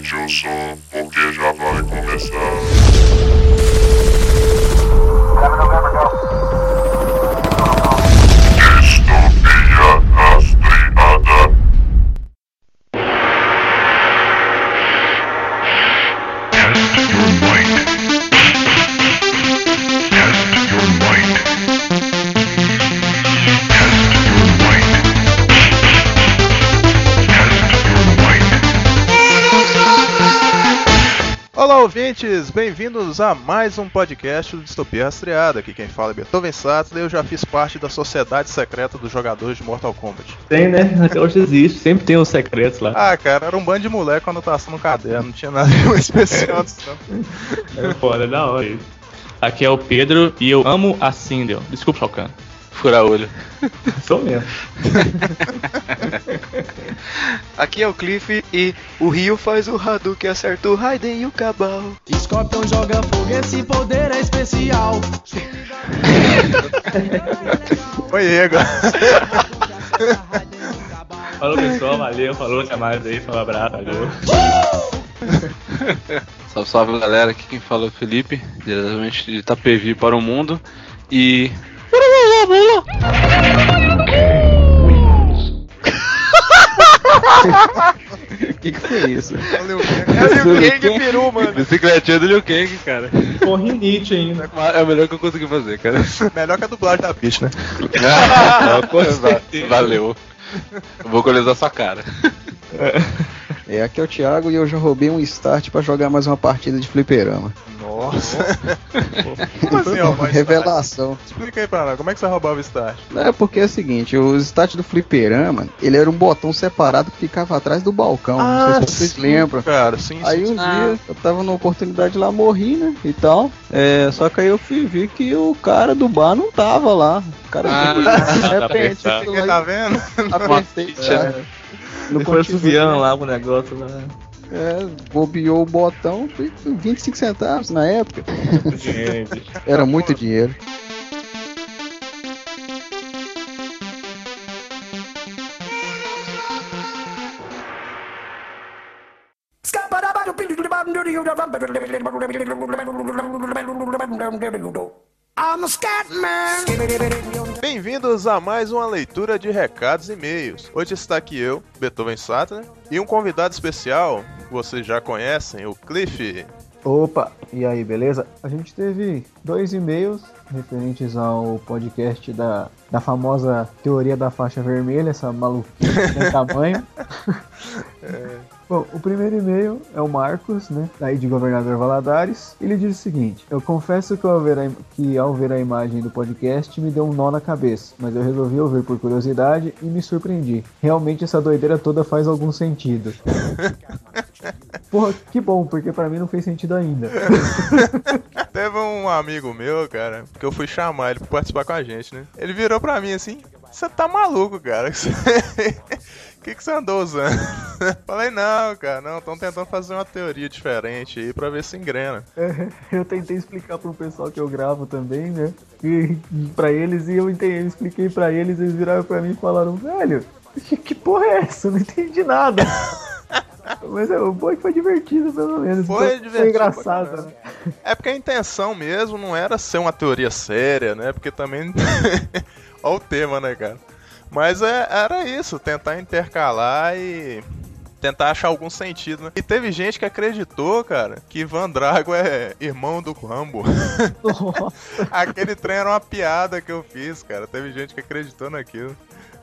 Aumente o som, porque já vai começar. Ouvintes! Bem-vindos a mais um podcast do Distopia Rastreada. Aqui quem fala é Beethoven Sattler. Eu já fiz parte da sociedade secreta dos jogadores de Mortal Kombat. Tem, né? Até hoje existe, sempre tem os secretos lá. Ah, cara, era um bando de moleque com anotação no caderno, não tinha nada especial disso, não. É foda, da hora isso. Aqui é o Pedro e eu amo a Sindel. Desculpa, Falcão. Furar olho. Sou mesmo. Aqui é o Cliff e o Rio faz o Hadouken, acerta o Raiden e o Cabal. Scorpion joga fogo, esse poder é especial. Oi, Ego. Falou, pessoal. Valeu. Falou, até mais aí. Falou, abraço. Valeu. Salve, salve galera, aqui quem fala é o Felipe, diretamente de Itapevi para o mundo. E. O que, que foi isso? É o Liu Kang peru, mano. Bicicletinha do Liu Kang, cara. Corri Nietzsche ainda. É o melhor que eu consegui fazer, cara. Melhor que a dublagem da Peach, né? com certeza. Valeu. Eu vou colher sua cara. É, aqui é o Thiago e eu já roubei um start pra jogar mais uma partida de fliperama. Nossa. Como assim, ó, Revelação. Explica aí pra nós, como é que você roubava o start? É porque é o seguinte, o start do fliperama, ele era um botão separado que ficava atrás do balcão. não sei se vocês sim, lembram. Cara, sim, Aí sim. um dia eu tava numa oportunidade lá, morri, né? E tal. É, só que aí eu fui ver que o cara do bar não tava lá. O cara Ah, de repente, tá eu Quem tá vendo? apertei, cara. Depois continua. subiando lá pro negócio lá. É, bobeou o botão, foi 25 centavos na época. Era muito dinheiro. Man. Bem-vindos a mais uma leitura de recados e e-mails. Hoje está aqui eu, Beethoven Sattler, e um convidado especial, que vocês já conhecem, o Cliff. Opa, e aí, beleza? A gente teve dois e-mails referentes ao podcast da, da famosa teoria da faixa vermelha, essa maluquice sem tamanho. Bom, o primeiro e-mail é o Marcos, né, daí de Governador Valadares. Ele diz o seguinte: Eu confesso que ao, ver a, que ao ver a imagem do podcast me deu um nó na cabeça, mas eu resolvi ouvir por curiosidade e me surpreendi. Realmente essa doideira toda faz algum sentido. Porra, que bom, porque pra mim não fez sentido ainda. Teve um amigo meu, cara, que eu fui chamar ele pra participar com a gente, né? Ele virou pra mim assim: Você tá maluco, cara? O que, que você andou usando? Falei, não, cara, não, estão tentando fazer uma teoria diferente aí pra ver se engrena. É, eu tentei explicar pro pessoal que eu gravo também, né? E pra eles, e eu entendi, eu expliquei pra eles, eles viraram pra mim e falaram, velho, que, porra é essa? Eu não entendi nada. Mas é, o bom é que foi divertido, pelo menos. Foi Foi, divertido engraçado, pra né? É porque a intenção mesmo não era ser uma teoria séria, né? Porque também. Olha o tema, né, cara? Mas é- era isso, tentar intercalar e tentar achar algum sentido, né? E teve gente que acreditou, cara, que Van Drago é irmão do Rambo. Aquele trem era uma piada que eu fiz, cara. Teve gente que acreditou naquilo.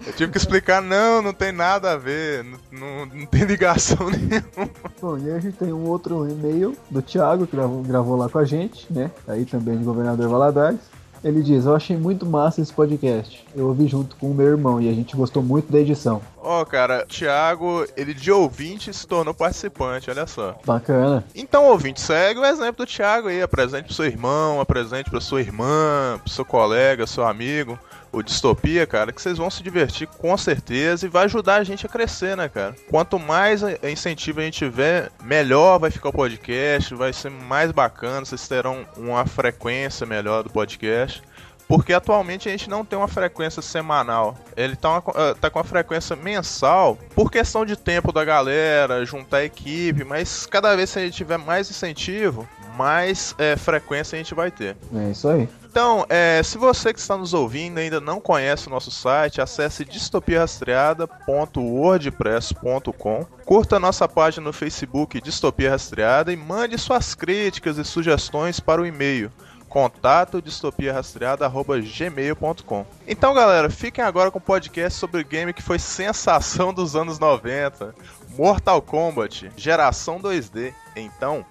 Eu tive que explicar, não, não tem nada a ver, não, não, não tem ligação nenhuma. Bom, e aí a gente tem um outro e-mail do Thiago, que gravou, gravou lá com a gente, né? Aí também de Governador Valadares. Ele diz, eu achei muito massa esse podcast. Eu ouvi junto com o meu irmão e a gente gostou muito da edição. Ó, cara, Thiago, ele de ouvinte se tornou participante, olha só. Bacana. Então, ouvinte, segue o exemplo do Thiago aí. Apresente pro seu irmão, apresente pra sua irmã, pro seu colega, seu amigo. O Distopia, cara, que vocês vão se divertir com certeza e vai ajudar a gente a crescer, né, cara? Quanto mais incentivo a gente tiver, melhor vai ficar o podcast, vai ser mais bacana, vocês terão uma frequência melhor do podcast. Porque atualmente a gente não tem uma frequência semanal. Ele tá, uma, eh, tá com uma frequência mensal por questão de tempo da galera, juntar a equipe, mas cada vez que a gente tiver mais incentivo, mais eh, frequência a gente vai ter. É isso aí. Então, é, se você que está nos ouvindo ainda não conhece o nosso site, acesse distopiarastreada.wordpress.com, curta nossa página no Facebook Distopia Rastreada e mande suas críticas e sugestões para o e-mail contato distopiarastreada.gmail.com Então galera, fiquem agora com o podcast sobre o game que foi sensação dos anos 90, Mortal Kombat, geração 2D. Então,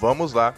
vamos lá.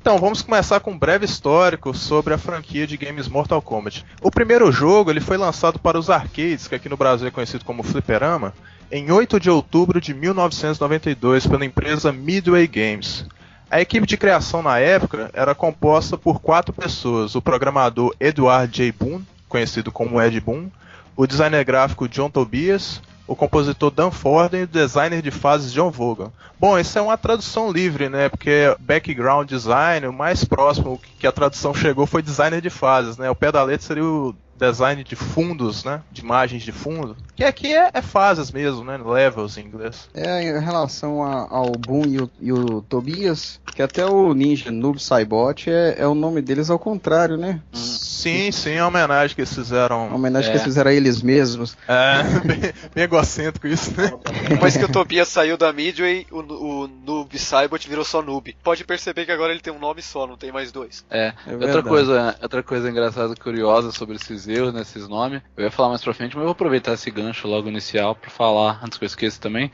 Então, vamos começar com um breve histórico sobre a franquia de games Mortal Kombat. O primeiro jogo ele foi lançado para os arcades, que aqui no Brasil é conhecido como Fliperama, em 8 de outubro de 1992 pela empresa Midway Games. A equipe de criação na época era composta por quatro pessoas: o programador Edward J. Boone, conhecido como Ed Boon, o designer gráfico John Tobias, o compositor Dan Forden e o designer de fases John Vaughan. Bom, isso é uma tradução livre, né? Porque background design, o mais próximo que a tradução chegou foi designer de fases, né? O pé da letra seria o design de fundos, né? De imagens de fundo. Que aqui é, é fases mesmo, né? Levels em inglês. É, em relação a- ao Boom e o, e o Tobias, que até o Ninja Noob Saibot é, é o nome deles ao contrário, né? Sim, sim, é uma homenagem que eles Uma fizeram. homenagem É. que eles fizeram a eles mesmos. É, bem, bem egocêntroco isso, né? Depois que o Tobias saiu da Midway, o, o Noob Saibot virou só Noob. Pode perceber que agora ele tem um nome só, não tem mais dois. É, É outra verdade. coisa, outra coisa engraçada curiosa sobre esses erros, né, esses nomes, eu ia falar mais pra frente, mas eu vou aproveitar esse gancho logo inicial pra falar, antes que eu esqueça também,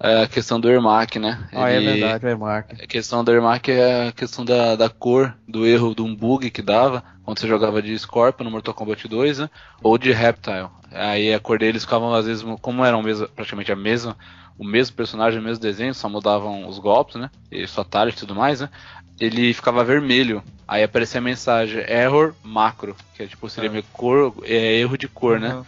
é a questão do Ermac, né? Ah, é Ele- verdade, é marca. A questão da Ermac é a questão da, da cor, do erro, de um bug que dava quando você jogava de Scorpion no Mortal Kombat 2, né? Ou de Reptile. Aí a cor deles ficavam, às vezes, como eram mesmo, praticamente a mesma, o mesmo personagem, o mesmo desenho, só mudavam os golpes, né? E fatality e tudo mais, né? Ele ficava vermelho. Aí aparecia a mensagem Error Macro, que é tipo, seria meio cor, é erro de cor, né?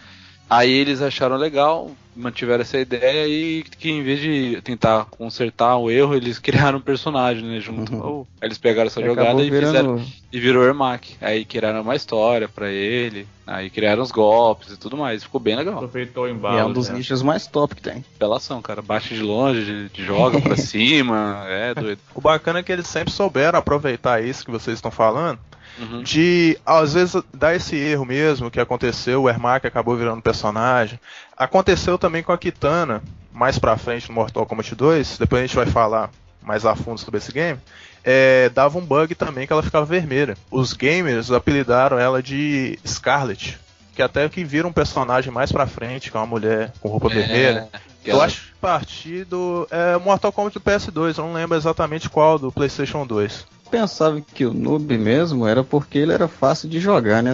Aí eles acharam legal, mantiveram essa ideia e que em vez de tentar consertar o erro, eles criaram um personagem, né, junto. Uhum. Aí eles pegaram essa E jogada e fizeram virando. e virou Ermac. Aí criaram uma história pra ele, aí criaram os golpes e tudo mais. Ficou bem legal. Aproveitou o É um dos né? nichos mais top que tem. Apelação, cara. Baixa de longe, de, de joga pra cima. É doido. O bacana é que eles sempre souberam aproveitar isso que vocês estão falando. Uhum. de às vezes dar esse erro mesmo que aconteceu, o Ermac acabou virando personagem. Aconteceu também com a Kitana, mais pra frente no Mortal Kombat 2, depois a gente vai falar mais a fundo sobre esse game. É, dava um bug também que ela ficava vermelha. Os gamers apelidaram ela de Scarlet, que até que vira um personagem mais pra frente, que é uma mulher com roupa vermelha. É, que Eu ela- acho que partir do é, Mortal Kombat do PS2, eu não lembro exatamente qual, do PlayStation 2. Pensava que o noob mesmo era porque ele era fácil de jogar, né?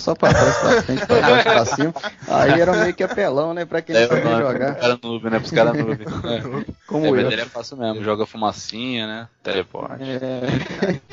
Só pra trás, pra frente, pra baixo, pra cima. Aí era meio que apelão, né? Pra quem não É, sabia jogar. Cara noob, né? Pros caras noob. É. Como É, mas eu. ele é fácil mesmo. Joga fumacinha, né? Teleporte. É,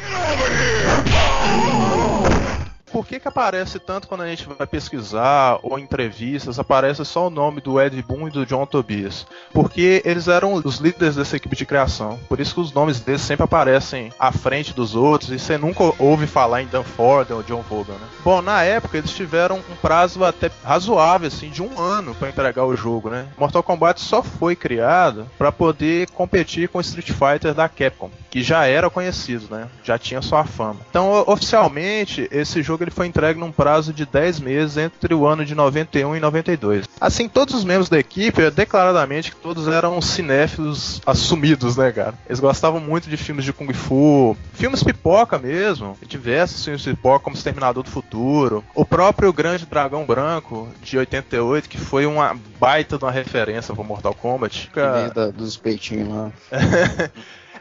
Por que que aparece tanto quando a gente vai pesquisar ou em entrevistas, aparece só o nome do Ed Boon e do John Tobias? Porque eles eram os líderes dessa equipe de criação. Por isso que os nomes deles sempre aparecem à frente dos outros e você nunca ouve falar em Dan Ford ou John Vaughan, né? Bom, na época eles tiveram um prazo até razoável, assim, de um ano para entregar o jogo, né? Mortal Kombat só foi criado para poder competir com Street Fighter da Capcom, que já era conhecido, né? Já tinha sua fama. Então, oficialmente, esse jogo ele foi entregue num prazo de 10 meses entre o ano de 91 e 92. Assim, todos os membros da equipe, declaradamente, que todos eram cinéfilos assumidos, né, cara? Eles gostavam muito de filmes de Kung Fu, filmes pipoca mesmo, diversos filmes pipoca, como Exterminador do Futuro, o próprio Grande Dragão Branco, de 88, que foi uma baita de uma referência pro Mortal Kombat. vez da- dos peitinhos lá.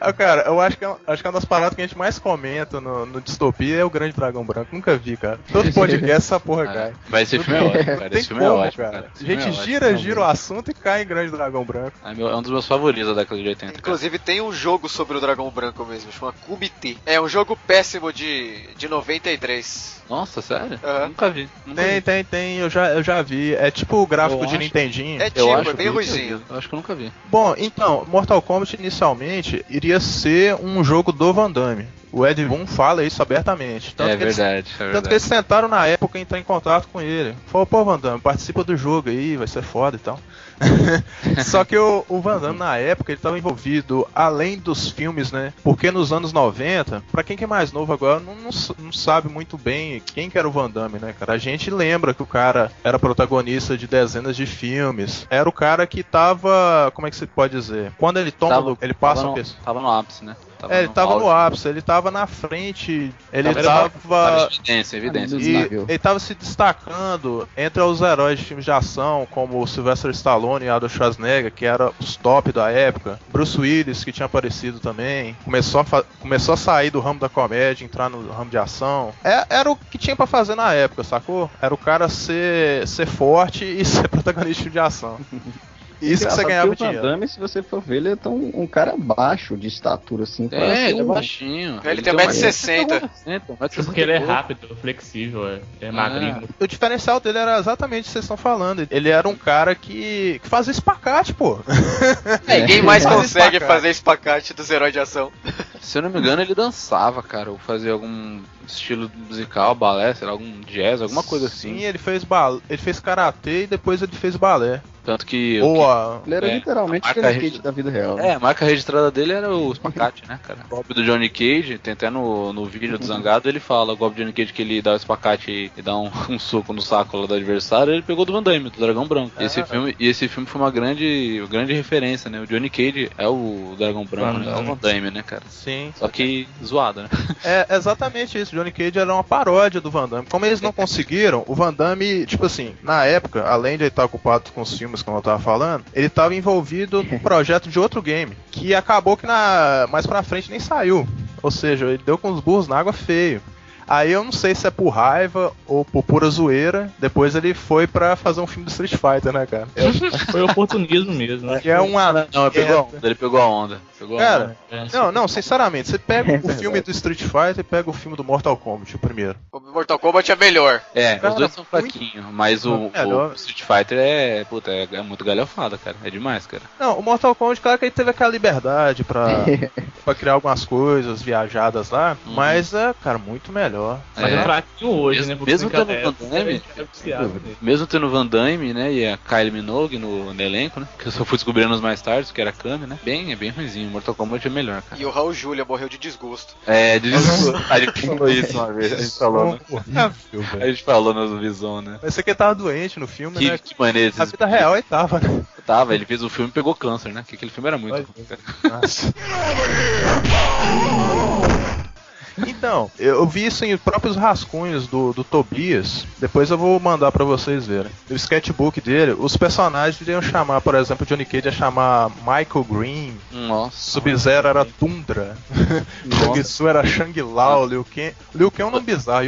Ah, Cara, eu acho que, é, acho que é uma das paradas que a gente mais comenta no, no Distopia é o Grande Dragão Branco. Nunca vi, cara. Todo podcast essa porra cai. É. Mas esse filme é ótimo, cara. Tem Esse filme é ótimo, cara. cara. A gente é ótimo. gira, gira o assunto e cai em Grande Dragão Branco. É, meu- é um dos meus favoritos da década de 80. cara. Inclusive tem um jogo sobre o dragão branco mesmo, chama Kumite. É um jogo péssimo de, de 93. Nossa, sério? Aham. Nunca vi. Nunca Tem, vi. tem, tem, eu já, eu já vi. É tipo o gráfico Eu de acho- Nintendinho. É Eu tipo, acho é bem ruizinho. Eu acho que eu nunca vi. Bom, então, Mortal Kombat inicialmente iria ser um jogo do Van Damme. O Ed Boon fala isso abertamente. Tanto é que eles- verdade, é Tanto que verdade. eles tentaram na época entrar em contato com ele. Falou, pô, Van Damme, participa do jogo aí, vai ser foda e tal. Só que o, o Van Damme na época ele estava envolvido além dos filmes, né? Porque nos anos 90, pra quem que é mais novo agora, não, não, não sabe muito bem quem que era o Van Damme, né, cara? A gente lembra que o cara era protagonista de dezenas de filmes. Era o cara que tava, como é que se pode dizer? Quando ele toma, Tava- ele passa tava no, tava no ápice, né? Tava É, ele tava no auge. ápice, ele tava na frente, ele Tava- tava. Evidência, evidência. E ele tava se destacando entre os heróis de filmes de ação, como o Sylvester Stallone e Arnold Schwarzenegger, que era os top da época. Bruce Willis, que tinha aparecido também. Começou a, fa- começou a sair do ramo da comédia, entrar no ramo de ação. É- era o que tinha pra fazer na época, sacou? Era o cara ser, ser forte e ser protagonista de filme de ação. Isso que você ganhava o Van dinheiro. Damme, se você for ver, ele é tão um cara baixo de estatura, assim. É, ele é um- baixinho. Ele tem uma- 1,60m. Porque ele é rápido, flexível, é, é magrinho. O diferencial dele era exatamente o que vocês estão falando. Ele era um cara que, que fazia espacate, pô. Ninguém mais Faz consegue espacate. fazer espacate dos heróis de ação. Se eu não me engano, ele dançava, cara, ou fazia algum estilo musical, balé, sei lá, algum jazz, alguma coisa assim. Sim, ele fez bal... ele fez karatê e depois ele fez balé. Tanto que. Ou a... Ele era É, literalmente o Johnny Cage da vida real. É, a marca registrada dele era o espacate, né, cara? O golpe do Johnny Cage, tem até no, no vídeo do Zangado, ele fala o golpe do Johnny Cage que ele dá o espacate e, dá um, um soco no saco lá do adversário, ele pegou do Van Damme, do Dragão Branco. E esse Ah. filme, e esse filme foi uma grande, grande referência, né? O Johnny Cage é o Dragão Branco, Van né? É o. Van Damme, né, cara? Sim. Só que zoado, né? É exatamente isso. Johnny Cage era uma paródia do Van Damme. Como eles não conseguiram, o Van Damme, tipo assim, na época, além de ele estar ocupado com os filmes, como eu tava falando, ele estava envolvido num projeto de outro game, que acabou que na mais pra frente nem saiu. Ou seja, ele deu com os burros na água feio. Aí eu não sei se é por raiva ou por pura zoeira. Depois ele foi pra fazer um filme do Street Fighter, né, cara? Que foi oportunismo mesmo, né? Que é uma. Não, ele pegou a onda. Ele pegou a onda. Pegou a Cara, onda. É. Não, não, sinceramente, você pega É o filme do Street Fighter e pega o filme do Mortal Kombat, o primeiro. O Mortal Kombat é melhor. É, Cara, os dois são muito- fraquinhos, mas o, o Street Fighter é, puta, é, é muito galhofada, cara. É demais, cara. Não, o Mortal Kombat, claro que ele teve aquela liberdade pra, pra criar algumas coisas viajadas lá, Uhum. mas é, cara, muito melhor. Mas É. é fraquinho hoje, Mesmo- né? Mesmo tendo Van Damme, viciado nele. Mesmo tendo Van Damme, né, e a Kylie Minogue no, no elenco, né, que eu só fui descobrindo anos mais tarde, que era a Kami, né, bem, é bem ruimzinho. Mortal Kombat é melhor, cara. E o Raul Julia morreu de desgosto. É, de a gente falou isso uma vez, a gente falou, né? A gente falou no Visão, né. Mas você que tava doente no filme, Que, né? que maneiro A vida real ele tava, né? Tava, ele fez o filme e pegou câncer, né, que aquele filme era muito. Nossa. Então, eu vi isso em próprios rascunhos do, do Tobias. Depois eu vou mandar pra vocês verem. No sketchbook dele, os personagens iriam chamar, por exemplo, Johnny Cage ia chamar Michael Green, Nossa. Sub-Zero era Tundra, Shang Tsu era Shang Lao, Liu Kang. Liu Kang é um nome bizarro,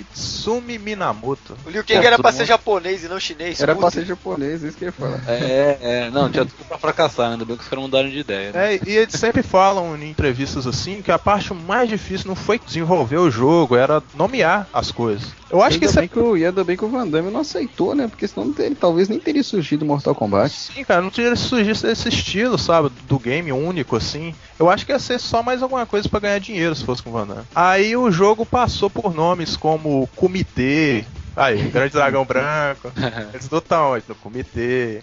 Yoshitsumi Minamoto. O Liu Kang É, era pra mundo- ser japonês e não chinês. Era puta. pra ser japonês, isso que eu ia falar. É, é, não, tinha tudo pra fracassar, né? ainda bem que os caras mudaram de ideia, né? É, e eles sempre falam em entrevistas assim que a parte mais difícil não foi desenvolver o jogo, era nomear as coisas. Eu acho que ainda, isso é bem que o, ainda bem que o Van Damme não aceitou, né? Porque senão ele talvez nem teria surgido Mortal Kombat. Sim, cara, não teria surgido esse estilo, sabe, do game único, assim. Eu acho que ia ser só mais alguma coisa pra ganhar dinheiro se fosse com o Van Damme. Aí o jogo passou por nomes como Comitê. Aí, Grande Dragão Branco. Eles do tá onde? No Comitê.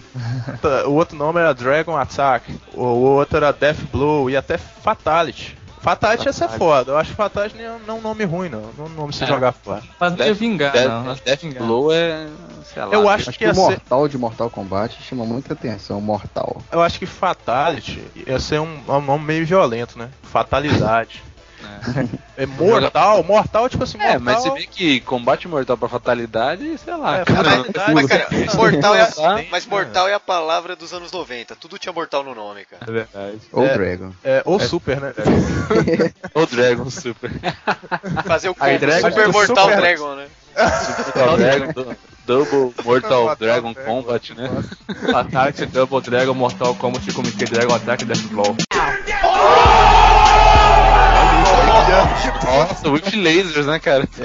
O outro nome era Dragon Attack. O outro era Death Blow e até Fatality. Fatality ia ser foda. Eu acho que Fatality não é não um nome ruim, não. Não é um nome você É. jogar fora. Mas ia vingar, Death, não. Acho que Death vingar. Blow é. sei lá, Eu acho Acho que que o ser. Mortal de Mortal Kombat chama muita atenção, Mortal. Eu acho que Fatality ia ser um, um nome meio violento, né? Fatalidade. É mortal, mortal, tipo assim, mortal. É, mas você vê que combate mortal pra fatalidade, sei lá, É, cara. fatalidade, Mas, cara, mortal é, Tá? mas mortal é a palavra dos anos 90. Tudo tinha mortal no nome, cara. É verdade. Ou É. Dragon. É, ou super, né? O Dragon Super. Fazer o combo Dragon- Super o Mortal Super- Dragon, né? Mortal Dragon, Double Mortal Dragon. Combat, né? Fatality, Double Dragon, Mortal Kombat, Comité Dragon Attack, Death Blow. Nossa, with lasers, né, cara?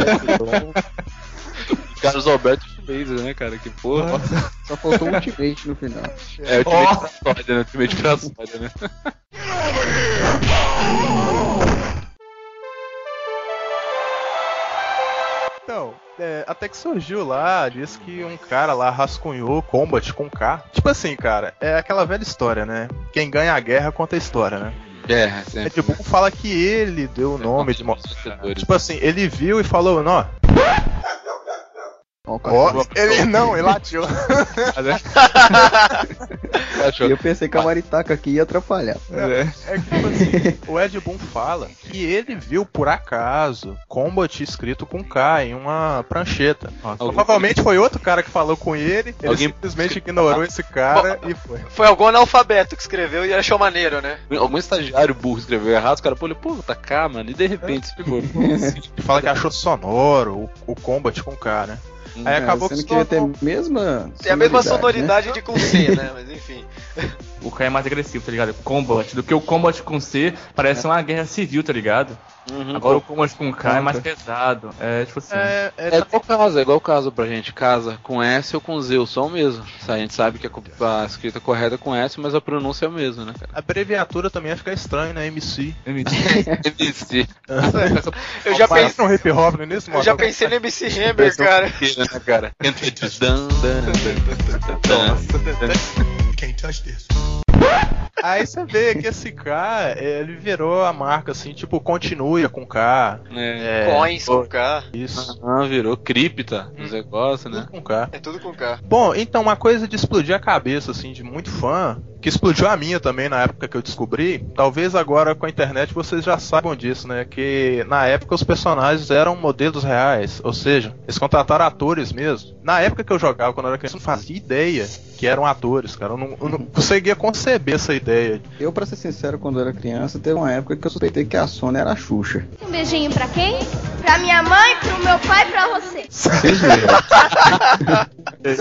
Carlos Alberto laser, né, cara? Que porra. Só faltou um ultimate no final. É, Ultimate pra sólia, né? Ultimate pra sólia, né? Então, é, até que surgiu lá, diz que um cara lá rascunhou Combat com K. Tipo assim, cara, é aquela velha história, né? Quem ganha a guerra conta a história, né? É, É sempre. tipo, fala que ele deu o nome de. Tipo assim, ele viu e falou, não, Ó, o ó, cachorro. ele não, ele latiu. E eu pensei que a Maritaca aqui ia atrapalhar. É que, tipo assim, o Ed Boon fala que ele viu por acaso Combat escrito com K em uma prancheta. Provavelmente foi outro cara que falou com ele, ele Alguém- simplesmente ignorou esse cara e foi. Foi algum analfabeto que escreveu e achou maneiro, né? Algum estagiário burro escreveu errado, os caras, pô, pô, tá cá, mano, e de repente ficou. E fala que achou sonoro o, o Combat com K, né? Aí acabou que Sendo se que ter a mesma Tem a mesma sonoridade, sonoridade de com C, né? Mas enfim. O K é mais agressivo, tá ligado? Combat. Do que o Combat com C parece uma guerra civil, tá ligado? Uhum, Agora o Combat com K é mais pesado. É tipo assim. É, é, É igual caso, é igual caso pra gente. Casa com S ou com Z, o som mesmo. A gente sabe que a, a escrita correta é com S, mas a pronúncia é a mesma, né, cara? A abreviatura também ia ficar estranha, né? MC. MC. Eu já, pensei, um hip hop no início, eu já pensei no MC Hammer, cara. né, cara? Entre dan, dan, dan, dan, dan. Aí você vê que esse K, ele virou a marca assim, tipo, continue com K. É. Coins com K. Isso. Ah, virou cripta os negócios, né? Tudo com K. É tudo com K. Bom, então uma coisa de explodir a cabeça, assim, de muito fã, que explodiu a minha também na época que eu descobri, talvez agora com a internet vocês já saibam disso, né? Que na época os personagens eram modelos reais, ou seja, eles contrataram atores mesmo. Na época que eu jogava, quando eu era criança, eu não fazia ideia que eram atores, cara. Eu não, eu não conseguia conceber essa ideia. Eu, pra ser sincero, quando eu era criança, teve uma época que eu suspeitei que a Sony era a Xuxa. Um beijinho pra quem? Pra minha mãe, pro meu pai e pra você. Sem zoeira. É.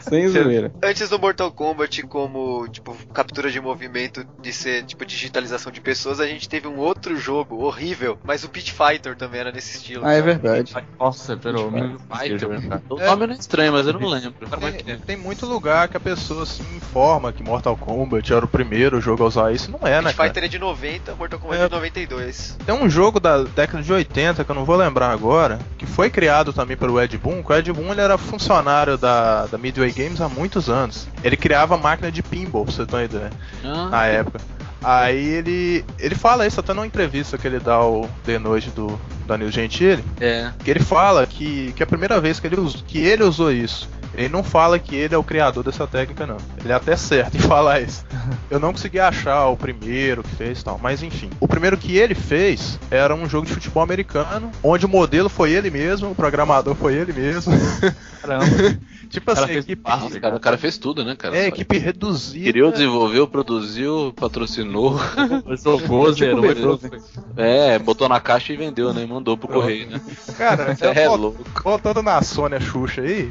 Sem zoeira. Antes do Mortal Kombat, como, tipo, captura de movimento de ser, tipo, digitalização de pessoas, a gente teve um outro jogo horrível, mas o Pit Fighter também era nesse estilo. Ah, é verdade. Nossa, peraí. meu Fighter. O nome não é estranho, mas eu não lembro. É Tem, é? tem muito lugar que a pessoa se informa que Mortal Kombat era o primeiro jogo a usar isso. Não é, né? Pit cara? Fighter é de 90, Mortal Kombat É. é de 92. Tem um jogo da década de 80 que eu não vou lembrar agora, que foi criado também pelo Ed Boon. que O Ed Boon ele era funcionário da, da Midway Games há muitos anos. Ele criava máquina de pinball, pra você ter uma ideia, Ah, na época. Aí ele ele fala isso até numa entrevista que ele dá ao The Noite do Danilo Gentili, é. que ele fala que, que é a primeira vez que ele, que ele usou isso. Ele não fala que ele é o criador dessa técnica, não. Ele é até certo em falar isso. Eu não consegui achar o primeiro que fez e tal, mas enfim. O primeiro que ele fez era um jogo de futebol americano, onde o modelo foi ele mesmo, o programador foi ele mesmo. Caramba. tipo assim, Cara, fez equipe, Nossa, cara, o cara fez tudo, né, cara? é, equipe reduzida. Criou, desenvolveu, produziu, patrocinou. Jogou, zerou. Beethoven. É, botou na caixa e vendeu, né? E mandou pro correio, né? Cara, É vol- louco. voltando na Sônia Xuxa aí.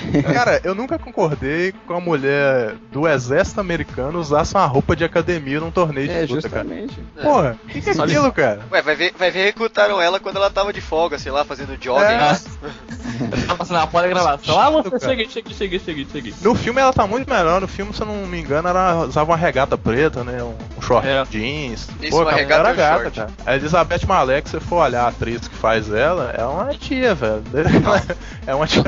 Cara, eu nunca concordei com a mulher do exército americano usasse uma roupa de academia num torneio É, de luta, cara. justamente. Porra, o que, que é aquilo, cara? Ué, vai ver, vai ver recrutaram ela quando ela tava de folga, sei lá, fazendo jogging. É. Tá passando a porta gravação. Ah, você, cheguei, cheguei, cheguei, cheguei. No filme ela tá muito melhor. No filme, se eu não me engano, ela usava uma regata preta, né? Um, short É. jeans. Isso, Pô, uma regata era gata, short. cara. A Elizabeth Malek, se você for olhar a atriz que faz ela, é uma tia, velho. é uma tia.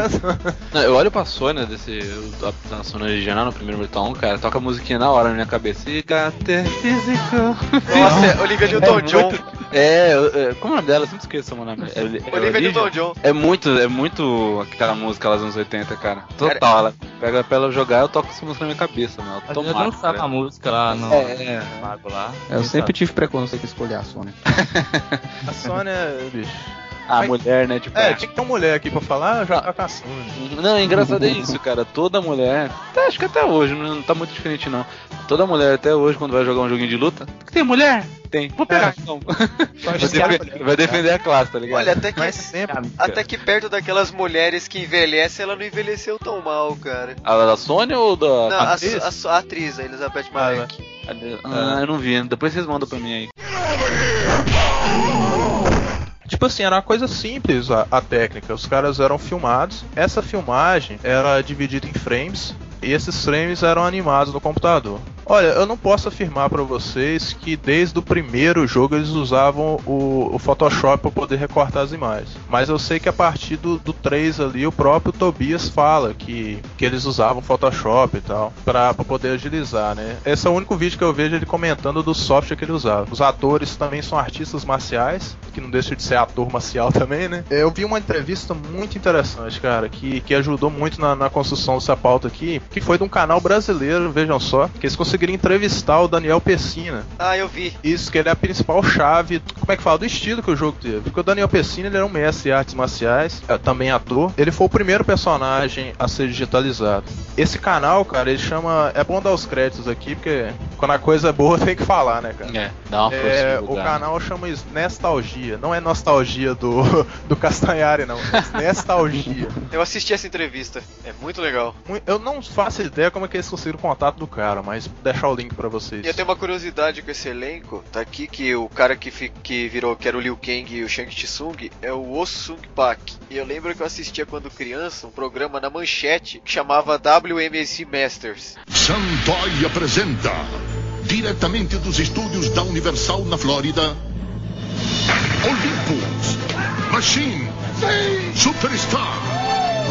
Não, eu olho pra Sônia desse. Da, da Sônia original no primeiro 1, cara, toca a musiquinha na hora na minha cabeça. E gater físico. Nossa, Olivia Newton-John. É, eu- é, como é o nome dela? Eu sempre esqueço o nome. É, é Olivia Olivia? Newton-John. É muito, é muito aquela música lá dos anos 80, cara. Total, ela pega pra ela jogar, eu toco essa música na minha cabeça, mano. Eu Automático. dançava a cara. música lá no É, lago lá. Eu sempre tive preconceito em escolher a Sônia. A Sônia, bicho. A mulher, né? Tipo, É, ah, tinha que ter uma mulher aqui pra falar, já tá a Sônia. Não, é engraçado é isso, cara. Toda mulher, até- acho que até hoje, não, tá muito diferente não. Toda mulher até hoje, quando vai jogar um joguinho de luta, tem mulher? Tem. Vou pegar então. Vai, Só esquece a defen- mulher. vai defender a classe, tá ligado? Olha, até que, Mas sempre. até que perto daquelas mulheres que envelhecem, ela não envelheceu tão mal, cara. A da Sônia ou da. Não, a, atriz? a- a atriz, a Elizabeth Ah, Malek. Ah, eu não vi. Depois vocês mandam pra mim aí. Tipo assim, era uma coisa simples a, a técnica. Os caras eram filmados. Essa filmagem era dividida em frames. E esses frames eram animados no computador. Olha, eu não posso afirmar pra vocês que desde o primeiro jogo eles usavam o, o Photoshop para poder recortar as imagens. Mas eu sei que a partir do, do 3 ali, o próprio Tobias fala que, que eles usavam Photoshop e tal, pra poder agilizar, né? Esse é o único vídeo que eu vejo ele comentando do software que ele usava. Os atores também são artistas marciais, que não deixa de ser ator marcial também, né? Eu vi uma entrevista muito interessante, cara, que, que ajudou muito na, na construção dessa pauta aqui, que foi de um canal brasileiro, vejam só, que eles conseguiram entrevistar o Daniel Pessina. Ah, eu vi. Isso, que ele é a principal chave, como é que fala, do estilo que o jogo teve. Porque o Daniel Pessina, ele era um mestre em artes marciais, é, também ator. Ele foi o primeiro personagem a ser digitalizado. Esse canal, cara, ele chama... É bom dar os créditos aqui, porque quando a coisa é boa tem que falar, né, cara? É, dá uma força É, o lugar. canal chama isso Nestalgia. Não é nostalgia do, do Castanhari, não. É Nestalgia. Eu assisti essa entrevista. É muito legal. Eu não faço ideia como é que eles conseguiram o contato do cara, mas vou deixar o link pra vocês. E eu tenho uma curiosidade com esse elenco. Tá aqui que o cara que, fi- que virou, que era o Liu Kang e o Shang Tsung, é o Oh Sung Pak. E eu lembro que eu assistia quando criança um programa na manchete que chamava WMC Masters. Santoy apresenta, diretamente dos estúdios da Universal na Flórida, Olympus, Machine, Superstar,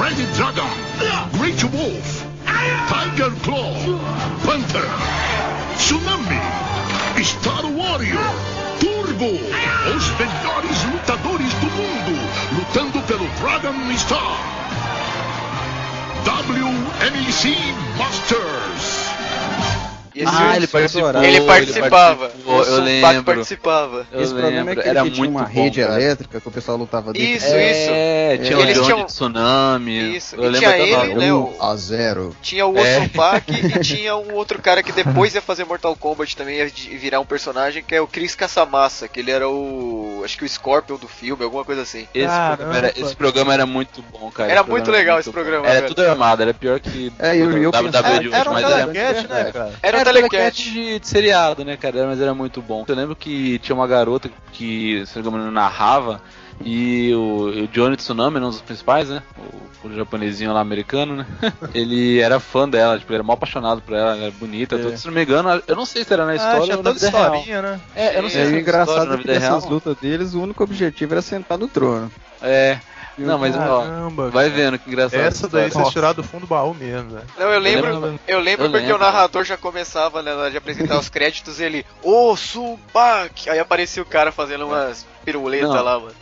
Red Dragon, Great Wolf, Tiger Claw, Panther, Tsunami, Star Warrior, Turbo, os melhores lutadores do mundo, lutando pelo Dragon Star. WMC Masters. E esse Ah, ele participou. ele participava. O eu lembro. participava. Eu Esse é lembro, aquele era que tinha muito uma bom, rede cara. elétrica que o pessoal lutava dentro. Isso, É, isso. tinha o Eles Johnny tinham- Tsunami. Isso, Eu e lembro tinha o ele, né, o- 1 a 0. Tinha o É. Osso Pak e tinha um outro cara que depois ia fazer Mortal Kombat também, ia virar um personagem, que é o Chris Caçamassa, que ele era o. Acho que o Scorpion do filme, alguma coisa assim. Esse, Caramba. programa era, esse programa era muito bom, cara. Era muito legal era esse programa, Era tudo armado, era pior que É, e eu- eu WWE de hoje, Era um mas era telecat, né, cara? Era um Era telecat. de, de seriado, né, cara? Mas era muito bom. Eu lembro que tinha uma garota que, se não me engano, narrava. E o, o Johnny Tsunami, um dos principais, né? O, o japonesinho lá americano, né? ele era fã dela, tipo, ele era mal apaixonado por ela, ela era bonita. É. tudo. Se não me engano, eu não sei se era na Ah, história tinha ou na toda vida real. historinha, né? É, eu não sei É, se era engraçado na é que vida real. nessas lutas deles, o único objetivo era sentar no trono. É. Não, mas ó, Caramba, vai cara. vendo que engraçado. Essa daí vocês tiraram do fundo do baú mesmo, velho. Não, eu lembro, lembro- eu lembro eu porque lembro. o narrador já começava, né, de apresentar os créditos, ele, ô Supak! Aí aparecia o cara fazendo umas piruletas Não. lá, mano.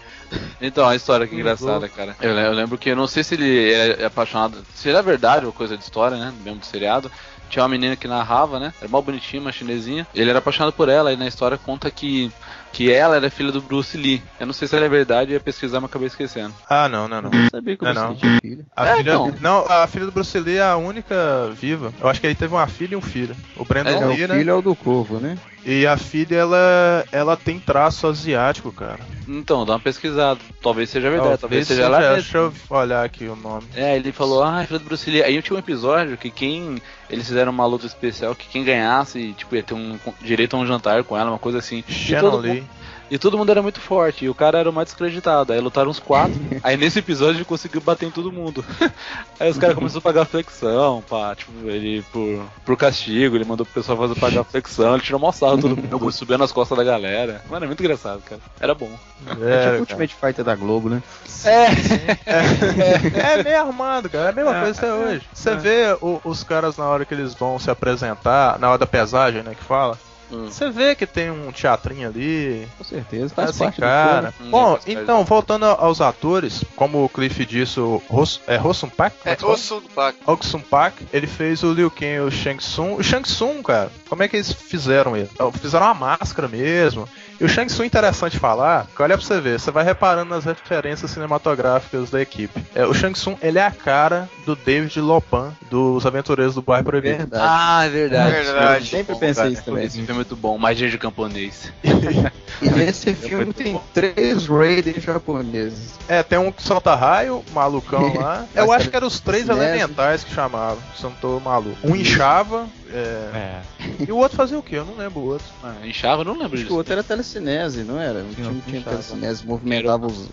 Então, a história que engraçada, cara. Eu, eu lembro que eu não sei se ele é apaixonado, se era verdade ou coisa de história, né? Mesmo do seriado. Tinha uma menina que narrava, né? Era mal bonitinha, uma chinesinha. Ele era apaixonado por ela, e na história conta que, que ela era filha do Bruce Lee. Eu não sei se era verdade, eu ia pesquisar, mas acabei esquecendo. Ah, não, não, não. Eu sabia que É, você não. tinha filho. A É, filha, não. não, a filha do Bruce Lee é a única viva. Eu acho que ele teve uma filha e um filho. O Brandon É, o Lee, né? filho é o do Corvo, né? E a filha, ela, ela tem traço asiático, cara. Então, dá uma pesquisada. Talvez seja verdade, talvez, seja, seja ela mesmo. Deixa eu olhar aqui o nome. É, ele falou, ah, filha do Bruce Lee. Aí tinha um episódio que quem. Eles fizeram uma luta especial que quem ganhasse, tipo, ia ter um direito a um jantar com ela, uma coisa assim. Shannon Lee. mundo, e todo mundo era muito forte, e o cara era o mais descreditado. Aí lutaram uns quatro. aí nesse episódio ele conseguiu bater em todo mundo. aí os caras começaram a pagar flexão, pá, tipo, ele por, por castigo, ele mandou pro pessoal fazer pagar flexão, ele tirou mó sarro todo mundo, subiu nas costas da galera. Mano, é muito engraçado, cara. Era bom. É tipo É, o cara. Ultimate Fighter da Globo, né? é meio armado, cara. É a mesma coisa até hoje. Você vê o- os caras na hora que eles vão se apresentar, na hora da pesagem, né, que fala. Hum. Você vê que tem um teatrinho ali. Com certeza, faz Assim, parte cara. do filme. Bom, Hum, faz então, voltando aos atores, como o Cliff disse, o é Rossum Pak? É, Pak. Oksum Pak, ele fez o Liu Kang e o Shang Tsung. O Shang Tsung, cara, como é que eles fizeram ele? Fizeram uma máscara mesmo. E o Shang Tsung é interessante falar, que olha pra você ver, você vai reparando nas referências cinematográficas da equipe. É, o Shang Tsung, ele é a cara do David Lopan, dos Aventureiros do Bairro Proibido. Verdade. Ah, é verdade. É verdade. Eu sempre Bom, pensei cara, isso também. Esse filme é muito bom. Magia de camponês. E nesse filme tem três raiders japoneses. É, tem um que solta raio, malucão lá. Eu acho que eram os três elementais que chamavam, se eu não tô maluco. Um inchava, é, É. e o outro fazia o quê? Eu não lembro o outro. Ah, inchava, eu não lembro Acho que o disso. outro era telecinese, não era? O time tinha telecinese, movimentava os,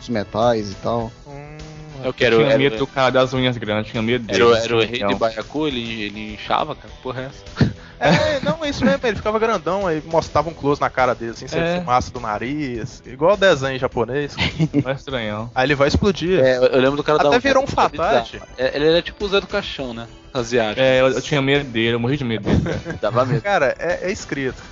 os metais e tal. Hum, Eu quero. tinha Era, medo do cara das unhas grandes, tinha medo dele. era, o- era o rei Então, de Baiacu, ele, ele inchava, cara. Porra, é essa? É, não, é isso mesmo, ele ficava grandão, aí mostrava um close na cara dele, assim, É. é. fumaça do nariz, igual o desenho japonês. Não é estranhão. Aí ele vai explodir. É, eu, lembro do cara da Até unha, virou um dava. É, Ele era tipo o Zé do Caixão, né? Asiático. É, eu, eu tinha medo dele, eu morri de medo dele. cara. Dava medo. Cara, é, é escrito.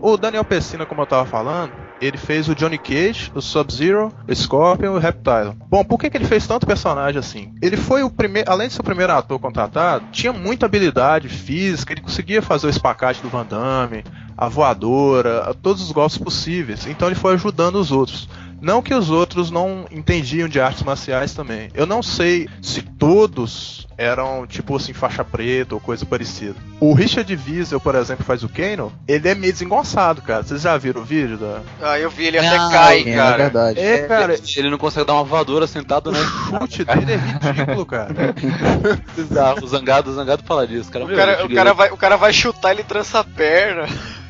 O Daniel Pessina, como eu tava falando, ele fez o Johnny Cage, o Sub-Zero, o Scorpion e o Reptile. Bom, por que, que ele fez tanto personagem assim? Ele foi o primeiro, além de ser o primeiro ator contratado, tinha muita habilidade física, ele conseguia fazer o espacate do Van Damme, a voadora, todos os golpes possíveis. Então ele foi ajudando os outros. Não que os outros não entendiam de artes marciais também. Eu não sei se todos eram, tipo assim, faixa preta ou coisa parecida. O Richard Wiesel, por exemplo, que faz o Kano, ele é meio desengonçado, cara. Vocês já viram o vídeo da... Ah, eu vi, ele até Ah, cai, É, é cara. verdade. É, cara, Ele não consegue dar uma voadora sentado, o né? chute dele é ridículo, cara. O zangado, o zangado fala disso. Cara, O cara, o, cara vai, o cara vai chutar, ele trança a perna.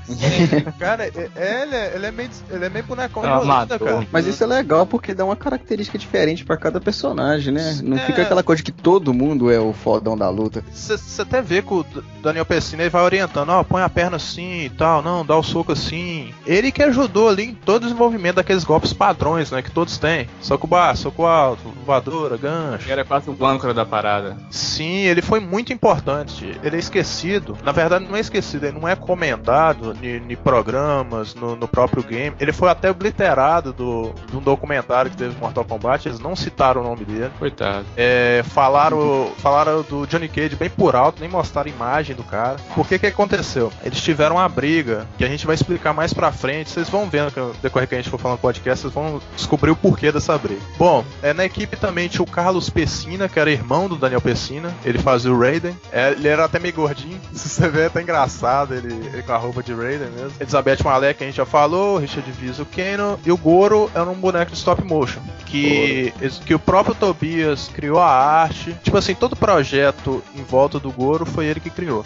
Cara, é- é- ele, é, ele é meio, ele é meio bonecão um amador. cara. Mas isso é legal porque dá uma característica diferente pra cada personagem, né? Não É. fica aquela coisa de que todo mundo é o fodão da luta. Você até vê que o Daniel Pessina ele vai orientando, ó, põe a perna assim e tal, não, dá o soco assim. Ele que ajudou ali em todo o desenvolvimento daqueles golpes padrões, né, que todos têm. Soco baixo, soco alto, voadora, gancho. Era quase o âncora da parada. Sim, ele foi muito importante. Ele é esquecido. Na verdade, não é esquecido, ele não é comentado em programas, no, no próprio game. Ele foi até obliterado do, de um documentário que teve Mortal Kombat. Eles não citaram o nome dele. Coitado. É, falaram, falaram do Johnny Cage bem por alto, nem mostraram a imagem do cara. Por que que aconteceu? Eles tiveram uma briga, que a gente vai explicar mais pra frente. Vocês vão vendo que decorrer que a gente for falando no podcast, vocês vão descobrir o porquê dessa briga. Bom, é, na equipe também tinha o Carlos Pessina, que era irmão do Daniel Pessina. Ele fazia o Raiden. É, ele era até meio gordinho. Se você ver, é até engraçado ele, ele com a roupa de Raiden mesmo. Elizabeth Malek, que a gente já falou. Richard Viso Kano. E o Goro era um boneco de stop motion. Que, que o próprio Tobias criou a arte. Tipo assim, todo projeto em volta do Goro foi ele que criou.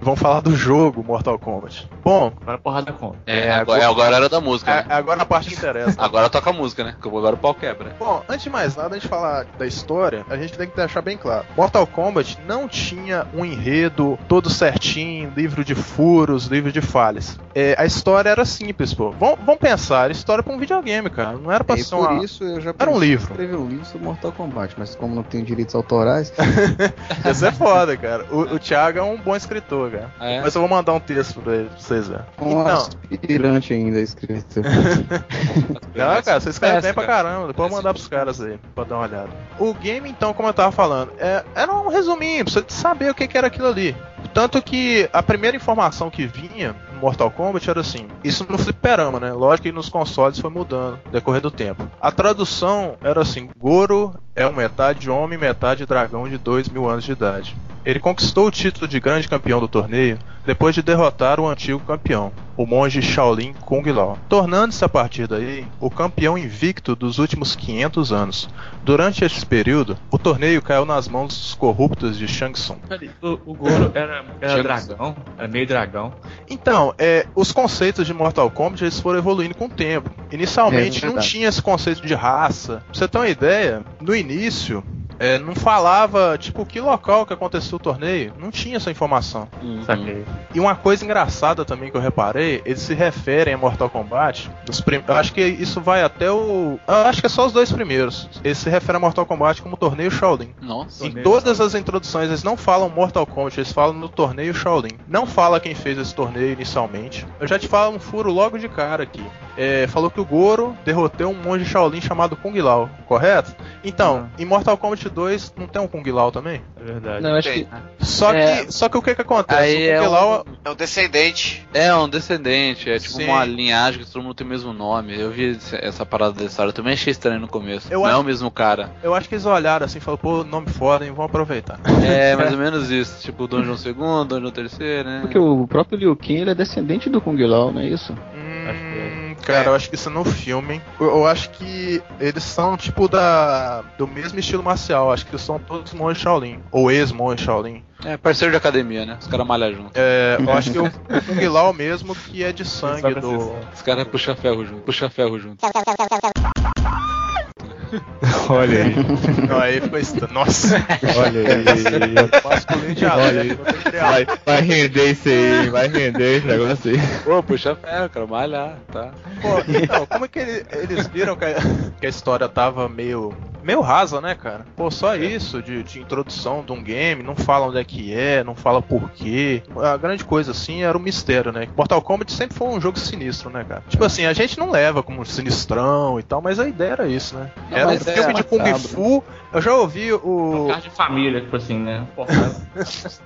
Vamos falar do jogo Mortal Kombat. Bom, Agora porrada conta. É, agora, agora era da música, é, né? agora a parte que interessa. Agora toca a música, né? Agora o pau quebra. Bom, antes de mais nada, antes de falar da história, a gente tem que deixar bem claro. Mortal Kombat não tinha um enredo todo certinho, livro de furos, livro de falhas. É, a história era simples, pô. Vamos, vamos pensar, história pra um videogame, cara. Não era pra E ser por uma... isso eu já Era um livro. escrever um livro sobre Mortal Kombat, mas como não tenho direitos autorais, Isso é foda, cara. O, o Thiago é um bom escritor, cara. É. Mas eu vou mandar um texto pra, ele, pra vocês verem. um Então, aspirante ainda escrito. Não, cara, você escreve Peça, bem pra cara. caramba. Depois eu vou mandar pros caras aí, pra dar uma olhada. O game, então, como eu tava falando, é- era um resuminho, pra você saber o que, que era aquilo ali. Tanto que a primeira informação que vinha Mortal Kombat era assim: isso no fliperama, né? Lógico que nos consoles foi mudando no decorrer do tempo. A tradução era assim: Goro é um metade homem, metade dragão de 2 mil anos de idade. Ele conquistou o título de grande campeão do torneio depois de derrotar o antigo campeão, o monge Shaolin Kung Lao, tornando-se a partir daí o campeão invicto dos últimos 500 anos. Durante esse período, o torneio caiu nas mãos dos corruptos de Shang Tsung. O, o Goro era, era dragão, era meio dragão. Então, é, os conceitos de Mortal Kombat eles foram evoluindo com o tempo. Inicialmente É, não tinha esse conceito de raça. Pra você ter uma ideia, no início, é, não falava, tipo, que local que aconteceu o torneio. Não tinha essa informação. Saquei. E uma coisa engraçada também que eu reparei, eles se referem a Mortal Kombat. Dos prim... Eu acho que isso vai até o. Eu acho que é só os dois primeiros. Eles se referem a Mortal Kombat como torneio Shaolin. Nossa. Em todas as introduções eles não falam Mortal Kombat, eles falam no torneio Shaolin. Não fala quem fez esse torneio inicialmente. Eu já te falo um furo logo de cara aqui. É, falou que o Goro derrotou um monge Shaolin chamado Kung Lao, correto? Então, em Mortal Kombat 2 não tem um Kung Lao também? É verdade. Não, eu acho Tem. que. Só É. que, só que o que que acontece? Aí o Kung é Lao É um descendente. É um descendente, é tipo Sim. uma linhagem que todo mundo tem o mesmo nome. Eu vi essa parada da história, eu também achei estranho no começo. Eu não é acho- o mesmo cara. Eu acho que eles olharam assim e falaram, pô, nome foda, hein? Vamos aproveitar. É mais ou menos isso, tipo Dungeon II, Dungeon III, né? Porque o próprio Liu Kang ele é descendente do Kung Lao, não é isso? Cara, eu acho que isso é no filme, hein? Eu, eu acho que eles são, tipo, da do mesmo estilo marcial. Acho que eles são todos monges Shaolin. Ou ex-monges Shaolin. É parceiro de academia, né? Os caras malham junto. É, eu acho que o, o Kung Lao mesmo que é de sangue do... Os caras puxam ferro junto, puxa ferro junto. Olha aí. Não, aí ficou estranho. Nossa, Olha aí. masculino eu tenho que criar. Vai, vai render isso aí, vai render esse negócio aí. Pô, puxa ferro, cara, malhar, tá? Pô, então, como é que ele- eles viram que a, que a história tava meio. meio rasa, né, cara? Pô, só isso de, de introdução de um game, não fala onde é que é, não fala por quê. A grande coisa, assim, era o mistério, né? Mortal Kombat sempre foi um jogo sinistro, né, cara? Tipo assim, a gente não leva como sinistrão e tal, mas a ideia era isso, né? Não, Era um é filme de Kung. Fu. Eu já ouvi o. Carro de família, tipo assim, né? Porra.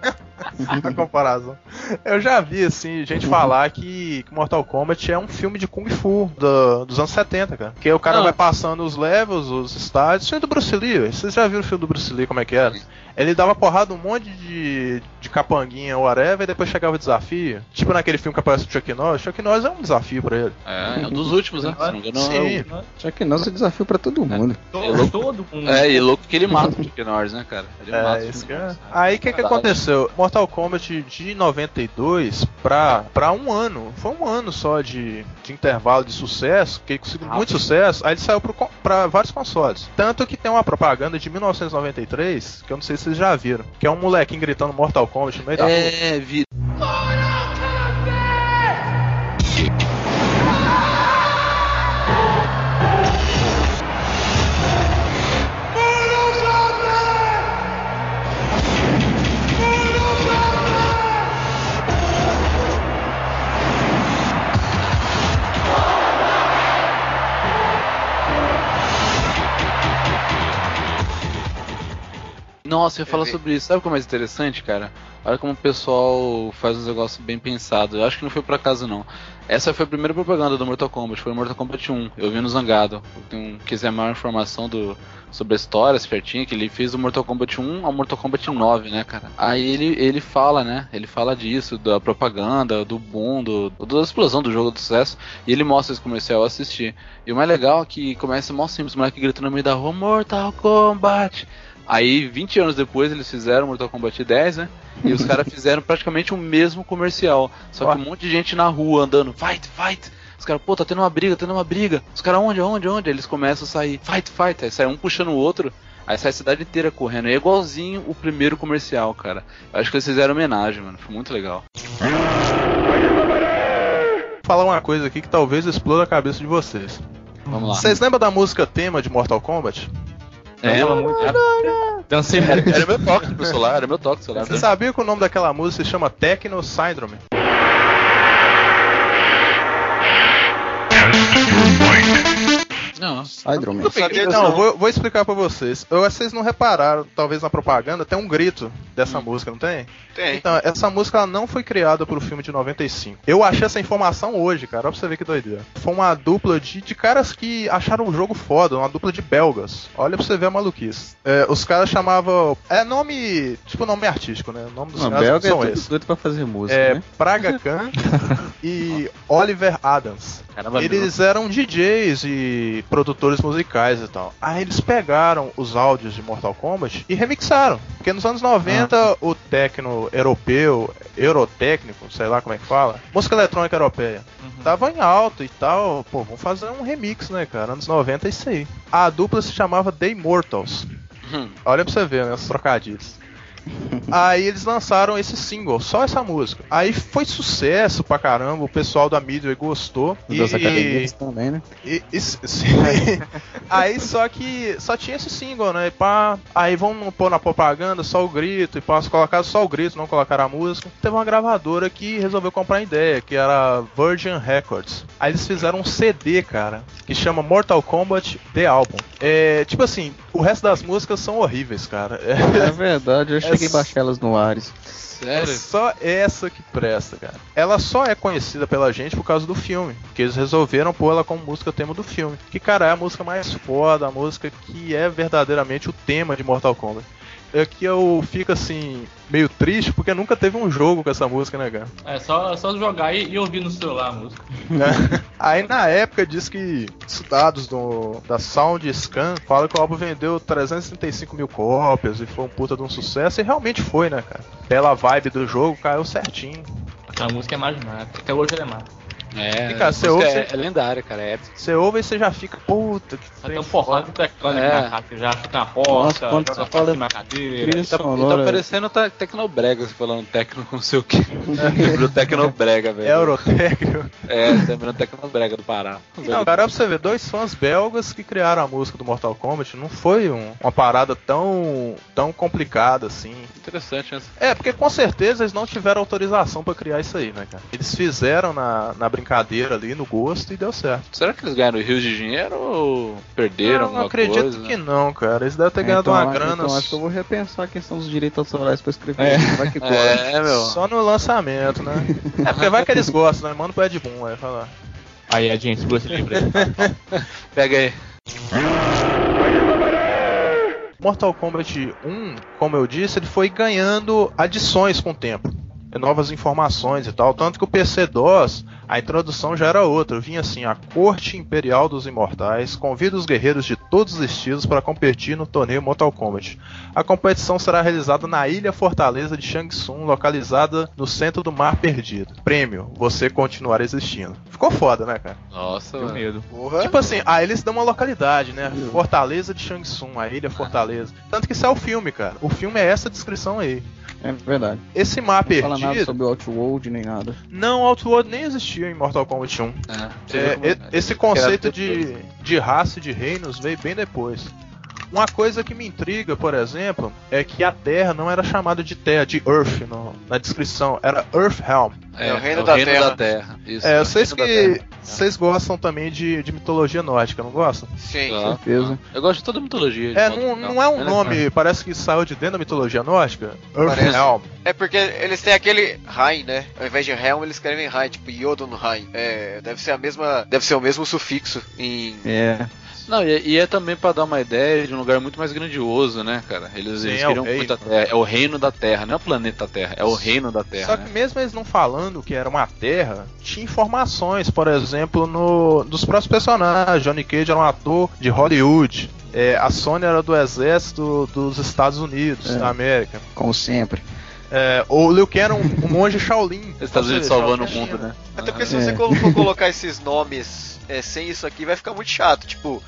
a comparação. Eu já vi, assim, gente falar que, que Mortal Kombat é um filme de Kung Fu do- dos anos 70, cara. Que o cara Não. vai passando os levels, os estádios. Filme do Bruce Lee, vocês já viram o filme do Bruce Lee, como é que era? Ele dava porrada um monte de, de capanguinha, whatever, e depois chegava o desafio. Tipo naquele filme que aparece o Chuck Norris. Chuck Norris é um desafio pra ele. É, é um dos últimos, né? Se não me engano, Sim. é o- Já que nós é desafio pra todo mundo. Todo, todo mundo. É, e louco que ele mata o Chuck Norris, né, cara? Ele mata É, o isso que é. Aí o que, que aconteceu? Mortal Kombat de 92 pra, pra um ano. Foi um ano só de, de intervalo de sucesso, que ele conseguiu muito sucesso. Aí ele saiu pro, pra vários consoles. Tanto que tem uma propaganda de 1993, que eu não sei se vocês já viram, que é um molequinho gritando Mortal Kombat no meio da rua. É, vi. Nossa, eu ia falar sobre isso. Sabe o que é mais interessante, cara? Olha como o pessoal faz uns negócios bem pensados. Eu acho que não foi por acaso, não. Essa foi a primeira propaganda do Mortal Kombat, foi o Mortal Kombat 1. Eu vi no Zangado. Quem quiser maior informação do, sobre a história certinho, que ele fez do Mortal Kombat 1 ao Mortal Kombat 9, né, cara? Aí ele, ele fala, né? Ele fala disso, da propaganda, do boom, do, da explosão do jogo do sucesso. E ele mostra esse comercial eu assisti. E o mais legal é que começa mó simples, o moleque gritando no meio da rua, Mortal Kombat! Aí, 20 anos depois, eles fizeram Mortal Kombat 10, né? E os caras fizeram praticamente o mesmo comercial. Só que um monte de gente na rua andando, fight, fight. Os caras, pô, tá tendo uma briga, tá tendo uma briga. Os caras, onde, onde, onde? Eles começam a sair, fight, fight. Aí sai um puxando o outro. Aí sai a cidade inteira correndo. É igualzinho o primeiro comercial, cara. Eu acho que eles fizeram homenagem, mano. Foi muito legal. Vou falar uma coisa aqui que talvez exploda a cabeça de vocês. Vamos lá. Vocês lembram da música tema de Mortal Kombat? É, Fala muito. Dancei era, muito. era meu toque pro celular, era meu toque pro celular. Você sabia que o nome daquela música se chama Techno Syndrome? Não. Hydroman. sabia Não, não. vou, vou explicar pra vocês. Eu- Vocês não repararam, talvez na propaganda, tem um grito dessa música, não tem? Tem. Então, essa música ela não foi criada pro filme de 95. Eu achei essa informação hoje, cara, olha pra você ver que doideira. Foi uma dupla de, de caras que acharam o jogo foda, uma dupla de belgas. Olha pra você ver a maluquice. É, os caras chamavam. É nome. Tipo nome artístico, né? O nome dos Não, caras belga é são tudo esses. doido pra fazer música, É né? Praga Khan e Oliver Adams. Caramba, Eles eram DJs e produtores musicais e tal. Aí eles pegaram os áudios de Mortal Kombat e remixaram. Porque nos anos 90 o techno europeu, eurotécnico, sei lá como é que fala, música eletrônica europeia, tava em alta e tal. Pô, vamos fazer um remix, né, cara? Anos 90 é isso aí. A dupla se chamava The Immortals. Hum. Olha pra você ver, né? Os trocadilhos. Aí eles lançaram esse single, só essa música. Aí foi sucesso pra caramba, o pessoal da Midway gostou. Os das academias também, né? E- e- sim. aí só que só tinha esse single, né? E pá, aí vamos pôr na propaganda só o grito, e pá, colocaram só o grito, não colocaram a música. Teve uma gravadora que resolveu comprar a ideia, que era Virgin Records. Aí eles fizeram um CD, cara, que chama Mortal Kombat The Album. É, tipo assim, o resto das músicas são horríveis, cara. É verdade, eu cheguei a baixar elas no Ares. É Sério? só essa que presta, cara. Ela só é conhecida pela gente por causa do filme. Que eles resolveram pôr ela como música tema do filme. Que, cara, é a música mais foda, a música que é verdadeiramente o tema de Mortal Kombat. É que eu fico assim, meio triste, porque nunca teve um jogo com essa música, né, cara? É só, só jogar e, e ouvir no celular a música. Aí na época diz que os dados do, da Sound Scan falam que o álbum vendeu 335 mil cópias e foi um puta de um sucesso, e realmente foi, né, cara? Pela vibe do jogo, caiu certinho. Aquela música é mágica, até hoje ela é mágica. É, E, cara, você ouve, é, você- é lendária, cara. É. Você ouve e você já fica, puta, que trem um porrada de teclado É. aqui na casa, já chuta na porta, Nossa, você fala na cadeira. tá, tá parecendo tá, Tecnobrega, você falando tecno com não sei o que. Lembrou Tecnobrega, velho. Eurotecno. É, tá lembrando Tecnobrega do Pará. Não, cara, pra você ver, dois fãs belgas que criaram a música do Mortal Kombat não foi um- uma parada tão, tão complicada assim. Interessante essa. É, porque com certeza eles não tiveram autorização pra criar isso aí, né, cara? Eles fizeram na, na brincadeira ali, no gosto, e deu certo. Será que eles ganharam rios de dinheiro ou perderam não, alguma acredito coisa? que não, cara. Eles devem ter É, ganhado então, uma grana Então acho que eu vou repensar a questão dos direitos autorais pra escrever. É. Vai que cola. É, meu. só no lançamento, né? é, porque vai que eles gostam, né? Manda pro Ed Boon, vai falar. Aí, Edinho, segura esse livro aí. Pega aí. Mortal Kombat 1, como eu disse, ele foi ganhando adições com o tempo. Novas informações e tal. Tanto que o PC-DOS, a introdução já era outra. Vinha assim: a Corte Imperial dos Imortais convida os guerreiros de todos os estilos para competir no torneio Mortal Kombat. A competição será realizada na Ilha Fortaleza de Shang Tsung, localizada no centro do Mar Perdido. Prêmio: você continuar existindo. Ficou foda, né, cara? Nossa, mano. medo. Porra. Tipo assim, aí eles dão uma localidade, né? Fortaleza de Shang Tsung, a ilha Fortaleza. Tanto que isso é o filme, cara. O filme é essa descrição aí. É verdade. Esse mar Não fala nada perdido, sobre o Outworld nem nada. não, Outworld nem existia em Mortal Kombat 1. É, É, como- esse conceito de, de raça e de reinos veio bem depois. Uma coisa que me intriga, por exemplo, é que a Terra não era chamada de Terra, de Earth no- na descrição, era Earthrealm. É o reino da Terra. Terra. Isso, É, o eu sei reino da que vocês gostam também de, de mitologia nórdica, não gostam? Sim. Tá. Certeza. Eu gosto de toda a mitologia. É, não, não é um nome, parece que saiu de dentro da mitologia nórdica. Earthrealm. É porque eles têm aquele Rain, né? Ao invés de Helm, eles escrevem Rain, tipo Yodon-Rain. É, deve ser a mesma. Deve ser o mesmo sufixo em. É. Não, e, e é também pra dar uma ideia de um lugar muito mais grandioso, né, cara? Eles, Sim, eles é o queriam reino. muito a Terra. É o reino da Terra, não é o planeta Terra, é o reino da Terra. Só né? que mesmo eles não falando que era uma terra, tinha informações, por exemplo, no dos próprios personagens. Johnny Cage era um ator de Hollywood. É, a Sony era do exército dos Estados Unidos É. da América. Como sempre. É, o Liu Kang era um, um monge Shaolin. Os Estados Ou Unidos salvando o mundo, né? Até porque se É. você for colocar esses nomes é, sem isso aqui, vai ficar muito chato. Tipo,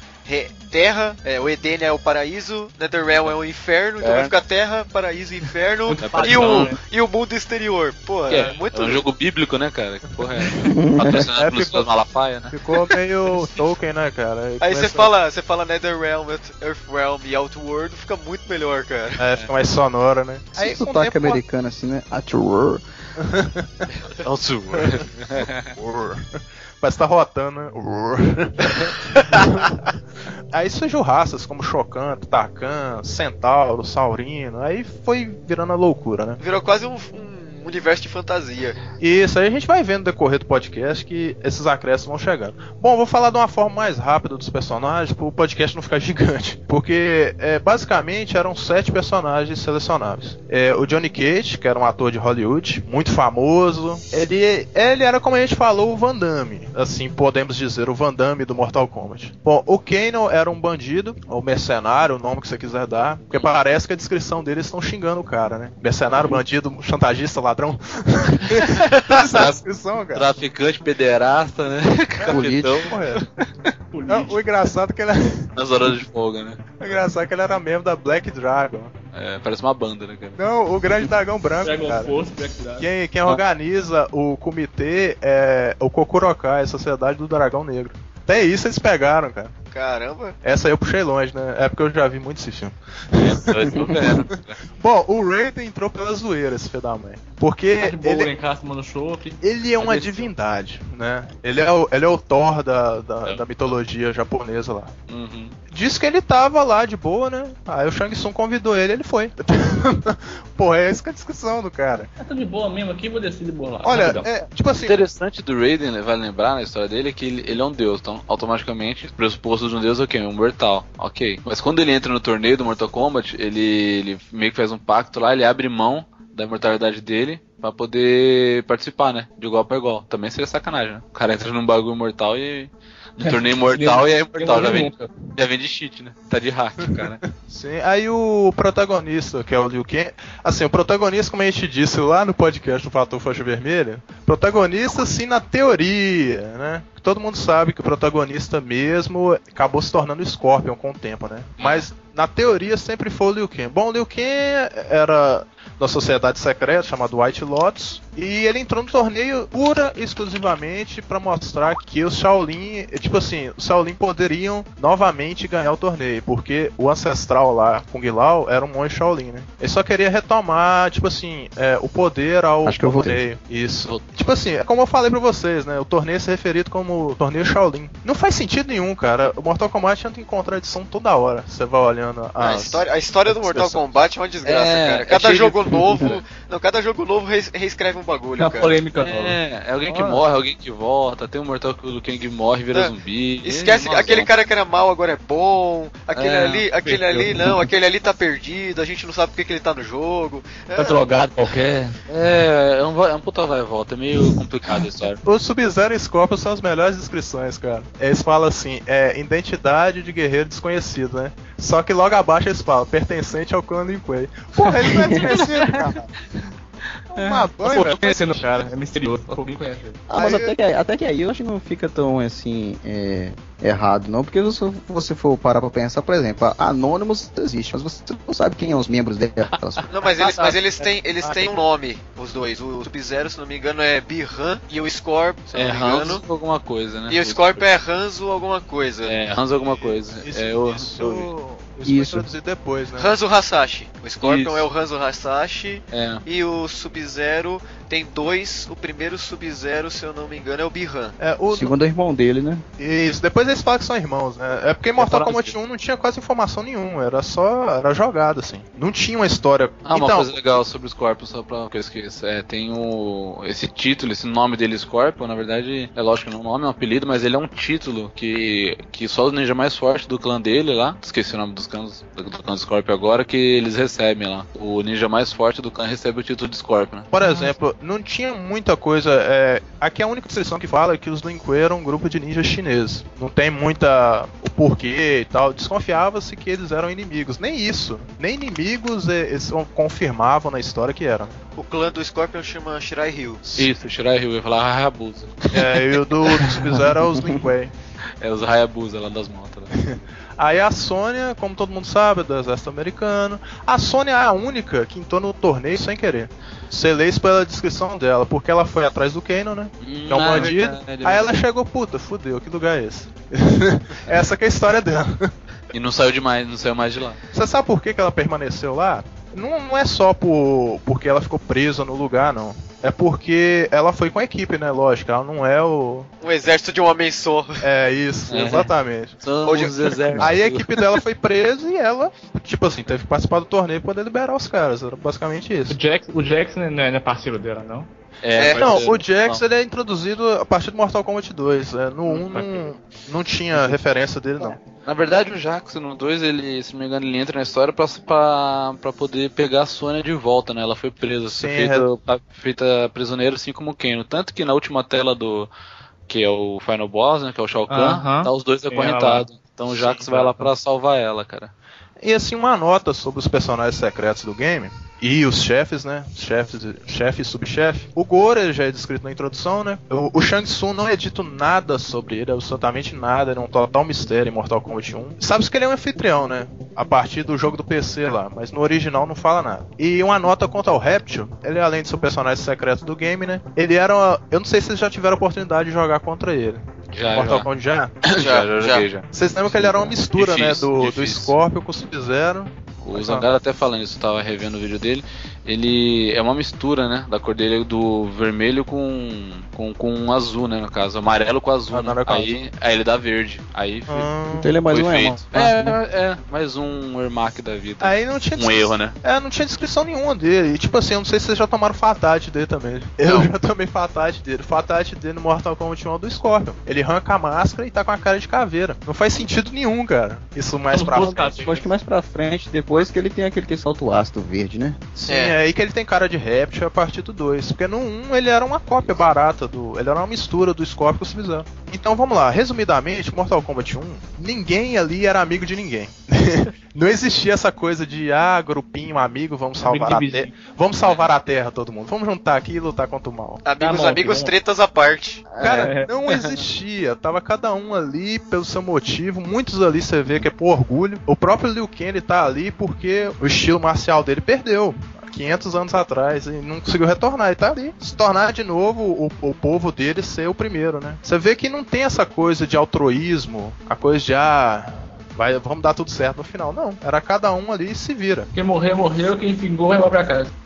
Terra, é, o Edenia é o paraíso, Netherrealm é o inferno, então É. vai ficar Terra, paraíso, inferno Muito e o, né? e o mundo exterior. Pô, é, é, muito. é um jogo bíblico, né, cara? Que porra é? Patrocinado É, pelos ficou- Malafaia, né? Ficou meio Tolkien, né, cara? Aí você começa- fala, você fala Netherrealm, Earthrealm e Outworld, fica muito melhor, cara. É, fica mais sonora, né? Esse com o sotaque tempo- americano assim, né? Outworld. Urr. Parece que tá rotando, né? Aí surgiu raças como Shokan, Takan, Centauro, Saurino. Aí foi virando a loucura, né? Virou quase um, um universo de fantasia. Isso, aí a gente vai vendo no decorrer do podcast que esses acréscimos vão chegando. Bom, vou falar de uma forma mais rápida dos personagens para o podcast não ficar gigante. Porque é, basicamente eram sete personagens selecionáveis. É, o Johnny Cage, que era um ator de Hollywood, muito famoso. Ele, ele era, como a gente falou, o Van Damme. Assim, podemos dizer, o Van Damme do Mortal Kombat. Bom, o Kano era um bandido, ou mercenário, o nome que você quiser dar. Porque parece que a descrição deles estão xingando o cara, né? Mercenário, bandido, chantagista, ladrão. Ladrão. Descrição, cara. Traficante, pederasta, né? Capitão. Porra, Não, o engraçado é que ele Nas horas de folga, né? o engraçado é que ele era membro da Black Dragon. É, parece uma banda, né, cara? Não, o grande dragão branco, Dragon cara. Force, Black Dragon. Quem, quem organiza o comitê é o Kokurokai, a Sociedade do Dragão Negro. Até isso eles pegaram, cara. Caramba. Essa aí eu puxei longe, né? É porque eu já vi muito esse filme. Vendo. Bom, o Raiden entrou pela zoeira, esse filho da mãe. Porque Tá ele, chopp. ele é uma esse divindade, né? Ele é o, ele é o Thor da, da, É. da mitologia japonesa lá. Uhum. Disse que ele tava lá de boa, né? Aí o Shang Tsung convidou ele, ele foi. Porra, é essa que é a descrição do cara. Ah, tô de boa mesmo aqui, vou descer de boa lá. Olha, Rapidão. é, tipo O assim, interessante do Raiden, né, vale lembrar na história dele, é que ele, ele é um deus, então automaticamente, o pressuposto de um deus é o quê? Um mortal, ok. Mas quando ele entra no torneio do Mortal Kombat, ele, ele meio que faz um pacto lá, ele abre mão da imortalidade dele pra poder participar, né? De igual pra igual. Também seria sacanagem, né? O cara entra num bagulho mortal e. No torneio mortal e é imortal, já vem, já vem de cheat, né? Tá de hack, cara. Sim, aí o protagonista, que é o Liu Kang, assim, o protagonista, como a gente disse lá no podcast do Fator Faixa Vermelha, protagonista, sim, na teoria, né? Todo mundo sabe que o protagonista mesmo acabou se tornando o Scorpion com o tempo, né? Mas na teoria sempre foi o Liu Kang. Bom, o Liu Kang era da sociedade secreta chamada White Lotus e ele entrou no torneio pura e exclusivamente para mostrar que os Shaolin, tipo assim, os Shaolin poderiam novamente ganhar o torneio, porque o ancestral lá, Kung Lao, era um monge Shaolin, né? Ele só queria retomar, tipo assim, é, o poder ao Acho que eu vou torneio. Isso. Tipo assim, é como eu falei pra vocês, né? O torneio é se referido como torneio Shaolin. Não faz sentido nenhum, cara. O Mortal Kombat entra em contradição toda hora. Você vai olhando A as... história, a história do Mortal. Kombat é uma desgraça, É, cara. é Cada de- jogo novo. Não, cada jogo novo rees- reescreve um bagulho, Uma cara. polêmica nova. É, é alguém que morre, alguém que volta, tem um mortal que o Kang morre e vira É. zumbi. Esquece que Nossa, aquele cara que era mal agora é bom. Aquele É, ali, aquele perdeu. ali não, aquele ali tá perdido, a gente não sabe porque que ele tá no jogo. É, Tá drogado qualquer. É, é um, é um puta vai e volta, é meio complicado a história. O Sub-Zero e Scorpion são as melhores descrições, cara. Eles falam assim, é identidade de guerreiro desconhecido, né? Só que logo abaixo eles falam, pertencente ao clã Lin Kuei. Porra, ele não é desconhecido, cara. Uma Tô banha, velho. conhecendo o cara, é misterioso. Pouquinho conhece ele. Ah, mas Aí- até que, até que aí eu acho que não fica tão assim é, errado, não, porque se você for parar pra pensar, por exemplo, a Anonymous existe, mas você não sabe quem são os membros dela. Não, mas eles, mas eles têm, eles têm um nome, os dois. O Sub-Zero, se não me engano, é Bihan e o Scorp, se É não me engano. Hanzo alguma coisa, né? E o Scorp é Hanzo alguma coisa. É, Hanzo alguma coisa. Isso, é, eu, isso, eu isso, Isso. foi traduzido depois, né? Hanzo Hasashi. O Scorpion Isso. é o Hanzo Hasashi. É. E o Sub-Zero tem dois. O primeiro Sub-Zero, se eu não me engano, é o Bihan. É, o, Segundo o irmão dele, né? Isso, depois eles falam que são irmãos, né? É porque Mortal falar Kombat 1 não tinha quase informação nenhuma, era só. era jogado, assim. Não tinha uma história. Ah, uma então, coisa legal sobre o Scorpion, só pra que eu esqueça. É, tem o. Esse título, esse nome dele, Scorpion, na verdade, é lógico que não é um nome, é um apelido, mas ele é um título que, que só os ninjas mais fortes do clã dele lá, esqueci o nome dos clãs do, do clã do Scorpion agora, que eles recebem lá. O ninja mais forte do clã recebe o título de Scorpion, né? Por exemplo, não tinha muita coisa. É, aqui a única descrição que fala é que os Lin Kuei eram um grupo de ninjas chineses. Não tem muita o porquê e tal. Desconfiava-se que eles eram inimigos. Nem isso. Nem inimigos é, eles confirmavam na história que eram. O clã do Scorpion chama Shirai Ryu. Isso, Shirai Ryu, eu ia falar Hayabusa. É, e o do, do Sub-Zero é os Lin Kuei. É os Hayabusa lá das motos. Né? Aí a Sônia, como todo mundo sabe, é do exército americano. A Sônia é a única que entrou no torneio sem querer. Você lê isso pela descrição dela, porque ela foi atrás do Kano, né? Que é um bandido. Aí ela chegou, puta, fudeu, que lugar é esse? Essa que é a história dela. E não saiu demais, não saiu mais de lá. Você sabe por que, que ela permaneceu lá? Não, não é só por, porque ela ficou presa no lugar, não. É porque ela foi com a equipe, né? Lógico, ela não é o. Um exército de um homem só. É isso, É. exatamente. São Hoje- os exércitos. Aí a equipe dela foi presa e ela, tipo assim, teve que participar do torneio pra poder liberar os caras. Era basicamente O isso. O Jax não é, não é parceiro dela, não? É, É. Não, o Jax ele é introduzido a partir do Mortal Kombat 2. é, no 1 não, não tinha referência dele, não. Na verdade, o Jax no 2, ele, se não me engano, ele entra na história pra, pra, pra poder pegar a Sônia de volta, né? Ela foi presa, Sim, feita, pa- feita prisioneira assim como o Kano. Tanto que na última tela do. que é o Final Boss, né? Que é o Shao Kahn, Aham. tá os dois acorrentados. Então o Jax Sim, vai lá tá. pra salvar ela, cara. E assim, uma nota sobre os personagens secretos do game. E os chefes, né? Chefes, chefe e subchefe. O Goro ele já é descrito na introdução, né? O, o Shang Tsung não é dito nada sobre ele, absolutamente nada, ele é um total mistério em Mortal Kombat 1. Sabe que ele é um anfitrião, né? A partir do jogo do PC lá, mas no original não fala nada. E uma nota quanto ao Reptile, ele além de ser o personagem secreto do game, né? Ele era. Uma, eu não sei se vocês já tiveram a oportunidade de jogar contra ele. Já, Mortal já. Kombat já? Já, já joguei já. Vocês lembram que ele era uma mistura, Difícil, né? Do, do difícil. Scorpio com o Sub-Zero. O Zangara até falando isso, eu tava revendo o vídeo dele. Ele é uma mistura, né? Da cor dele do vermelho com, com, com azul, né? No caso, amarelo com azul. Ah, né? aí, aí ele dá verde. Aí foi, Ah, Então ele é mais um feito. irmão. É, é, mais um Ermac da vida. Aí não tinha um erro, né? É, não tinha descrição nenhuma dele. E tipo assim, eu não sei se vocês já tomaram Fatality dele também. Eu Não. já tomei Fatality dele. Fatality dele no Mortal Kombat 1 é do Scorpion. Ele arranca a máscara e tá com a cara de caveira. Não faz sentido nenhum, cara. Isso mais Os pra frente. acho que mais pra frente, depois que ele tem aquele que solta o ácido verde, né? Sim, É. é. aí que ele tem cara de réptil a partir do 2. Porque no 1 ele era uma cópia barata do. Ele era uma mistura do Scorpion com o Sub-Zero. Então vamos lá, resumidamente, Mortal Kombat 1, ninguém ali era amigo de ninguém. Não existia essa coisa de ah, grupinho, amigo, vamos salvar a Terra. Vamos salvar a Terra, todo mundo. Vamos juntar aqui e lutar contra o mal. Amigos, bom, amigos, bom. tretas à parte. Cara, É. não existia. Tava cada um ali pelo seu motivo. Muitos ali você vê que é por orgulho. O próprio Liu Kang ele tá ali porque o estilo marcial dele perdeu. Há 500 anos atrás e não conseguiu retornar, ele tá ali. Se tornar de novo o, o povo dele ser o primeiro, né? Você vê que não tem essa coisa de altruísmo, a coisa de ah, vai, vamos dar tudo certo no final. Não, era cada um ali e se vira. Quem morreu, morreu, quem pingou vai pra casa.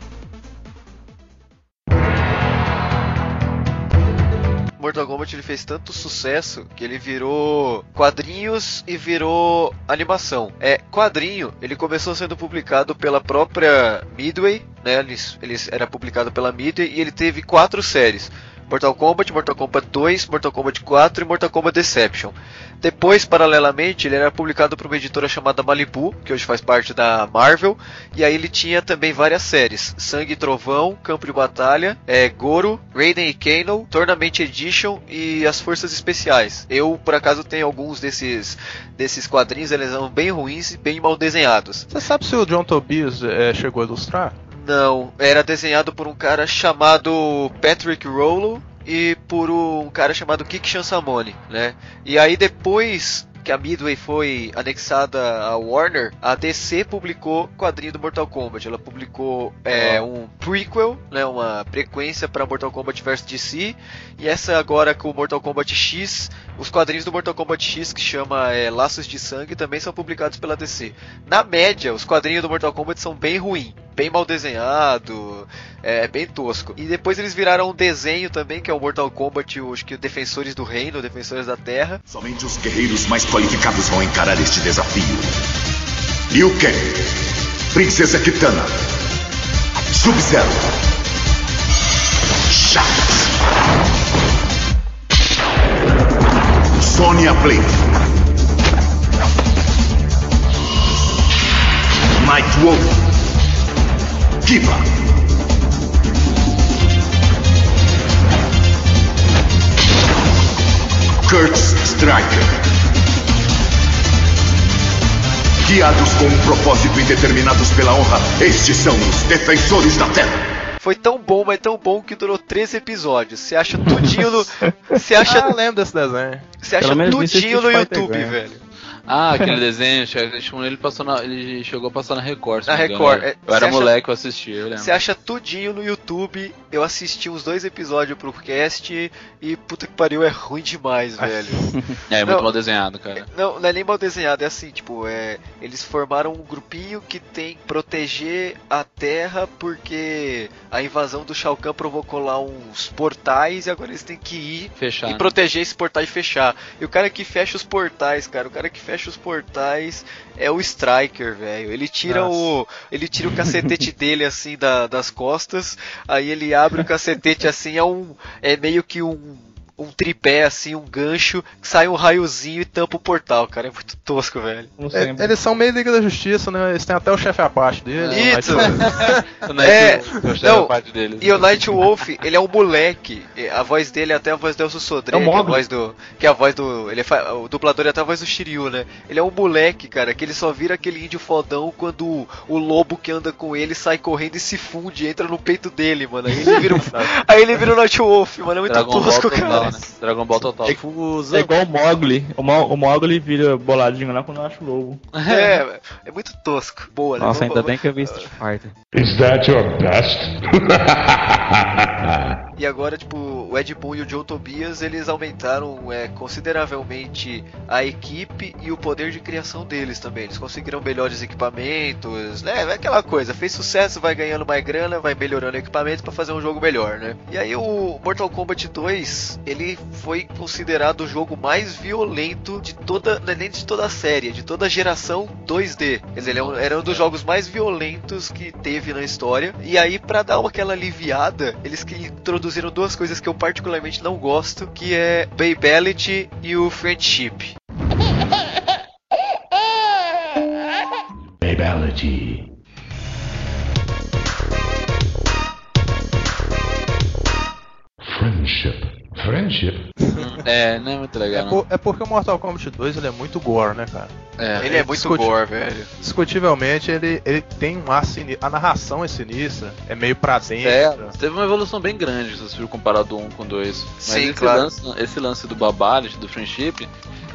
Mortal Kombat ele fez tanto sucesso que ele virou quadrinhos e virou animação. É, quadrinho, ele começou sendo publicado pela própria Midway, né? Ele, era publicado pela Midway e ele teve quatro séries. Mortal Kombat, Mortal Kombat 2, Mortal Kombat 4 e Mortal Kombat Deception. Depois, paralelamente, ele era publicado por uma editora chamada Malibu, que hoje faz parte da Marvel, e aí ele tinha também várias séries: Sangue e Trovão, Campo de Batalha, é, Goro, Raiden e Kano, Tournament Edition e as Forças Especiais. Eu, por acaso, tenho alguns desses, desses quadrinhos, eles são bem ruins e bem mal desenhados. Você sabe se o John Tobias eh, chegou a ilustrar? Não, era desenhado por um cara chamado Patrick Rollo e por um cara chamado Kik Chansamone, né? E aí depois que a Midway foi anexada à Warner, a DC publicou quadrinho do Mortal Kombat. Ela publicou é, um prequel, né, uma frequência para Mortal Kombat vs DC, e essa agora com o Mortal Kombat X, os quadrinhos do Mortal Kombat X que chama é, Laços de Sangue também são publicados pela DC. Na média, os quadrinhos do Mortal Kombat são bem ruins, bem mal desenhado, é bem tosco. E depois eles viraram um desenho também, que é o Mortal Kombat, o- acho que Defensores do Reino, Defensores da Terra. Somente os guerreiros mais qualificados vão encarar este desafio. Liu Kang, Princesa Kitana, Sub-Zero, Shadows, Sonya Blade, Nightwolf, Kiva, Kurt Striker. Guiados com um propósito e determinados pela honra, estes são os Defensores da Terra. Foi tão bom, mas tão bom que durou três episódios. Você acha tudinho no. Você acha, Ah, lembro desse desenho. você acha tudinho no YouTube, ganha. velho. Ah, aquele desenho, ele passou na, ele chegou a passar na Record. Na. Record, é, Eu era você acha- moleque, eu assistia, eu. Você acha tudinho no YouTube. Eu assisti uns dois episódios pro cast e puta que pariu, é ruim demais, velho. É, muito Não. mal desenhado, cara. Não, não é nem mal desenhado, é assim, tipo, é, eles formaram um grupinho que tem que proteger a Terra porque a invasão do Shao Kahn provocou lá uns portais e agora eles têm que ir Fechar. e né? proteger esse portal e fechar. E o cara que fecha os portais, cara, o cara que fecha os portais é o Striker, velho. Ele tira Nossa. o ele tira o cacetete dele assim da- das costas, aí ele abre o cacetete assim, é um é meio que um um tripé assim, um gancho, que sai um raiozinho e tampa o portal, cara. É muito tosco, velho. É, eles são meio Liga da Justiça, né? Eles têm até o chefe à parte deles. Isso. O Night É, não, parte deles. E o Night Wolf, ele é um moleque. A voz dele é até a voz do Elcio Sodré, É o que é a voz do. Que é a voz do. Ele fa- o dublador é até a voz do Shiryu, né? Ele é um moleque, cara, que ele só vira aquele índio fodão quando o, o lobo que anda com ele sai correndo e se funde, entra no peito dele, mano. Aí ele vira um, aí ele vira o Night Wolf, mano. É muito Dragon Ball tosco, total, né? Dragon Ball total. É- Fusa. É igual o Mogli. O, Mo o Mogli vira boladinho lá quando acha o lobo. É, é muito tosco. Boa, né? Nossa, ainda bem que eu vi Street Fighter. Is that your best? E agora, tipo, o Ed Boon e o Joe Tobias, eles aumentaram é, consideravelmente a equipe e o poder de criação deles também. Eles conseguiram melhores equipamentos, né? É aquela coisa, fez sucesso, vai ganhando mais grana, vai melhorando o equipamento pra fazer um jogo melhor, né? E aí o Mortal Kombat 2, ele foi considerado o jogo mais violento de toda, não é nem de toda a série, de toda a geração 2D. Quer dizer, ele é um- era um dos jogos mais violentos que teve na história. E aí, pra dar uma aquela aliviada, eles que introduziram duas coisas que eu particularmente não gosto, que é Babality e o Friendship. Babality. Friendship. Friendship? É, não é muito É, legal. não. por- é porque o Mortal Kombat 2 ele é muito gore, né, cara? É. Ele é muito discute- gore, velho. Discutivelmente, ele, ele tem um ar sinistro. A narração é sinistra, é meio pra dentro. É, teve uma evolução bem grande se você for comparar do 1 com 2. Mas Sim, esse, claro. lance, esse lance do Babalit, do Friendship,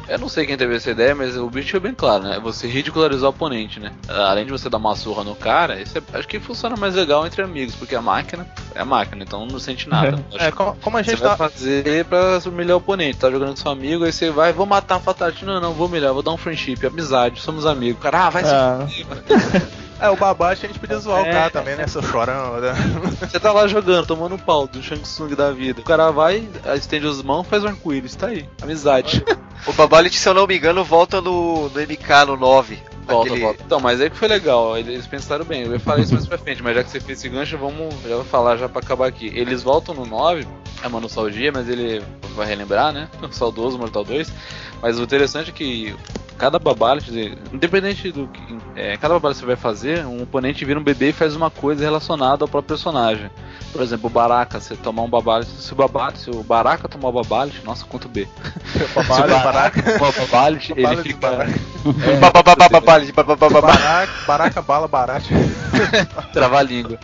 eu não sei quem teve essa ideia, mas o bicho é bem claro, né? É você ridicularizar o oponente, né? Além de você dar uma surra no cara, isso é- acho que funciona mais legal entre amigos, porque a máquina é a máquina, então não sente nada. É, que como, como a você gente vai tá. fazer pra humilhar o oponente, tá jogando com seu amigo, aí você vai, vou matar um fatality, não, não, vou humilhar, vou dar um friendship, amizade, somos amigos. Cara, ah, vai Ah. se É, o Babache a gente podia zoar o É. cara também, né? Seu chorão, né? Você tá lá jogando, tomando um pau do Shang Tsung da vida. O cara vai, estende as mãos, faz um arco-íris, tá aí. Amizade. O Babality, se eu não me engano, volta no, no MK no 9. Volta, Aquele- volta. Então, mas aí que foi legal, eles pensaram bem. Eu ia falar isso mais pra frente, mas já que você fez esse gancho, vamos. Já vou falar já pra acabar aqui. Eles voltam no 9, é uma nostalgia, mas ele vai relembrar, né? Saudoso Mortal 2. Mas o interessante é que cada babalite, independente do que. É, cada babalite que você vai fazer, um oponente vira um bebê e faz uma coisa relacionada ao próprio personagem. Por exemplo, o Baraka, você tomar um babalite, se o babalite, se o Baraka tomar o babalite, nossa, quanto B. Se o Baraka tomar o babalite, ele fica. Baraka. Bala, barate. Trava a língua.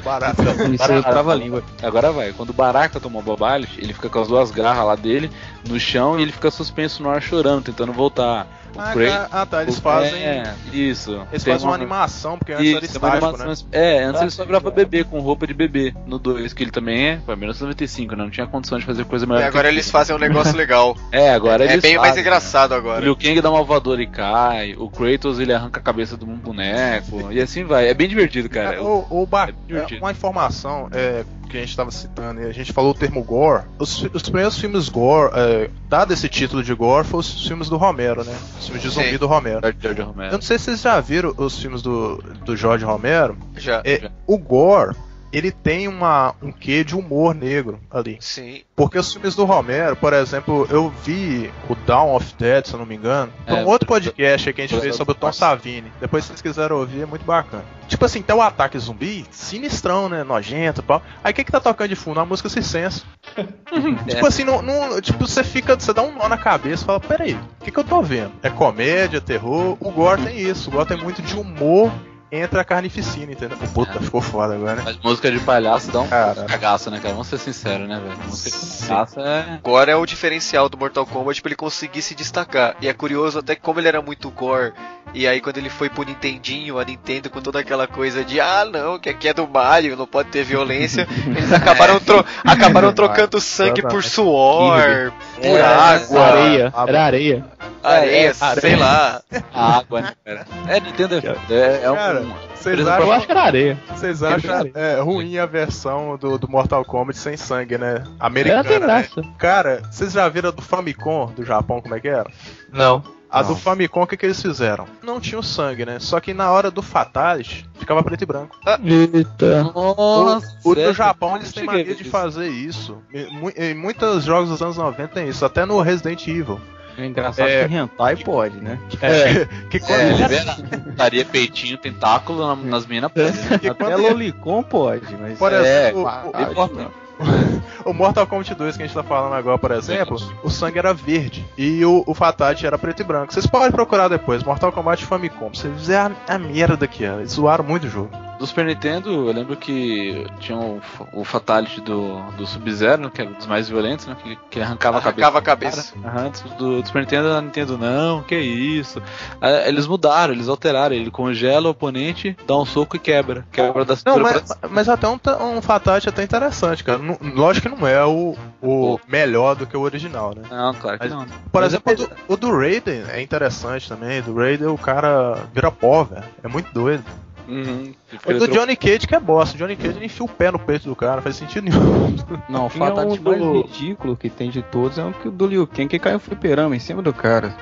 Isso aí trava a língua. Agora vai. Quando o Baraka toma o Babalite, ele fica com as duas garras lá dele no chão e ele fica suspenso no ar chorando, tentando voltar. O Ah, cara, ah, tá, eles o- fazem. É, isso. Eles fazem uma animação, porque antes Isso, era uma estático, né? É, antes Ah, ele só cara. bebê com roupa de bebê. No 2, que ele também é, foi 1995, né? Não tinha condição de fazer coisa melhor. E do agora que eles fazem um negócio legal. É, agora É eles bem mais fazem, engraçado O agora. Liu Kang dá uma voadora e cai, o Kratos ele arranca a cabeça de um boneco, e assim vai. É bem divertido, cara. É, o, o ba- é divertido. uma informação é, que a gente estava citando, e a gente falou o termo gore. Os, os primeiros filmes gore, é, dado esse título de gore, foram os filmes do Romero, né? Os filmes de zumbi Sim. do Romero. George Eu Romero. não sei se vocês já viram os filmes do, do Jorge Romero. Já. É, o gore, ele tem uma, um quê de humor negro ali. Sim. Porque os filmes do Romero, por exemplo, eu vi o Dawn of Dead, se eu não me engano, É, um outro podcast que a gente eu- fez sobre o Tom Savini. Depois, se vocês quiserem ouvir, é muito bacana. Tipo assim, tem o ataque zumbi, sinistrão, né? Nojento e tal. Aí o que que tá tocando de fundo? A música Circense. Tipo assim, não, não- tipo, você fica, você dá um nó na cabeça e fala, peraí, o que que eu tô vendo? É comédia, terror? O Gore tem isso, o Gore tem muito de humor entre a carnificina, entendeu? Puta, ficou foda agora, né? Mas música de palhaço dá um Cara. cagaço, né, cara? Vamos ser sinceros, né, velho? Música de palhaço é. Agora é o diferencial do Mortal Kombat pra ele conseguir se destacar. E é curioso até que como ele era muito gore, e aí quando ele foi pro Nintendinho, a Nintendo com toda aquela coisa de ah não, que aqui é do Mario, não pode ter violência, eles acabaram, tro acabaram trocando sangue por suor, por É, água, areia. Era areia. areia, É, sei lá. A água, né, cara? É, Nintendo é. É, é um. Vocês acham Eu acho que era areia. Vocês acham é, ruim a versão do, do Mortal Kombat sem sangue, né? Ela tem Americana. né? graça. Cara, vocês já viram do Famicom do Japão como é que era? Não. A do Famicom, o que, que eles fizeram? Não tinha o sangue, né? Só que na hora do Fatality, ficava preto e branco. Eita. Nossa, O do? Japão, eles Não têm mania de isso. fazer isso. Em, em muitos jogos dos anos 90 tem isso. Até no Resident Evil. É engraçado É. que hentai pode, né? É, que quando É, ele- libera. Estaria peitinho, tentáculo na- nas minas. pode, né? Até quando Lolicon pode, mas... Por É, exemplo, o- o Mortal Kombat 2 que a gente tá falando agora, por exemplo, o sangue era verde e o, o Fatality era preto e branco. Vocês podem procurar depois, Mortal Kombat Famicom. Vocês verem a, a merda que era. Eles zoaram muito o jogo. Do Super Nintendo, eu lembro que tinha o, o Fatality do, do Sub-Zero, que era um dos mais violentos, né? Que, que arrancava, Arrancava a cabeça. a cabeça. Aham, do, do Super Nintendo, a Nintendo, não, que isso. Ah, Eles mudaram, eles alteraram. Ele congela o oponente, dá um soco e quebra. Quebra da Não, mas, pra- mas até um, um Fatality até interessante, cara. Não- lógico que não é o, o melhor do que o original, né? Não, claro que Mas- não. Por Mas exemplo, é- o do, o do Raiden é interessante também. Do Raiden o cara vira pó, velho. É muito doido. Uhum. O do Johnny Cage que é bosta. O Johnny Cage ele enfia o pé no peito do cara, não faz sentido nenhum. Não, o fatality um mais do- ridículo que tem de todos é o que o do Liu Kang que caiu um fliperama em cima do cara.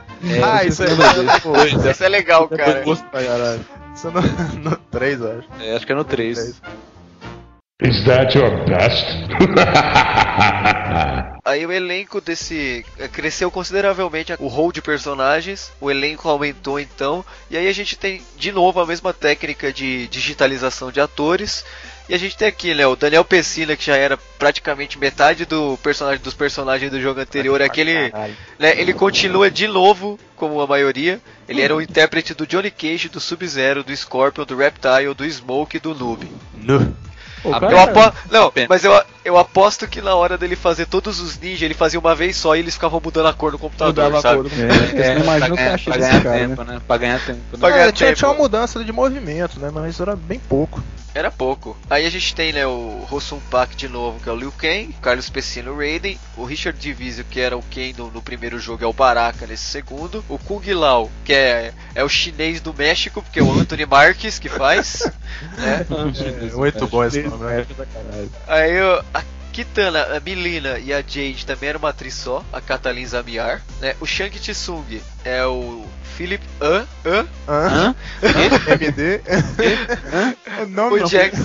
ah, isso é. Isso é legal, cara. Isso é no, no 3, eu acho. É, acho que é no 3. Is that your best? Aí o elenco desse eh, cresceu consideravelmente o rol de personagens, o elenco aumentou então, e aí a gente tem de novo a mesma técnica de digitalização de atores. E a gente tem aqui, né, o Daniel Pessina, que já era praticamente metade do personagem dos personagens do jogo anterior, aquele, né, ele continua de novo como a maioria. Ele era o intérprete do Johnny Cage, do Sub-Zero, do Scorpion, do Reptile, do Smoke e do Noob. No. Pô, A cara, Eu apo... Não, Apenas. mas eu, eu aposto que na hora dele fazer todos os ninjas, ele fazia uma vez só e eles ficavam mudando a cor no computador, mudava a sabe? cor do É, porque você não imagina pra pra ganhar cara, né? tempo, né? Pra ganhar tempo. Né? Pra ganhar É, tinha, tempo. tinha uma mudança de movimento, né? Mas era bem pouco. Era pouco. Aí a gente tem, né, o Rossum Pak de novo, que é o Liu Kang, o Carlos Pessino Raiden, o Richard Divisio, que era o Ken no, no primeiro jogo, é o Baraka nesse segundo, o Kung Lao, que é, é o chinês do México, porque é o Anthony Marques que faz, né? É, muito bom esse nome, né? Aí o- a Kitana, a Milina e a Jade também era uma atriz só, a Katalin Zamiar, né? O Shang Tsung é o Philip An, An Hã? MD? o Jax,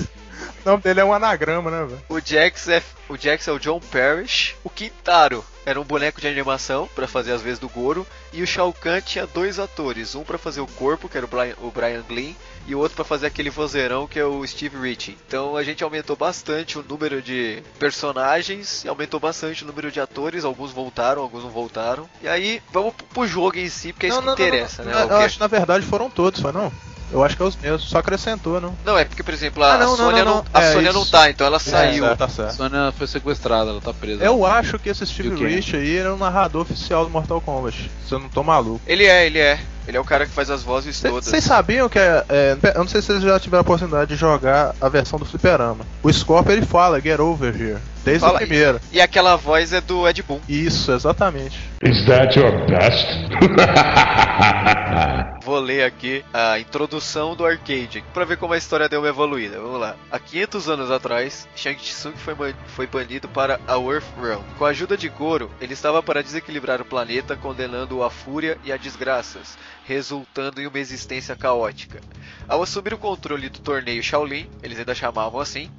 o nome dele é um anagrama, né, velho? o Jax é o Jax é o John Parrish, o Quintaro era um boneco de animação pra fazer as vezes do Goro e o Shao Kahn tinha dois atores, um pra fazer o corpo, que era o Brian, o Brian Glynn, e o outro pra fazer aquele vozeirão que é o Steve Ritchie. Então a gente aumentou bastante o número de personagens, e aumentou bastante o número de atores, alguns voltaram, alguns não voltaram. E aí, vamos pro- jogo em si, porque é isso que interessa, não, né? não, o Eu acho que na verdade foram todos, foi não? Eu acho que é os mesmos, só acrescentou, não? Não, é porque, por exemplo, a, Ah, não, a Sônia, não, não, não. a É, Sônia isso. não tá, então ela saiu. É, tá A certo. Sônia foi sequestrada, ela tá presa. Eu acho que esse Steve? Rich aí era o narrador oficial do Mortal Kombat. Se eu não tô maluco. Ele é, ele é. Ele é o cara que faz as vozes todas. Vocês sabiam que é, é, Eu não sei se vocês já tiveram a oportunidade de jogar a versão do Fliperama. O Scorpion ele fala, get over here. Desde Fala o primeiro. E aquela voz é do Ed Boon. Isso, exatamente. Is that your best? Vou ler aqui a introdução do arcade pra ver como a história deu uma evoluída. Vamos lá. Há 500 anos atrás, Shang Tsung foi, foi banido para a Earth Realm. Com a ajuda de Goro, ele estava para desequilibrar o planeta, condenando-o à fúria e a desgraças, resultando em uma existência caótica. Ao assumir o controle do torneio Shaolin, eles ainda chamavam assim,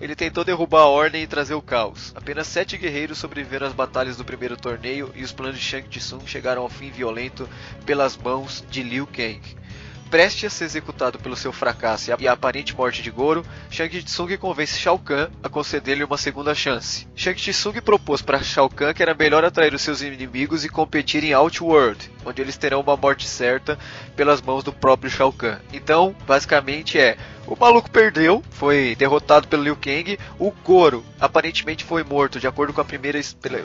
ele tentou derrubar a ordem e trazer o caos. Apenas sete guerreiros sobreviveram às batalhas do primeiro torneio e os planos de Shang Tsung chegaram ao fim violento pelas mãos de Liu Kang. Preste a ser executado pelo seu fracasso e a- aparente morte de Goro, Shang Tsung convence Shao Kahn a conceder-lhe uma segunda chance. Shang Tsung propôs para Shao Kahn que era melhor atrair os seus inimigos e competir em Outworld, onde eles terão uma morte certa pelas mãos do próprio Shao Kahn. Então, basicamente é o maluco perdeu, foi derrotado pelo Liu Kang. O Goro aparentemente foi morto, de acordo com a primeira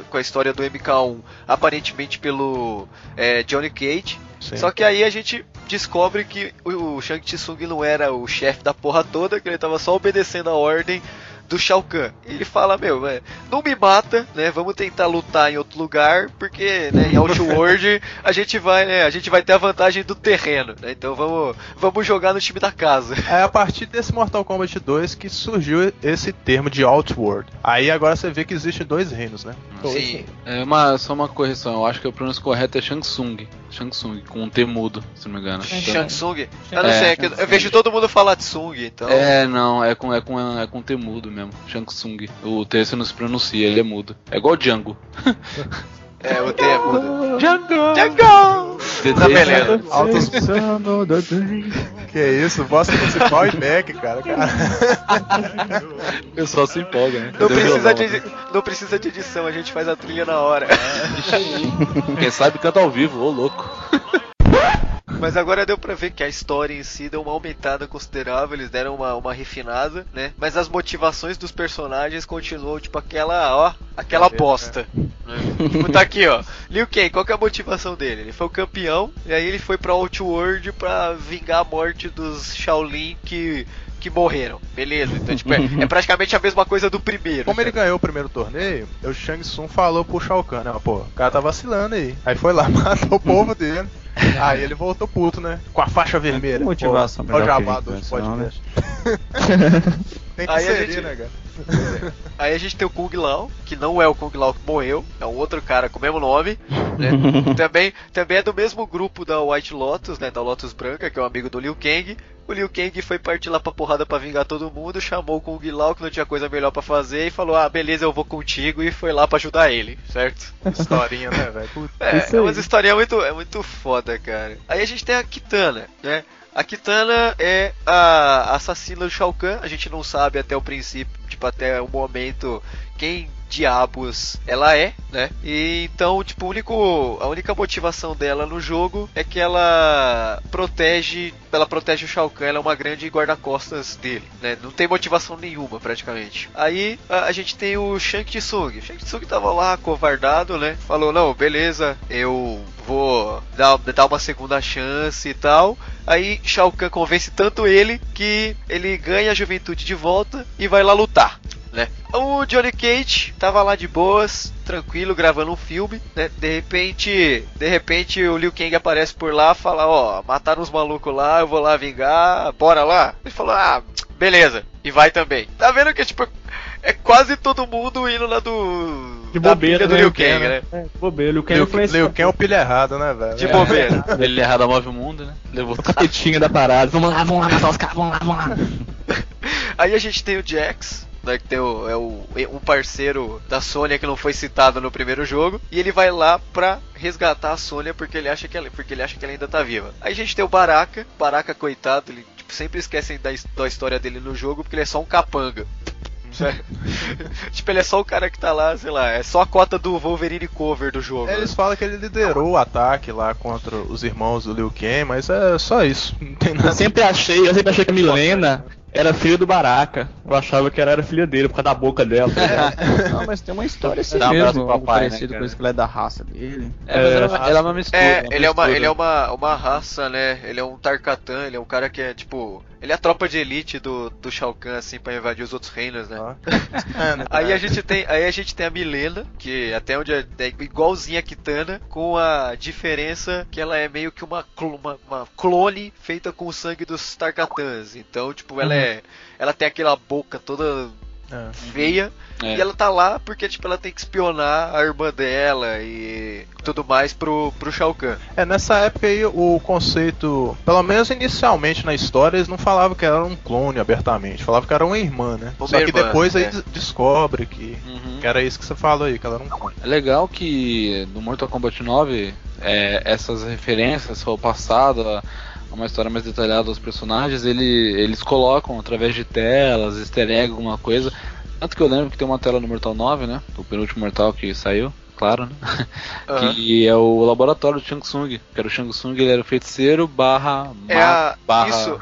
com a história do MK1, aparentemente pelo é, Johnny Cage. Sim. Só que aí a gente descobre que o, Shang Tsung não era o chefe da porra toda, que ele tava só obedecendo a ordem do Shao Kahn. E ele fala, meu, é, não me mata, né? Vamos tentar lutar em outro lugar, porque né, em Outworld a gente vai, né, a gente vai ter a vantagem do terreno, né? Então vamos, vamos jogar no time da casa. É a partir desse Mortal Kombat 2 que surgiu esse termo de Outworld. Aí agora você vê que existem dois reinos, né? Sim. É uma, só uma correção, eu acho que o pronúncio correto é Shang Tsung. Shang Tsung, com um T mudo, se não me engano. Shang Tsung? Eu não É, sei, é que eu, eu vejo todo mundo falar de Tsung, então. É, não, é com, é com, é com T mudo mesmo. Shang Tsung. O T você não se pronuncia, ele é mudo. É igual Django. É, o T é mudo. Django! Django! Tá beleza. Altos... que isso, voz principal e back, cara. cara. O pessoal se empolga, né? Não precisa, de, não precisa de edição, a gente faz a trilha na hora. Quem sabe canta ao vivo, ô louco. Mas agora deu pra ver que a história em si deu uma aumentada considerável, eles deram uma, uma refinada, né? Mas as motivações dos personagens continuam, tipo, aquela, ó, aquela bosta. né? Tipo, tá aqui, ó. Liu Kang, qual que é a motivação dele? Ele foi o campeão, e aí ele foi pra Outworld pra vingar a morte dos Shaolin que que morreram. Beleza, então tipo, é, é praticamente a mesma coisa do primeiro. Como ele ganhou o primeiro torneio, o Shang Tsung falou pro Shao Kahn, né? Pô, o cara tá vacilando aí. Aí foi lá, matou o povo dele. Aí ele voltou puto, né? Com a faixa vermelha. Que motivação Pô, melhor jabá né? Tem que Aí a inserir, gente- né, cara? Aí a gente tem o Kung Lao, que não é o Kung Lao que morreu, é um outro cara com o mesmo nome, né? também, também é do mesmo grupo da White Lotus, né? Da Lotus Branca, que é um amigo do Liu Kang. O Liu Kang foi partir lá pra porrada pra vingar todo mundo, chamou o Kung Lao, que não tinha coisa melhor pra fazer, e falou: Ah, beleza, eu vou contigo, e foi lá pra ajudar ele, certo? Historinha, né, velho? É, é aí. umas historinhas muito, é muito foda, cara. Aí a gente tem a Kitana, né? A Kitana é a assassina do Shao Kahn. A gente não sabe até o princípio, tipo, até o momento quem diabos ela é, né? E então, tipo, único, a única motivação dela no jogo é que ela protege, ela protege o Shao Kahn, ela é uma grande guarda-costas dele, né? Não tem motivação nenhuma, praticamente. Aí a, a gente tem o Shang Tsung. O Shang Tsung tava lá, covardado, né? Falou, não, beleza, eu vou dar, dar uma segunda chance e tal. Aí Shao Kahn convence tanto ele que ele ganha a juventude de volta e vai lá lutar. Né? O Johnny Cage tava lá de boas, tranquilo, gravando um filme, né? De repente, de repente o Liu Kang aparece por lá, fala, ó, mataram os malucos lá, eu vou lá vingar, bora lá. Ele falou, ah, beleza, e vai também. Tá vendo que tipo é quase todo mundo indo lá do De bobeira, do né, Liu Liu Kang, Kang, né? É, de bobeira. O Kang Liu, influencia- Liu Kang é o pilha errado, né, velho? De bobeira. Ele errado move o mundo, né? Levou O da parada. Vamos lá, vamos lá matar os caras, vamos lá, vamos lá. Aí a gente tem o Jax, né, que tem o, é o, um parceiro da Sônia que não foi citado no primeiro jogo, e ele vai lá pra resgatar a Sônia porque ele acha que ela, porque ele acha que ela ainda tá viva. Aí a gente tem o Baraka, Baraka coitado, ele tipo, sempre esquecem da, da história dele no jogo porque ele é só um capanga. Certo? tipo, ele é só o cara que tá lá, sei lá, é só a cota do Wolverine cover do jogo. né? Eles falam que ele liderou o ataque lá contra os irmãos do Liu Kang, mas é só isso. Não tem Eu sempre achei, eu sempre achei que a Milena era filha do Baraka. Eu achava que ela era filha dele por causa da boca dela. tá? Não, mas tem uma história assim Dá um abraço mesmo, algo papai, né, parecido cara? com isso que ele é da raça dele. É, mas ela, ela é uma mistura. É, uma ele é uma, mistura. ele é uma, uma raça, né? Ele é um Tarkatan, ele é um cara que é tipo. Ele é a tropa de elite do, do Shao Kahn, assim, pra invadir os outros reinos, né? É, né? Aí a gente tem, aí a gente tem a Milena, que até onde é, é igualzinha a Kitana, com a diferença que ela é meio que uma, uma, uma clone feita com o sangue dos Tarkatans. Então, tipo, ela é, ela tem aquela boca toda É. feia É. e ela tá lá porque tipo ela tem que espionar a irmã dela e tudo mais pro pro Shao Kahn. É, nessa época aí o conceito, pelo menos inicialmente na história, eles não falavam que era um clone abertamente, falavam que era uma irmã, né? Uma Só que irmã, depois aí é. des- descobre que, Uhum. que era isso que você falou aí, que ela era um clone. É legal que no Mortal Kombat 9 é, essas referências ao passado, a uma história mais detalhada dos personagens, ele, eles colocam através de telas, easter egg, alguma coisa. Tanto que eu lembro que tem uma tela no Mortal 9, né? O penúltimo Mortal que saiu, claro, né? Aham. Que é o laboratório do Shang Tsung. Que era o Shang Tsung, ele era o feiticeiro barra. É ma- a- barra, isso.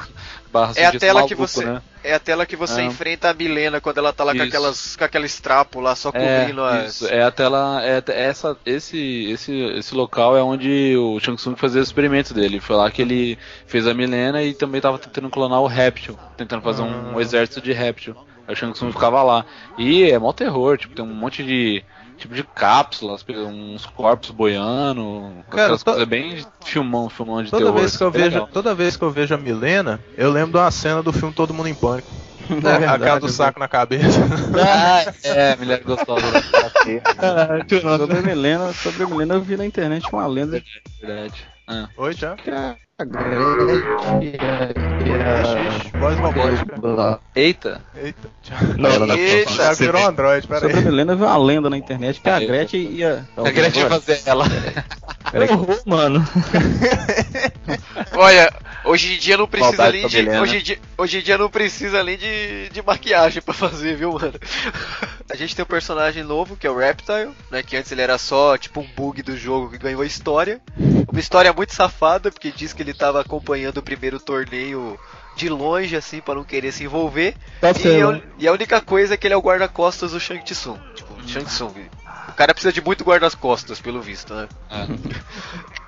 barra É a tela que maluco, você- Né? É a tela que você Ah. enfrenta a Milena quando ela tá lá com Isso. aquelas com aquela estrapo lá só cobrindo É, as isso, é a tela, é a- essa, esse, esse, esse local é onde o Shang Tsung fazia os experimentos dele. Foi lá que ele fez a Milena e também tava tentando clonar o Réptil, tentando fazer um, um exército de Réptil. Aí o Shang Tsung ficava lá. E é mó terror, tipo, tem um monte de tipo de cápsulas, uns corpos boiando, Cara, aquelas to- coisas bem filmão, filmão de Toda terror. vez que eu É vejo, legal. toda vez que eu vejo a Milena, eu lembro de uma cena do filme Todo Mundo em Pânico. É a cara do eu saco na cabeça. Ah, é, mulher gostosa. Ah, tio, nossa. Sobre a Milena, sobre a Milena eu vi na internet uma lenda Verdade. Ah. Oi, já? A Gretchen e a- Voz robótica. Eita. Eita. Não, ela não Eita, Thiago virou um Android, pera Sobre a. Milena veio uma lenda na internet que a. Gretchen ia. A Gretchen ia fazer ela. Peraí. Horror, mano. Olha, hoje em dia não precisa Maldade nem de. Hoje em, dia, hoje em dia não precisa nem de, de maquiagem pra fazer, viu, mano? A gente tem um personagem novo que é o Reptile, né? Que antes ele era só tipo um bug do jogo que ganhou a história. Uma história muito safada, porque diz que ele tava acompanhando o primeiro torneio de longe, assim, pra não querer se envolver. Tá E e a única coisa é que ele é o guarda-costas do Shang Tsung. Tipo, Shang Tsung. O cara precisa de muito guarda-costas, pelo visto, né?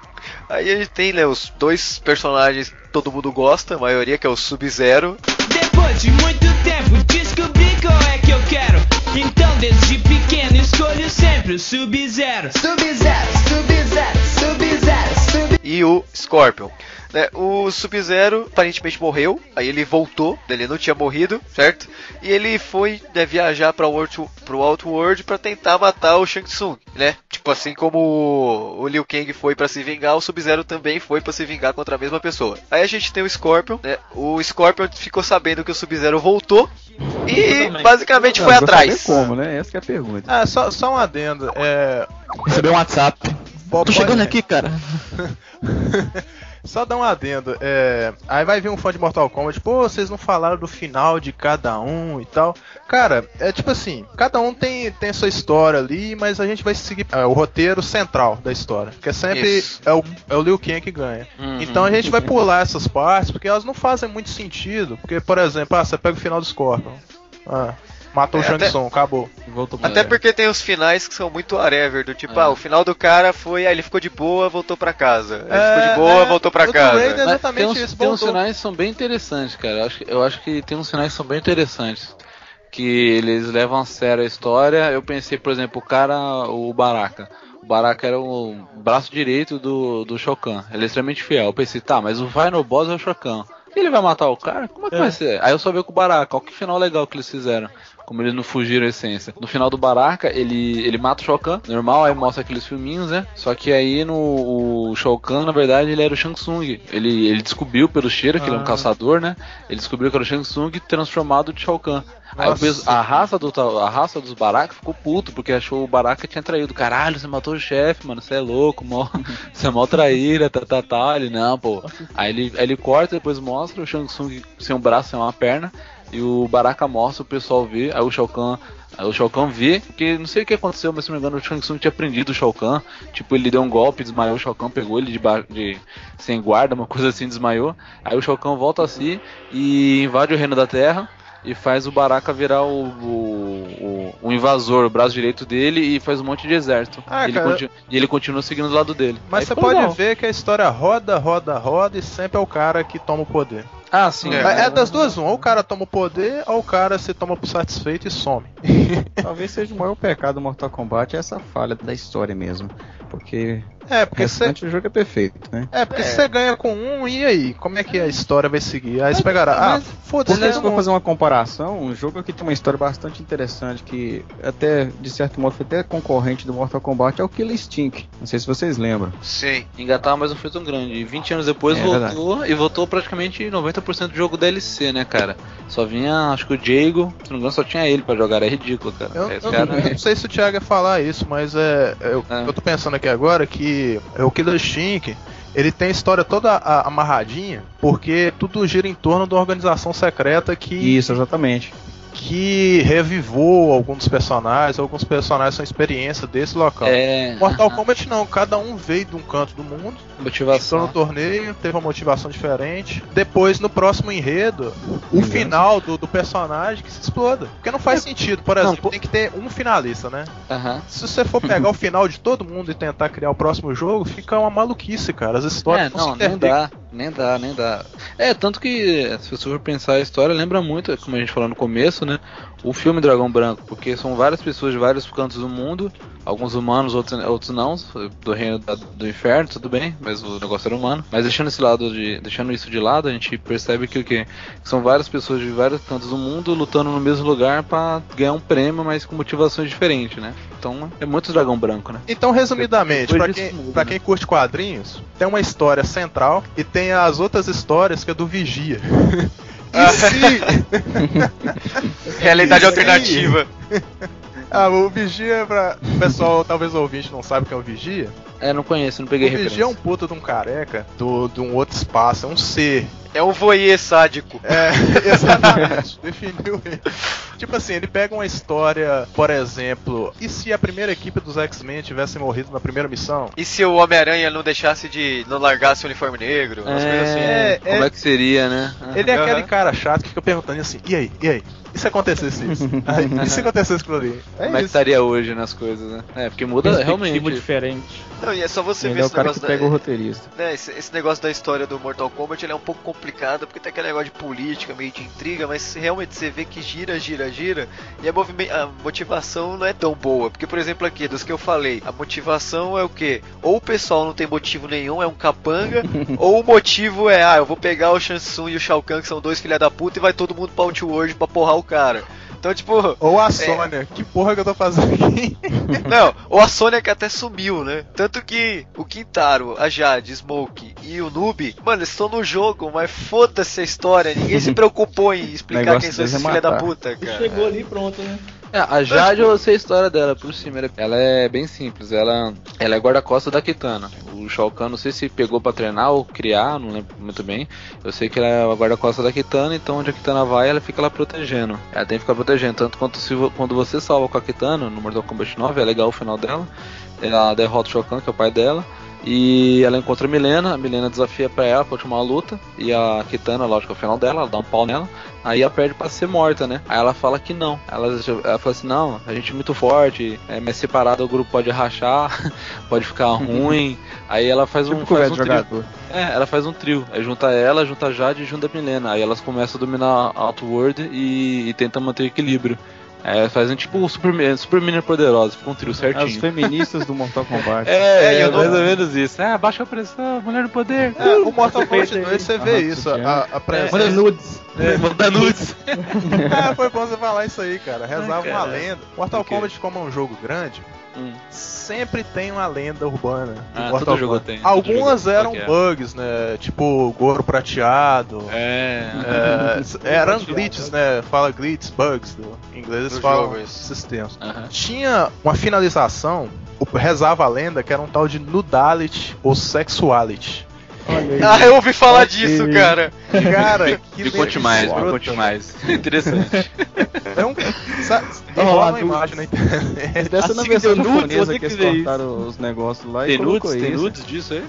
Aí a gente tem, né, os dois personagens que todo mundo gosta, a maioria que é o Sub-Zero. Depois de muito tempo descobri qual é que eu quero. Então desde pequeno escolho sempre o Sub-Zero. Sub-Zero, Sub-Zero, Sub-Zero, Sub e o Scorpion. Né, o Sub-Zero aparentemente morreu, aí ele voltou, ele não tinha morrido, certo? E ele foi né, viajar para o pro Outworld para tentar matar o Shang Tsung, né? Tipo assim como o- Liu Kang foi para se vingar, o Sub-Zero também foi para se vingar contra a mesma pessoa. Aí a gente tem o Scorpion, né? O Scorpion ficou sabendo que o Sub-Zero voltou e basicamente Não, foi atrás. como, né? Essa que é a pergunta. Ah, só, só um adendo. É. Recebeu um WhatsApp. Bob Tô chegando Boy- aqui, cara. Só dar um adendo. É... Aí vai vir um fã de Mortal Kombat, pô, vocês não falaram do final de cada um e tal. Cara, é tipo assim, cada um tem, tem a sua história ali, mas a gente vai seguir é, o roteiro central da história. Que é sempre Isso. é o, é o Liu Kang que ganha. Uhum. Então a gente vai pular essas partes, porque elas não fazem muito sentido. Porque, por exemplo, ah, você pega o final do Scorpion. Ah, matou É, o Shang até- acabou. Voltou pra Até porque tem os finais que são muito whatever, do tipo, É. ah, o final do cara foi, ah, ele ficou de boa, voltou pra casa. Ele É, ficou de boa, é, voltou pra casa. Mas exatamente tem uns, isso, tem uns sinais que são bem interessantes, cara. Eu acho, que- eu acho que tem uns sinais que são bem interessantes. Que eles levam a sério a história. Eu pensei, por exemplo, o cara, o Baraka. O Baraka era o braço direito do, do Shokan. Ele é extremamente fiel. Eu pensei, tá, mas o final boss é o Shokan. Ele vai matar o cara? Como é que vai ser? Aí eu só vi com o Baraka. Olha que final legal que eles fizeram. Como eles não fugiram a essência. No final do Baraka, ele, ele mata o Shokan, normal, aí mostra aqueles filminhos, né? Só que aí no o Shao Kahn, na verdade, ele era o Shang Tsung. Ele, ele descobriu pelo cheiro, que ele é um Ah. caçador, né? Ele descobriu que era o Shang Tsung transformado de Shao Kahn. Aí o Nossa. peso- a raça, do, a raça dos Baraka ficou puto, porque achou o Baraka tinha traído. Caralho, você matou o chefe, mano, você é louco, mó, você é mó traíra, tá, tá, tá. Ele, não, pô. Aí ele, aí ele corta, depois mostra o Shang Tsung sem um braço, sem uma perna. E o Baraka mostra, o pessoal vê, aí o Shao Kahn, o Shao Kahn vê, porque não sei o que aconteceu, mas se não me engano o Shang Tsung tinha prendido o Shao Kahn, tipo, ele deu um golpe, desmaiou o Shao Kahn, pegou ele de, de sem guarda, uma coisa assim, desmaiou, aí o Shao Kahn volta a si e invade o reino da terra, e faz o Baraka virar o, o, o- o invasor, o braço direito dele, e faz um monte de exército. Ah, e, ele cara. continua, e ele continua seguindo do lado dele. Mas Aí você pode legal. ver que a história roda, roda, roda e sempre é o cara que toma o poder. Ah, sim. É, é das duas, um. Ou o cara toma o poder, ou o cara se toma por satisfeito e some. Talvez seja o maior pecado do Mortal Kombat essa falha da história mesmo. Porque É, o porque você. do jogo é perfeito, né? É, porque se você ganha com um, e aí? Como é que a história vai seguir? Aí você pegará. Ah, foda-se, Porque né? se for fazer uma comparação, um jogo que tem uma história bastante interessante, que até, de certo modo, foi até concorrente do Mortal Kombat, é o Killer Instinct. Não sei se vocês lembram. Sim. engatar, mas não foi tão grande. E 20 anos depois É voltou e voltou praticamente 90% do jogo DLC, né, cara? Só vinha, acho que o Diego, se não me engano, só tinha ele pra jogar, era ridículo, cara. Eu, eu cara- não, eu não sei se o Thiago ia falar isso, mas é, eu, É. eu tô pensando aqui agora que o Killer Instinct, ele tem a história toda amarradinha, porque tudo gira em torno de uma organização secreta que, Isso, exatamente. Que revivou alguns personagens, alguns personagens são experiência desse local. É, Mortal aham, Kombat não, cada um veio de um canto do mundo, entrou no motivação. torneio, teve uma motivação diferente. Depois, no próximo enredo, o final do, do personagem que se exploda. Porque não faz sentido, por Não, exemplo, pô- tem que ter um finalista, né? Aham. Se você for pegar o final de todo mundo e tentar criar o próximo jogo, fica uma maluquice, cara. As histórias É, não, não, se nem dá, nem dá, nem dá. É, tanto que, se você for pensar a história, lembra muito, como a gente falou no começo, né? O filme Dragão Branco, porque são várias pessoas de vários cantos do mundo, alguns humanos, outros, outros não, do reino da- do inferno, tudo bem, mas o negócio era humano. Mas deixando esse lado de, deixando isso de lado, a gente percebe que o quê? Que são várias pessoas de vários cantos do mundo lutando no mesmo lugar pra ganhar um prêmio, mas com motivações diferentes, né? Então é muito Dragão Branco, né? Então, resumidamente, disso quem, muda, pra né? quem curte quadrinhos, tem uma história central e tem as outras histórias que é do Vigia. Se... Realidade alternativa. Ah, o Vigia, pra... o pessoal, talvez o ouvinte não sabe o que é o Vigia. É, não conheço, não peguei o Vigia é referência. um puta de um careca do, de um outro espaço, é um ser. É um voyeur sádico. É, exatamente, definiu ele. Tipo assim, ele pega uma história, por exemplo, e se a primeira equipe dos X-Men tivesse morrido na primeira missão? E se o Homem-Aranha não deixasse de. não largasse o uniforme negro? Umas coisas assim. É, É, como é- é que seria, né? Ele é Aham. aquele cara chato que fica perguntando assim, e aí, e aí? E se acontecesse isso? Aí, e se acontecesse aquilo ali? É Como é que isso. estaria hoje nas coisas, né? É, porque muda realmente. diferente. Não, e é só você Ele ver é o esse cara que negócio pega o da, roteirista. né, esse, esse negócio da história do Mortal Kombat ele é um pouco complicado porque tem aquele negócio de política, meio de intriga, mas realmente você vê que gira, gira, gira e a, a motivação não é tão boa. Porque, por exemplo, aqui, dos que eu falei, a motivação é o que? Ou o pessoal não tem motivo nenhum, é um capanga, ou o motivo é, ah, eu vou pegar o Shansung e o Shao Kahn, que são dois filha da puta, e vai todo mundo pra Outworld pra porrar o cara. Então, tipo, Ou a Sônia, que porra que eu tô fazendo aqui? não, ou a Sônia que até sumiu, né? Tanto que o Quintaro, a Jade, Smoke e o Noob, mano, eles estão no jogo, mas foda-se a história. Ninguém se preocupou em explicar quem são é esses filha da puta, cara. Chegou ali pronto, né? É, a Jade, eu sei a história dela por cima. Ela é bem simples. Ela, ela é guarda-costas da Kitana. O Shao Kahn, não sei se pegou pra treinar ou criar, não lembro muito bem. Eu sei que ela é a guarda-costas da Kitana, então onde a Kitana vai, ela fica lá protegendo. Ela tem que ficar protegendo. Tanto quanto se, quando você salva com a Kitana no Mortal Kombat 9, é legal o final dela. Ela derrota o Shao Kahn, que é o pai dela. E ela encontra a Milena, a Milena desafia pra ela pra última luta. E a Kitana, lógico, é o final dela, ela dá um pau nela. Aí ela perde pra ser morta, né? Aí ela fala que não. Ela, ela fala assim: não, a gente é muito forte, é, mas separado o grupo pode rachar, pode ficar ruim. Aí ela faz um, Tipo faz conversa um trio. É, ela faz um trio. Aí junta ela, junta a Jade e junta a Milena. Aí elas começam a dominar a Outworld e, e tentam manter o equilíbrio. Elas fazem tipo super, super menina poderosa, fica um trio As certinho. feministas do Mortal Kombat. É, É, é, eu mais não- ou menos isso. É, baixa a pressão, mulher do poder. É, o Mortal Kombat Peito aí. 2 você vê Aham, isso, a, a presença. Manda nudes. É, manda nudes. Ah, foi bom você falar isso aí, cara. Rezava uma cara. lenda. Mortal O? Kombat, como é um jogo grande, Hum. sempre tem uma lenda urbana. Ah, todo jogo tem, todo Algumas jogo- eram é? bugs, né? Tipo Goro prateado. É. É, eram glitches, né? Fala glitches, bugs. Do, em inglês eles falam sistemas. Aham. Tinha uma finalização, o- rezava a lenda, que era um tal de nudality ou sexuality. Ah, eu ouvi falar disso, cara. Cara, que Me conte mais, me escrota. conte mais. Interessante. É um, sabe, Vamos rola lá, uma imagem na internet. Dessa Assim na versão nudes, japonesa você que isso. cortaram os negócios lá Tem e colocou nudes? Tem isso. nudes disso aí?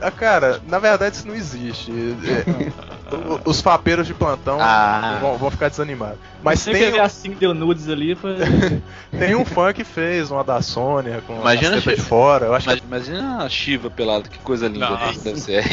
Ah, cara, na verdade isso não existe. É, o- os papeiros de plantão Ah. vão, vão ficar desanimados. Mas Você tem, quer ver assim que deu nudes ali foi. tem um fã que fez uma da Sônia com Imagina che- de fora. Eu acho Imagina a Shiva pelada, que coisa linda Nossa. deve ser.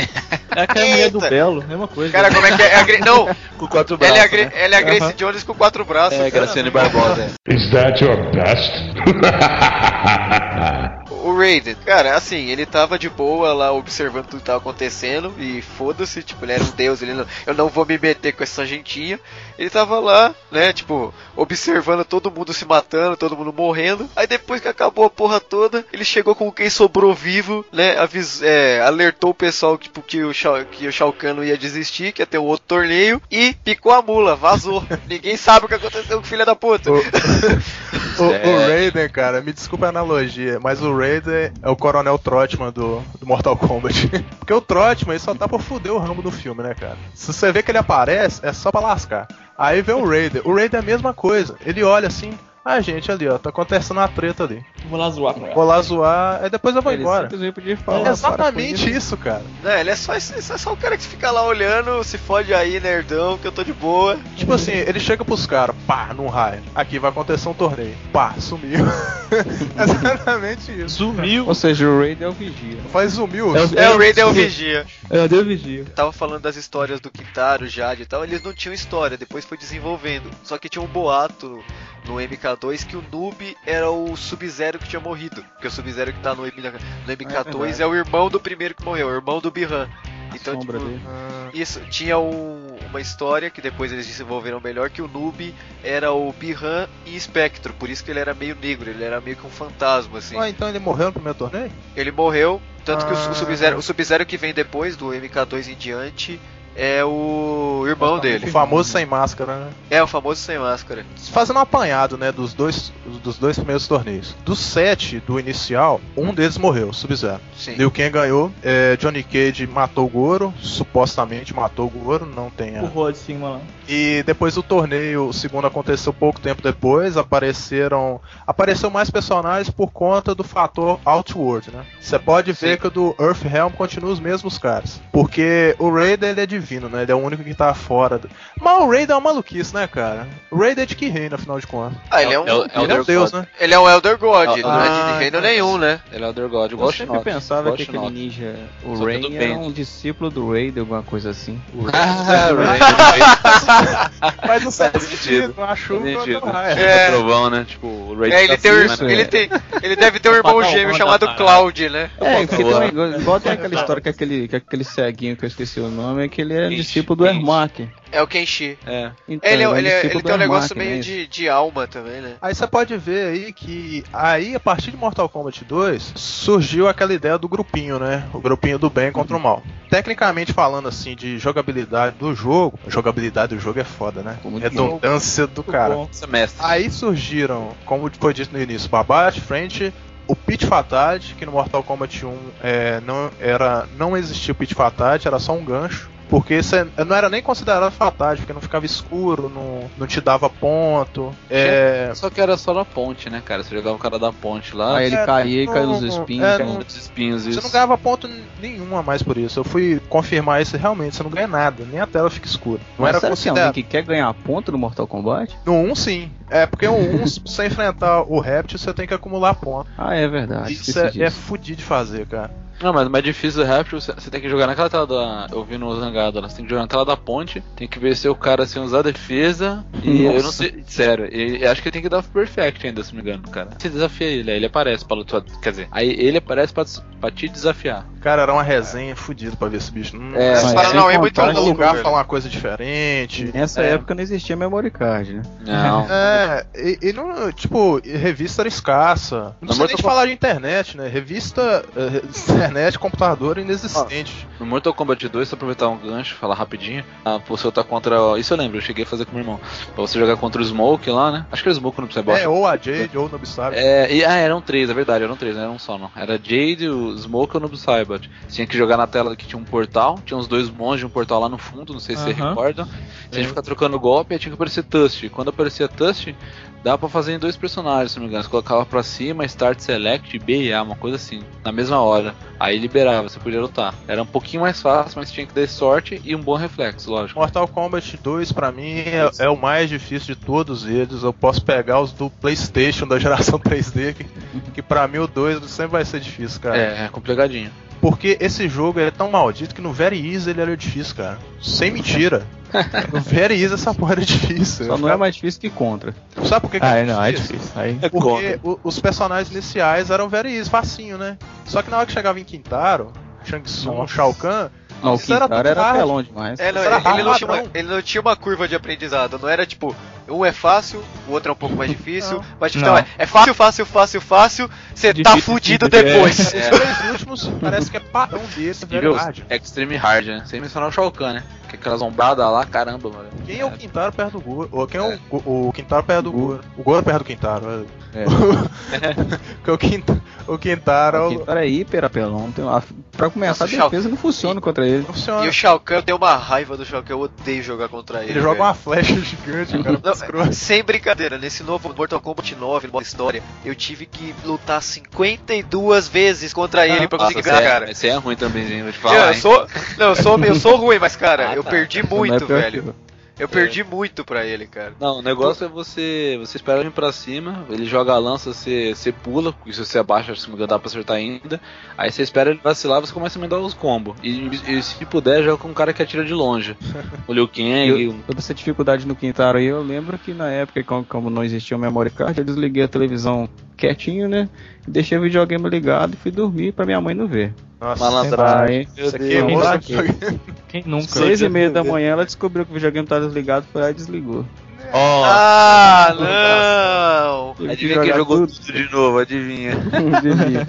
É aquela mulher do. Belo, mesma coisa. Cara, como é que é? é a Não, Com quatro ela braços. é a, Gre- né? ela é a Grace Aham. Jones com quatro braços. É. Graciane Barbosa. Is that your best? O Raiden, cara, assim, ele tava de boa lá observando tudo que tava acontecendo e foda-se, tipo, ele era um deus, ele não, eu não vou me meter com essa gentinha. Ele tava lá, né, tipo, observando todo mundo se matando, todo mundo morrendo. Aí depois que acabou a porra toda, ele chegou com quem sobrou vivo, né, avis, é, alertou o pessoal tipo, que, o Shao, que o Shao Kahn não ia desistir, que ia ter um outro torneio e picou a mula, vazou. Ninguém sabe o que aconteceu com o filho da puta. O, o, o Raiden, cara, me desculpa a analogia, mas o Raiden é o Coronel Trotman do, do Mortal Kombat. Porque o Trotman ele só tá pra fuder o Rambo no filme, né, cara? Se você vê que ele aparece, é só pra lascar. Aí vem o Raiden. O Raiden é a mesma coisa. Ele olha assim, Ah, gente, ali, ó, tá acontecendo uma treta ali. Vou lá zoar com ela. Vou lá zoar, aí depois eu vou Ele embora. podia É falar. exatamente isso, cara. Não, ele é só, esse- é só o cara que fica lá olhando, se fode aí, nerdão, que eu tô de boa. Tipo assim, ele chega pros caras, pá, num raio. Aqui vai acontecer um torneio. Pá, sumiu. exatamente isso. Sumiu. Ou seja, o Raid é o vigia. Faz sumiu. É o- É, o Raiden é o Vigia. Eu dei o vigia. Tava falando das histórias do Kitaro, Jade e tal, eles não tinham história, depois foi desenvolvendo. Só que tinha um boato no MK2 que o Noob era o Sub-Zero que tinha morrido. Porque o Sub-Zero que tá no, MK, no MK2 verdade. é, o irmão do primeiro que morreu, o irmão do Bihan. Então, tipo, dele. isso, tinha um- uma história que depois eles desenvolveram melhor que o Noob era o Bihan e Spectro, por isso que ele era meio negro, ele era meio que um fantasma, assim. Ah, então ele morreu no primeiro torneio? Ele morreu, tanto que o- Ah. o Sub-Zero, o Sub-Zero que vem depois do MK2 em diante é o irmão O dele. famoso sem máscara, né? É o famoso sem máscara. Fazendo um apanhado, né, dos dois, dos dois primeiros torneios. Dos sete do inicial, um deles morreu, Sub-Zero. Sim. Liu Kang ganhou, é, Johnny Cage matou o Goro, supostamente matou o Goro, não tem a... Empurrou de cima lá. E depois do torneio, o segundo aconteceu pouco tempo depois, apareceram. Apareceu mais personagens por conta do fator Outward, né? Você pode ver Sim. que o do Earthrealm continua os mesmos caras. Porque o Raider ele é divino, né? Ele é o único que tá fora. do- Mas o Raider é uma maluquice, né, cara? O Raider é de que reina, afinal de contas? Ah, ele é um, É o- Ele é Elder um deus, God. né? ele é um Elder God, Ah, não é ah, de reino então. nenhum, né? Ele é Elder God, Eu o sempre pensava que o aquele ninja, o do era um discípulo do Raid, alguma coisa assim. Ah, o Raiden. Mas não Faz sentido. uma chuva. É. O trovão, né? Tipo, o Raid É, ele, tá tem, um- né? ele, tem, ele deve ter um irmão gêmeo chamado. Cloud, né? É, igual tem aquela história que aquele, que aquele ceguinho que eu esqueci o nome, é que ele é Ixi, discípulo do. Ermac. É o Kenshi. É. Então, Ele, é- é ele, é- ele tem um negócio Ermac, meio né? de, de alma também, né? Aí você pode ver aí que aí a partir de Mortal Kombat 2 surgiu aquela ideia do grupinho, né? O grupinho do bem contra o mal. Tecnicamente falando assim de jogabilidade do jogo, jogabilidade do jogo é foda, né? Muito Redundância do cara. bom. Aí surgiram, como foi dito no início, Babat, Frente, o Pit Fatality, que no Mortal Kombat 1 é, não, era, não existia o Pit Fatality, era só um gancho. Porque cê- não era nem considerado fatality, porque não ficava escuro, não, não te dava ponto. É, Só que era só na ponte, né, cara? Você jogava o cara da ponte lá, Aí ele É, caía e caiu nos espinhos. é, não- nos- os espinhos Você isso. não ganhava ponto nenhum a mais por isso. Eu fui confirmar isso realmente, você não ganha nada, nem a tela fica escura. Não Mas era será que alguém considerado. que quer ganhar ponto no Mortal Kombat? No 1 sim. É porque o 1, pra você enfrentar o Reptil, você tem que acumular ponto. Ah, é verdade. Isso é, é fudido de fazer, cara. Não, mas o mais difícil do Rapture, você você tem que jogar naquela tela da. Eu vi no Zangado lá, você tem que jogar na tela da ponte, tem que ver se o cara sem usar defesa. E eu não Nossa. sei. Sério, e, eu acho que ele tem que dar perfect ainda, se não me engano, cara. Você desafia ele, aí ele aparece pra lutar. Quer dizer, aí ele aparece pra, pra te desafiar. Cara, era uma resenha fudida pra ver esse bicho. Não, É, Esse mas Paranauê sem é muito louco, lugar velho. fala uma coisa diferente. Nessa É. época não existia memory card, né? Não. É, e, e não, tipo, revista era escassa. Não Mas precisa nem falar de internet, né? Revista, eh, internet, computador inexistente. No Mortal Kombat 2, se aproveitar um gancho, falar rapidinho, ah, você lutar contra. Isso eu lembro, eu cheguei a fazer com meu irmão. Pra você jogar contra o Smoke lá, né? Acho que era o Smoke no Psybot. É, ou a Jade, ou o Nobsabe. É, e, ah, eram três, é verdade, eram três, não era um só não. Era Jade, o Smoke e o Noob Saibot. Tinha que jogar na tela que tinha um portal, tinha uns dois monges, um portal lá no fundo, não sei se você Aham. recorda. Tinha que ficar trocando golpe, tinha que aparecer Tust. Quando aparecia Tust, dava pra fazer em dois personagens, se não me engano. Você colocava pra cima, Start Select, B e A, uma coisa assim, na mesma hora. Aí liberava, você podia lutar. Era um pouquinho mais fácil, mas tinha que ter sorte e um bom reflexo, lógico. Mortal Kombat 2 pra mim é, é o mais difícil de todos eles. Eu posso pegar os do PlayStation da geração 3D, que, que pra mim o 2 sempre vai ser difícil, cara. É, é complicadinho. Porque esse jogo é tão maldito que no Very Easy ele era difícil, cara. Sem mentira. no Very Easy essa porra era difícil. Só não é mais difícil que contra. Sabe por que, que Ah, é é, não, é difícil? Aí. Porque o- os personagens iniciais eram Very Easy, facinho, né? Só que na hora que chegava em Quintaro, Shang Tsung, Nossa. Shao Kahn, Não, o era Quintaro era hard. pelão demais. É, não, Era ele, ele não tinha uma, ele não tinha uma curva de aprendizado, não era tipo, um é fácil, o outro é um pouco mais difícil, mas Não. não, é, é fácil, fácil, fácil, fácil, você tá fudido difícil, depois. os três últimos parece que é padrão desse, Nível Hard. Extreme Hard, né? Sem mencionar o Shao Kahn, né? Que aquelas ombradas lá, caramba, mano. Quem é o Quintaro perto do Goro? Ou quem é o, o, o Quintaro perto do Goro? O Goro perto do Quintaro. É. Porque o Quintaro, o Quintaro é O o. Quintaro é hiper apelão. Tem uma... Pra começar, Nossa, a defesa não funciona contra ele. Não funciona. E o Shao Kahn, eu tenho uma raiva do Shao Kahn, eu odeio jogar contra ele. Ele joga velho. uma flecha gigante, cara. Não, sem brincadeira, nesse novo Mortal Kombat 9, modo história, eu tive que lutar 52 vezes contra ele pra conseguir ganhar, é, cara. esse é ruim também, vou te Eu, falar. eu hein? sou, não, eu sou, eu sou ruim, mas cara, Ah, eu tá. perdi é muito, pior velho. Eu. Eu perdi muito pra ele, cara. Não, o negócio é você. Você espera ele pra cima, ele joga a lança, você, você pula, e se você abaixa, se não dá pra acertar ainda. Aí você espera ele vacilar, você começa a mandar os combos. E, e se puder, joga com um cara que atira de longe. O Liu Kang, Eu- toda essa dificuldade no Quintaro aí, eu lembro que na época, como, como não existia o memory card, eu desliguei a televisão quietinho, né? E deixei o videogame ligado e fui dormir pra minha mãe não ver. Nossa, malandragem. Meu Isso aqui é embarquei. Quem nunca? seis e meia da manhã ela descobriu que o videogame tava desligado, foi lá e desligou. Ó, Ah, não! Adivinha quem jogou tudo. tudo de novo, adivinha. Devia.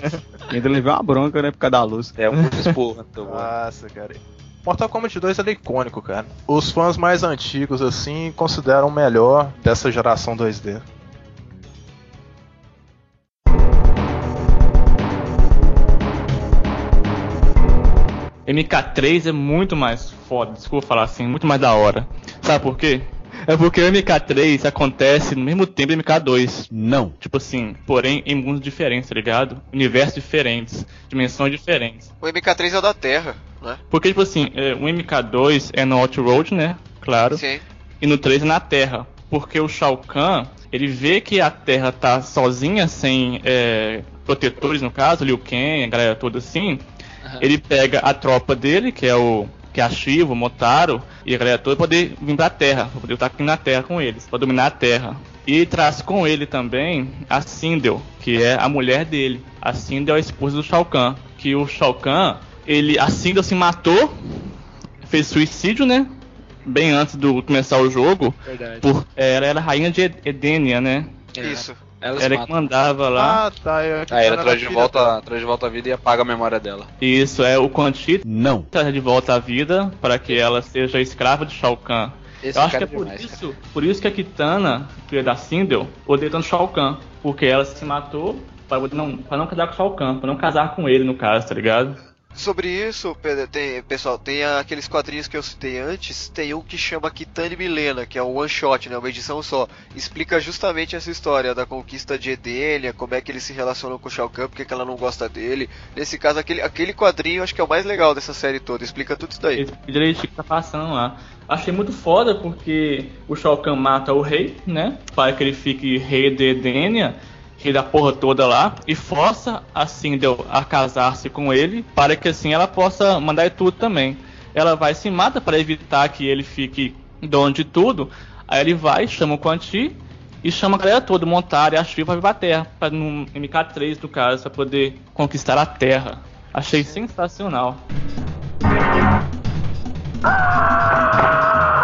Ainda levei uma bronca, né, por causa da luz. É um esporro, então. Nossa, cara. Mortal Kombat 2 ele é icônico, cara. Os fãs mais antigos, assim, consideram o melhor dessa geração 2D. MK3 é muito mais foda, desculpa falar assim, muito mais da hora. Sabe por quê? É porque o MK3 acontece no mesmo tempo do MK2. Não. Tipo assim, porém em mundos diferentes, tá ligado? Universos diferentes, dimensões diferentes. O MK3 é o da Terra, né? Porque, tipo assim, é, o MK2 é no Outroad, né? Claro. Sim. E no 3 é na Terra. Porque o Shao Kahn, ele vê que a Terra tá sozinha, sem é, protetores, no caso, Liu Kang, a galera toda assim. Ele pega a tropa dele, que é o que é a Shiva, o Motaro, e a galera toda, pra poder vir pra Terra, pra poder estar aqui na Terra com eles, pra dominar a Terra. E traz com ele também a Sindel, que é a mulher dele. A Sindel é a esposa do Shao Kahn. Que o Shao Kahn, ele, a Sindel se matou, fez suicídio, né? Bem antes do começar o jogo. Verdade. Por, é, ela era rainha de Edenia, né? Isso. Ela Ela que mandava lá. Ah, tá. Eu, Aí ela era traz de volta, traz de volta a vida e apaga a memória dela. Isso, é o Quanti Não. traz de volta à vida para que ela seja escrava de Shao Kahn. Esse Eu acho que é por demais, isso, por isso que a Kitana, filha da Sindel, odeia tanto Shao Kahn. Porque ela se matou para não, pra não casar com Shao Kahn, pra não casar com ele, no caso, tá ligado? Sobre isso, tem, pessoal, tem aqueles quadrinhos que eu citei antes, tem um que chama Kitane Milena, que é um one shot, né, uma edição só. Explica justamente essa história da conquista de Edenia, como é que eles se relacionam com o Shao Kahn, porque que ela não gosta dele. Nesse caso, aquele, aquele quadrinho acho que é o mais legal dessa série toda, explica tudo isso daí. Esse direitinho que tá passando lá. Achei muito foda porque o Shao Kahn mata o rei, né? Para que ele fique rei de Edenia, da porra toda lá, e força a Sindel a casar-se com ele, para que assim ela possa mandar tudo também. Ela vai se mata para evitar que ele fique dono de tudo. Aí ele vai, chama o Quan Chi e chama a galera toda, o Montaro e a Shiva pra vir pra Terra, pra, no MK3 no caso, pra poder conquistar a Terra. Achei sensacional. O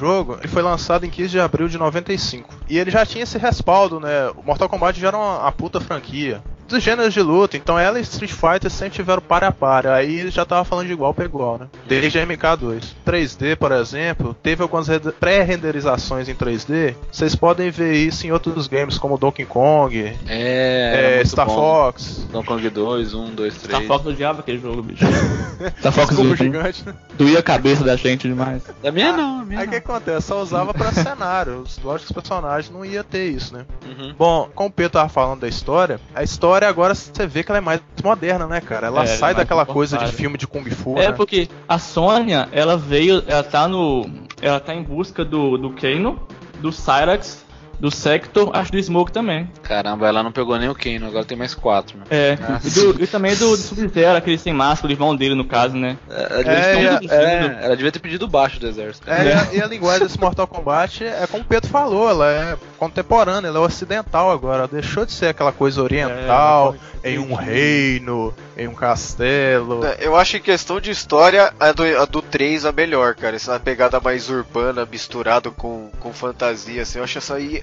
jogo ele foi lançado em 15 de abril de 95. E ele já tinha esse respaldo, né? O Mortal Kombat já era uma, uma puta franquia. Dos gêneros de luta, então ela e Street Fighter sempre tiveram par a par. Aí ele já tava falando de igual pra igual, né? Desde a MK2. 3D, por exemplo, teve algumas pré-renderizações em 3D. Vocês podem ver isso em outros games como Donkey Kong, É, é, Star bom. Fox. Donkey Kong 2, 1, 2, 3. Star Fox odiava aquele jogo, bicho. Star Fox doía, gigante, né? doía a cabeça da gente demais. Da minha não, a minha Aí o que acontece? Só usava pra cenário. Os lógicos personagens não ia ter isso, né? Uhum. Bom, como o Pedro tava falando da história, a história agora você vê que ela é mais moderna, né, cara? Ela É, ela é sai mais daquela coisa de filme de Kung Fu, É né? porque a Sônia, ela veio, ela tá no. Ela tá em busca do, do Kano, do Cyrax, do Sector, acho do Smoke também. Caramba, ela não pegou nem o Kano, agora tem mais quatro, né? É, e, do- e também do, do Sub-Zero, aquele sem máscara, o irmão dele no caso, né? Ela devia, É, ter a- pedido, é, ela devia ter pedido baixo do exército. É, e a, e a linguagem desse Mortal Kombat é como o Pedro falou, ela é contemporânea, ela é ocidental agora, ela deixou de ser aquela coisa oriental, em um reino, em um castelo. É, Eu acho que em questão de história, a do, a do 3 a melhor, cara. Essa pegada mais urbana, misturado com, com fantasia, assim. Eu acho essa aí.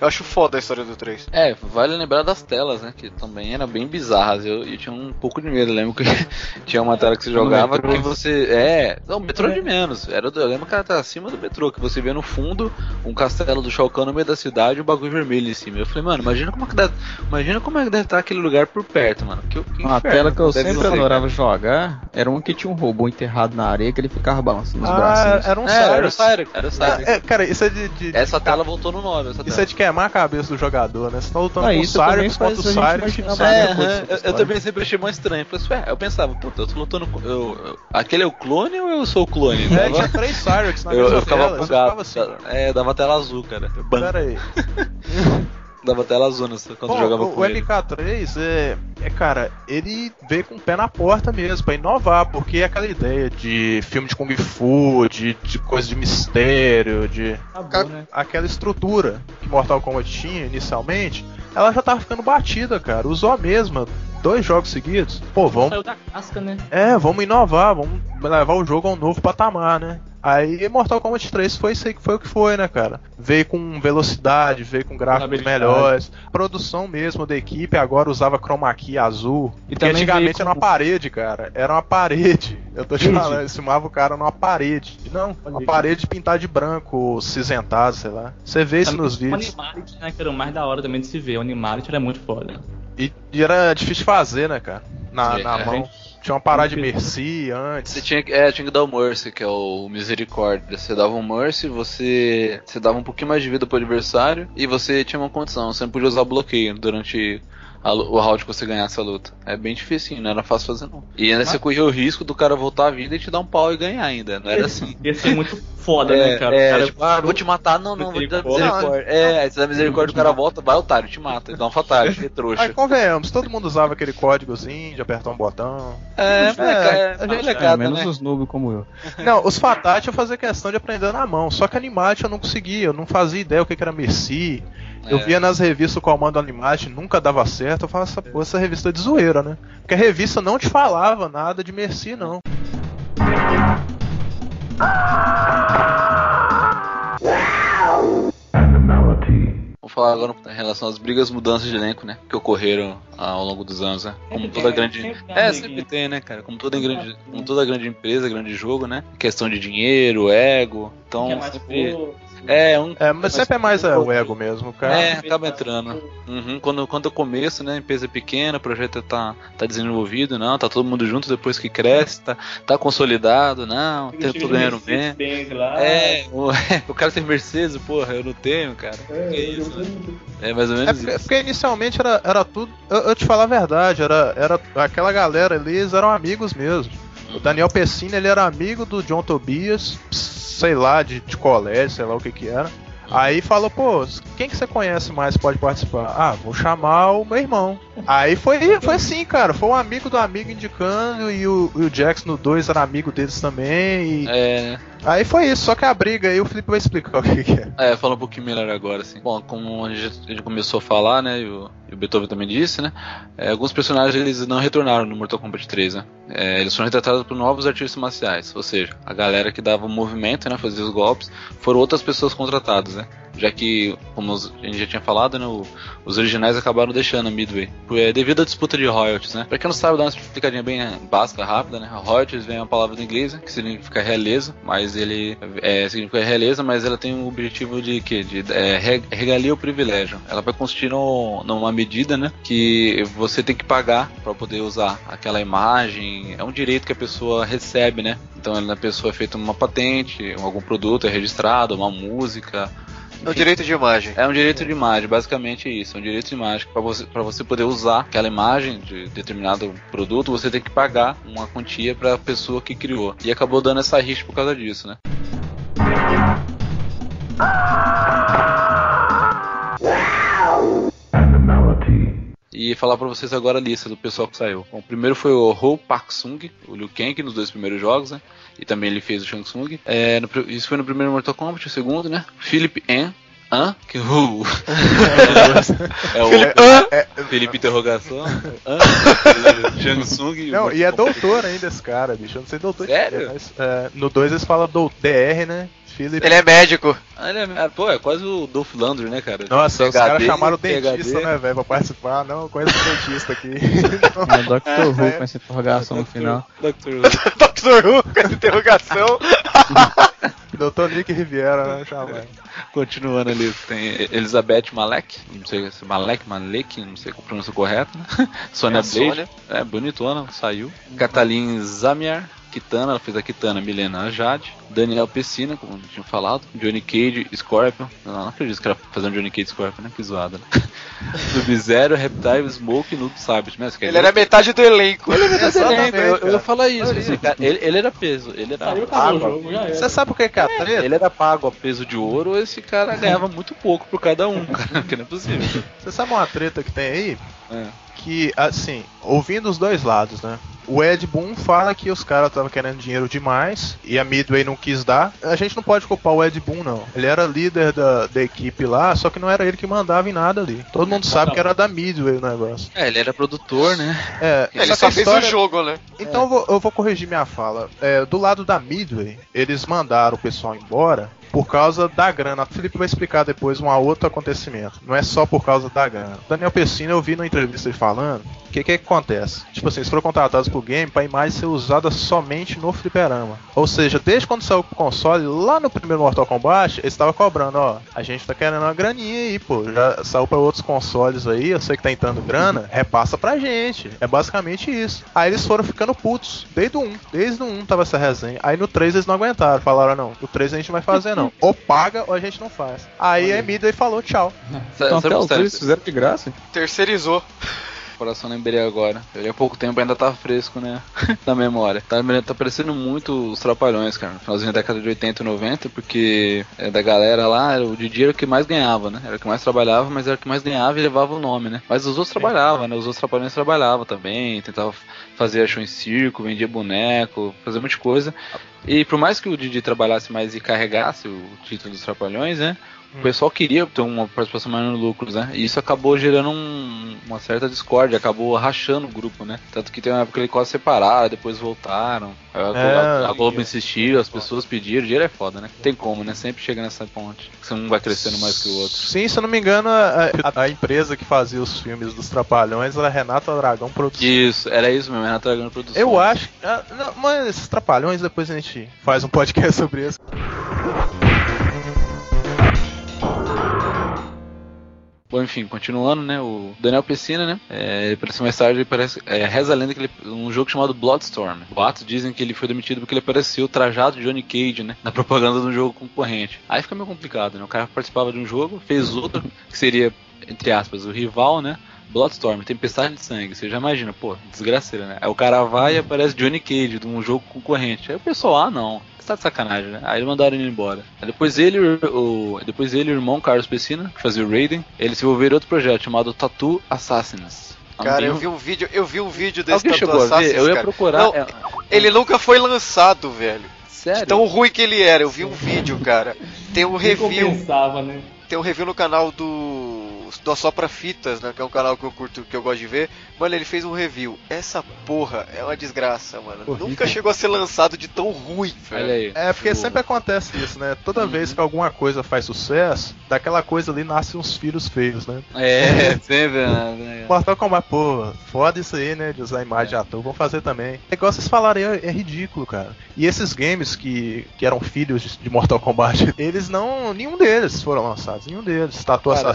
Eu acho foda a história do 3. É, vale lembrar das telas, né? Que também eram bem bizarras. Eu, eu tinha um pouco de medo. Eu lembro que tinha uma tela que você jogava que você. É. Não, metrô de menos. Era do, eu lembro que ela tá acima do metrô, que você vê no fundo um castelo do Shao Kahn no meio da cidade e um bagulho vermelho em cima. Eu falei, mano, imagina como é que deve. Imagina como é que deve estar aquele lugar por perto, mano. Que, que Uma tela que eu deve sempre ser. adorava jogar era uma que tinha um robô enterrado na areia que ele ficava balançando os Ah, bracinhos. era um É, era o Cyrus. Era o Cyrus. É, cara, isso é de. de- Essa tela voltou no 9. Essa Isso tela. é de queimar a cabeça do jogador, né? Você tá lutando Ah, com o Cyrus contra o Cyrus. É, dessa eu, também sempre achei mais estranho. Eu, falei, ué, eu pensava, puta, eu tô lutando com. Eu, eu- aquele é o clone ou eu sou o clone? É, tinha três Cyrus na eu, mesma eu ficava tela, bugado. ficava assim, é, dava tela azul, cara. Ban, Pera aí. dava tela azul nessa- quando Bom, jogava o, com o ele. MK3 é, é, cara, ele veio com o pé na porta mesmo, pra inovar, porque é aquela ideia de filme de Kung Fu, de, de coisa de mistério, de. Acabou, né? Aquela estrutura que Mortal Kombat tinha inicialmente, ela já tava ficando batida, cara. Usou a mesma. Dois jogos seguidos. Pô, vamos. Saiu da casca, né? É, vamos inovar, vamos levar o jogo a um novo patamar, né? Aí Mortal Kombat 3 foi foi o que foi, né, cara? Veio com velocidade, veio com gráficos melhores, produção mesmo da equipe, agora usava chroma key azul. E antigamente com- era uma parede, cara. Era uma parede. Eu tô te falando, eles filmavam o cara numa parede. Não, uma parede pintada de branco, cinzentado, sei lá. Você vê isso nos O vídeos. Animality, né, que era o mais da hora também de se ver. O Animality era muito foda. E, e era difícil de fazer, né, cara? Na, É, na é. mão. Tinha uma parada de Merci antes. Você tinha que, é, tinha que dar o Mercy, que é o Misericórdia. Você dava um Mercy, você, você dava um pouquinho mais de vida pro adversário e você tinha uma condição. Você não podia usar bloqueio durante a o round que você ganhasse a luta. É bem difícil, não era fácil fazer não. E ainda você corria o risco do cara voltar à vida e te dar um pau e ganhar ainda. Não era assim. Ia ser muito foda, É, né, cara? é, cara tipo, ah, vou te matar, não, não, vou te dar Misericórdia. É, aí você dá misericórdia, o cara volta, vai otário, te mata, ele dá um fatality, é trouxa. Aí convenhamos, todo mundo usava aquele códigozinho de apertar um botão. É, é, a gente- molecada, menos né? os noob como eu. Não, os Fatality eu fazia questão de aprender na mão, só que Animate eu não conseguia, eu não fazia ideia o que que era Merci. Eu É. via nas revistas o comando Animate, nunca dava certo, eu falava, essa, pô, essa revista é de zoeira, né? Porque a revista não te falava nada de Merci, não. Vamos falar agora em relação às brigas mudanças de elenco, né? Que ocorreram ao longo dos anos, né? Como toda tem, grande. É, uma sempre tem, né, cara? Como toda grande, como toda grande empresa, grande jogo, né? Questão de dinheiro, ego. Então, sempre. Força. É, um. É, mas sempre é mais é, o ego mesmo, cara. É, acaba entrando. Uhum, quando, quando eu começo, né, a empresa é pequena, o projeto tá, tá desenvolvido, não, tá todo mundo junto depois que cresce, tá, tá consolidado, não, Tem o time ganhando bem. Mercedes-Benz lá. É, o, o cara tem Mercedes, porra, eu não tenho, cara. que isso, né? É mais ou É menos porque, isso. porque inicialmente era, era tudo. Eu, eu te falar a verdade, era, era aquela galera ali, eles eram amigos mesmo. O Daniel Pessina ele era amigo do John Tobias, sei lá, de, de colégio, sei lá o que que era. Aí falou, pô, quem que você conhece mais pode participar? Ah, vou chamar o meu irmão. Aí foi, foi assim, cara. Foi um amigo do amigo indicando e o, e o Jackson no 2 era amigo deles também. E... É, Aí foi isso, só que a briga aí o Felipe vai explicar o que, que é. É, fala um pouquinho melhor agora, assim. Bom, como a gente, começou a falar, né, e o, e o Beethoven também disse, né, é, alguns personagens eles não retornaram no Mortal Kombat 3, né. É, eles foram retratados por novos artistas marciais, ou seja, a galera que dava o movimento, né, fazia os golpes, foram outras pessoas contratadas, né. Já que, como a gente já tinha falado, né, o- os originais acabaram deixando a Midway, é, devido à disputa de royalties, né. Pra quem não sabe, dar uma explicadinha bem básica, rápida, né, royalties vem uma palavra do inglês, né, que significa realeza, mas ele é, significa realeza, mas ela tem o objetivo de que de é, re- regalia o privilégio. Ela vai consistir no, numa medida, né, que você tem que pagar para poder usar aquela imagem. É um direito que a pessoa recebe, né? Então a pessoa é feita uma patente, algum produto é registrado, uma música. É o direito de imagem. É um direito de imagem, basicamente isso. É um direito de imagem. Para você, pra você poder usar aquela imagem de determinado produto, você tem que pagar uma quantia para a pessoa que criou. E acabou dando essa rixa por causa disso, né? E falar pra vocês agora a lista do pessoal que saiu. Bom, o primeiro foi o Ho Pak Sung, o Liu Kang, nos dois primeiros jogos, né? E também ele fez o Shang Tsung. É, no isso foi no primeiro Mortal Kombat, o segundo, né? Philip N. Hã? Que o. é o. Felipe- é, Felipe Interrogação. E o Não, e é doutor ainda esse cara, bicho. Eu não sei doutor Sério? mas é, no 2 eles falam do DR, né? Philip. Ele é médico. Ah, ele é, ah, pô, é quase o Dolph Lundgren, né, cara? Nossa, os PhD, caras chamaram o dentista, PhD. né, velho, pra participar. Não, eu conheço o dentista aqui. É o Dr. Who com essa interrogação no final. Dr. Dr. Who, com essa interrogação. Doutor Nick Riviera, né? Chamar. Continuando ali, tem Elizabeth Malek, não sei se é Malek, Malek, não sei a pronúncia correta, né? Sônia É Blade, Sônia. é bonitona, saiu. Catalin Zamiar, Kitana, ela fez a Kitana, Milena Jade, Daniel Pessina, como tinha falado, Johnny Cage, Scorpion, não, não acredito que era fazendo Johnny Cage Scorpion, né? Que zoada, né? Sub-Zero, Reptile, Smoke e Nudo Sabres, mas Ele era metade do elenco. Exatamente, eu, eu ia falar isso. assim, cara, ele, ele era peso, ele era Saiu, o pago. jogo, já era. Você sabe por que que é a treta? Ele era pago a peso de ouro, esse cara ganhava muito pouco por cada um, cara, que não é possível. Você sabe uma treta que tem aí? É. Que, assim, ouvindo os dois lados, né? O Ed Boon fala que os caras estavam querendo dinheiro demais e a Midway não quis dar. A gente não pode culpar o Ed Boon, não. Ele era líder da, da equipe lá, só que não era ele que mandava em nada ali. Todo mundo sabe que era da Midway o negócio. É, ele era produtor, né? É, Ele só a fez história- o jogo, né? Então eu vou, eu vou corrigir minha fala. É, do lado da Midway, eles mandaram o pessoal embora por causa da grana. O Felipe vai explicar depois um outro acontecimento. Não é só por causa da grana. Daniel Pessina, eu vi na entrevista ele falando. O que, que acontece? Tipo assim, eles foram contratados pro game pra imagem ser usada somente no fliperama. Ou seja, desde quando saiu pro console, lá no primeiro Mortal Kombat, eles estavam cobrando, ó, a gente tá querendo uma graninha aí, pô. Já saiu pra outros consoles aí, eu sei que tá entrando grana, repassa pra gente. É basicamente isso. Aí eles foram ficando putos, desde o 1. Desde o 1 tava essa resenha. Aí no 3 eles não aguentaram, falaram, não, no 3 a gente não vai fazer não. Ou paga ou a gente não faz. Aí a Midway falou tchau. Então até os dois fizeram de graça. Terceirizou. Coração lembrei agora. Eu há pouco tempo ainda tá fresco, né? Na memória. Tá, tá parecendo muito os Trapalhões, cara. No finalzinho da década de 80 e 90, porque é, da galera lá, o Didi era o que mais ganhava, né? Era o que mais trabalhava, mas era o que mais ganhava e levava o nome, né? Mas os outros trabalhavam, né? Os outros Trapalhões trabalhavam também, tentavam fazer show em circo, vendia boneco, fazia um monte de coisa. E por mais que o Didi trabalhasse mais e carregasse o título dos Trapalhões, né? O pessoal queria ter uma participação maior no lucros, né? E isso acabou gerando um- uma certa discórdia, acabou rachando o grupo, né? Tanto que tem uma época que ele quase separaram, depois voltaram. A, É. a- a Globo insistiu, as pessoas pediram, dinheiro é foda, né? Tem como, né? Sempre chega nessa ponte. Que um vai crescendo mais que o outro. Sim, se eu não me engano, a, a- empresa que fazia os filmes dos Trapalhões era a Renata Dragão Produções. Isso, era isso mesmo, Renato Dragão Produções. Eu acho. ah, não, mas esses trapalhões, depois a gente faz um podcast sobre isso. Bom, enfim, continuando, né? O Daniel Pessina, né? É, ele apareceu mais tarde, parece, é, reza a lenda que ele. um jogo chamado Bloodstorm. Boatos dizem que ele foi demitido porque ele apareceu trajado de Johnny Cage, né? Na propaganda de um jogo concorrente. Aí fica meio complicado, né? O cara participava de um jogo, fez outro, que seria, entre aspas, o rival, né? Bloodstorm, Tempestade de Sangue, você já imagina, pô, desgraceira, né? Aí o cara vai e aparece Johnny Cage de um jogo concorrente. Aí o pessoal, ah não, você tá de sacanagem, né? Aí mandaram ele embora. Aí depois ele, o, depois ele e o irmão Carlos Pessina, que fazia o Raiden, eles se envolveram em outro projeto chamado Tattoo Assassins. Cara, eu vi um vídeo, eu vi um vídeo desse Alguém Tattoo? Assassins, Eu ia procurar. Não, é- ele nunca foi lançado, velho. Sério? Tão ruim que ele era. Eu vi um vídeo, cara. Tem um review. compensava, né? Tem um review no canal do. Do Assopra Fitas, né? Que é um canal que eu curto, que eu gosto de ver. Mano, ele fez um review. Essa porra é uma desgraça, mano. Nunca chegou a ser lançado de tão ruim, velho. Aí. É porque O- sempre acontece isso, né? Toda vez que alguma coisa faz sucesso, daquela coisa ali nasce uns filhos feios, né? É, sempre, né? Mortal Kombat, pô, foda isso aí, né? De usar a imagem de ator, vamos fazer também. É igual vocês falaram aí, é, é ridículo, cara. E esses games que, que eram filhos de, Mortal Kombat, eles não. Nenhum deles foram lançados, nenhum deles. Tattoo Cara.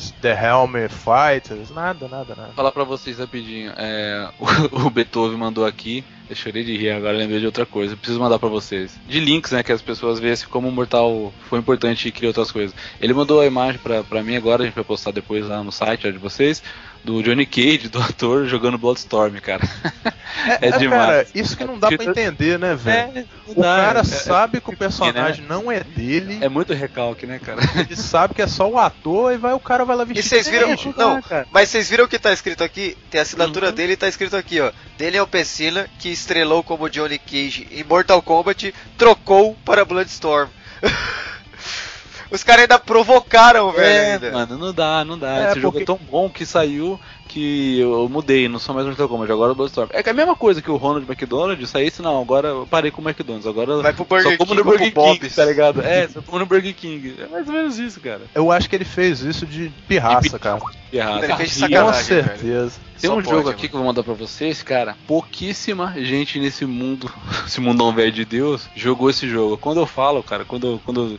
Assassins, The Helmet Fighters, nada, nada, nada. falar pra vocês rapidinho. É, o, o Beethoven mandou aqui. Eu chorei de rir agora, lembrei de outra coisa. Preciso mandar pra vocês. De links, né? Que as pessoas vejam como o Mortal foi importante e criou outras coisas. Ele mandou a imagem pra, pra mim agora, a gente vai postar depois lá no site de vocês. Do Johnny Cage, do ator, jogando Bloodstorm, cara. É, É, demais. Cara, isso que não dá pra entender, né, velho? É, O dá, cara é- sabe que o é- personagem não é dele, É muito recalque, né, cara? ele sabe que é só o ator e vai o cara vai lá E vestir. vocês viram. diferente. Não, cara. mas vocês viram o que tá escrito aqui? Tem a assinatura Uhum. dele e tá escrito aqui, ó. Daniel Pessina, que estrelou como Johnny Cage em Mortal Kombat, trocou para Bloodstorm. Os caras ainda provocaram, velho. É, ainda. mano, não dá, não dá. É, Esse jogo porque- é tão bom que saiu que eu mudei, não sou mais Mortal Kombat, agora eu dou Storm. É que é a mesma coisa que o Ronald McDonald saísse, não, agora eu parei com o McDonald's, agora Vai pro Burger só como King no Burger King, Bob's. tá ligado? É, só como no Burger King. É mais ou menos isso, cara. Eu acho que ele fez isso de pirraça, cara. Errado. Ele fez de Com sacanagem, velho. certeza. Tem Só um pode, jogo mano. aqui que eu vou mandar pra vocês, cara. Pouquíssima gente nesse mundo, esse mundão velho de Deus, jogou esse jogo. Quando eu falo, cara, quando, quando,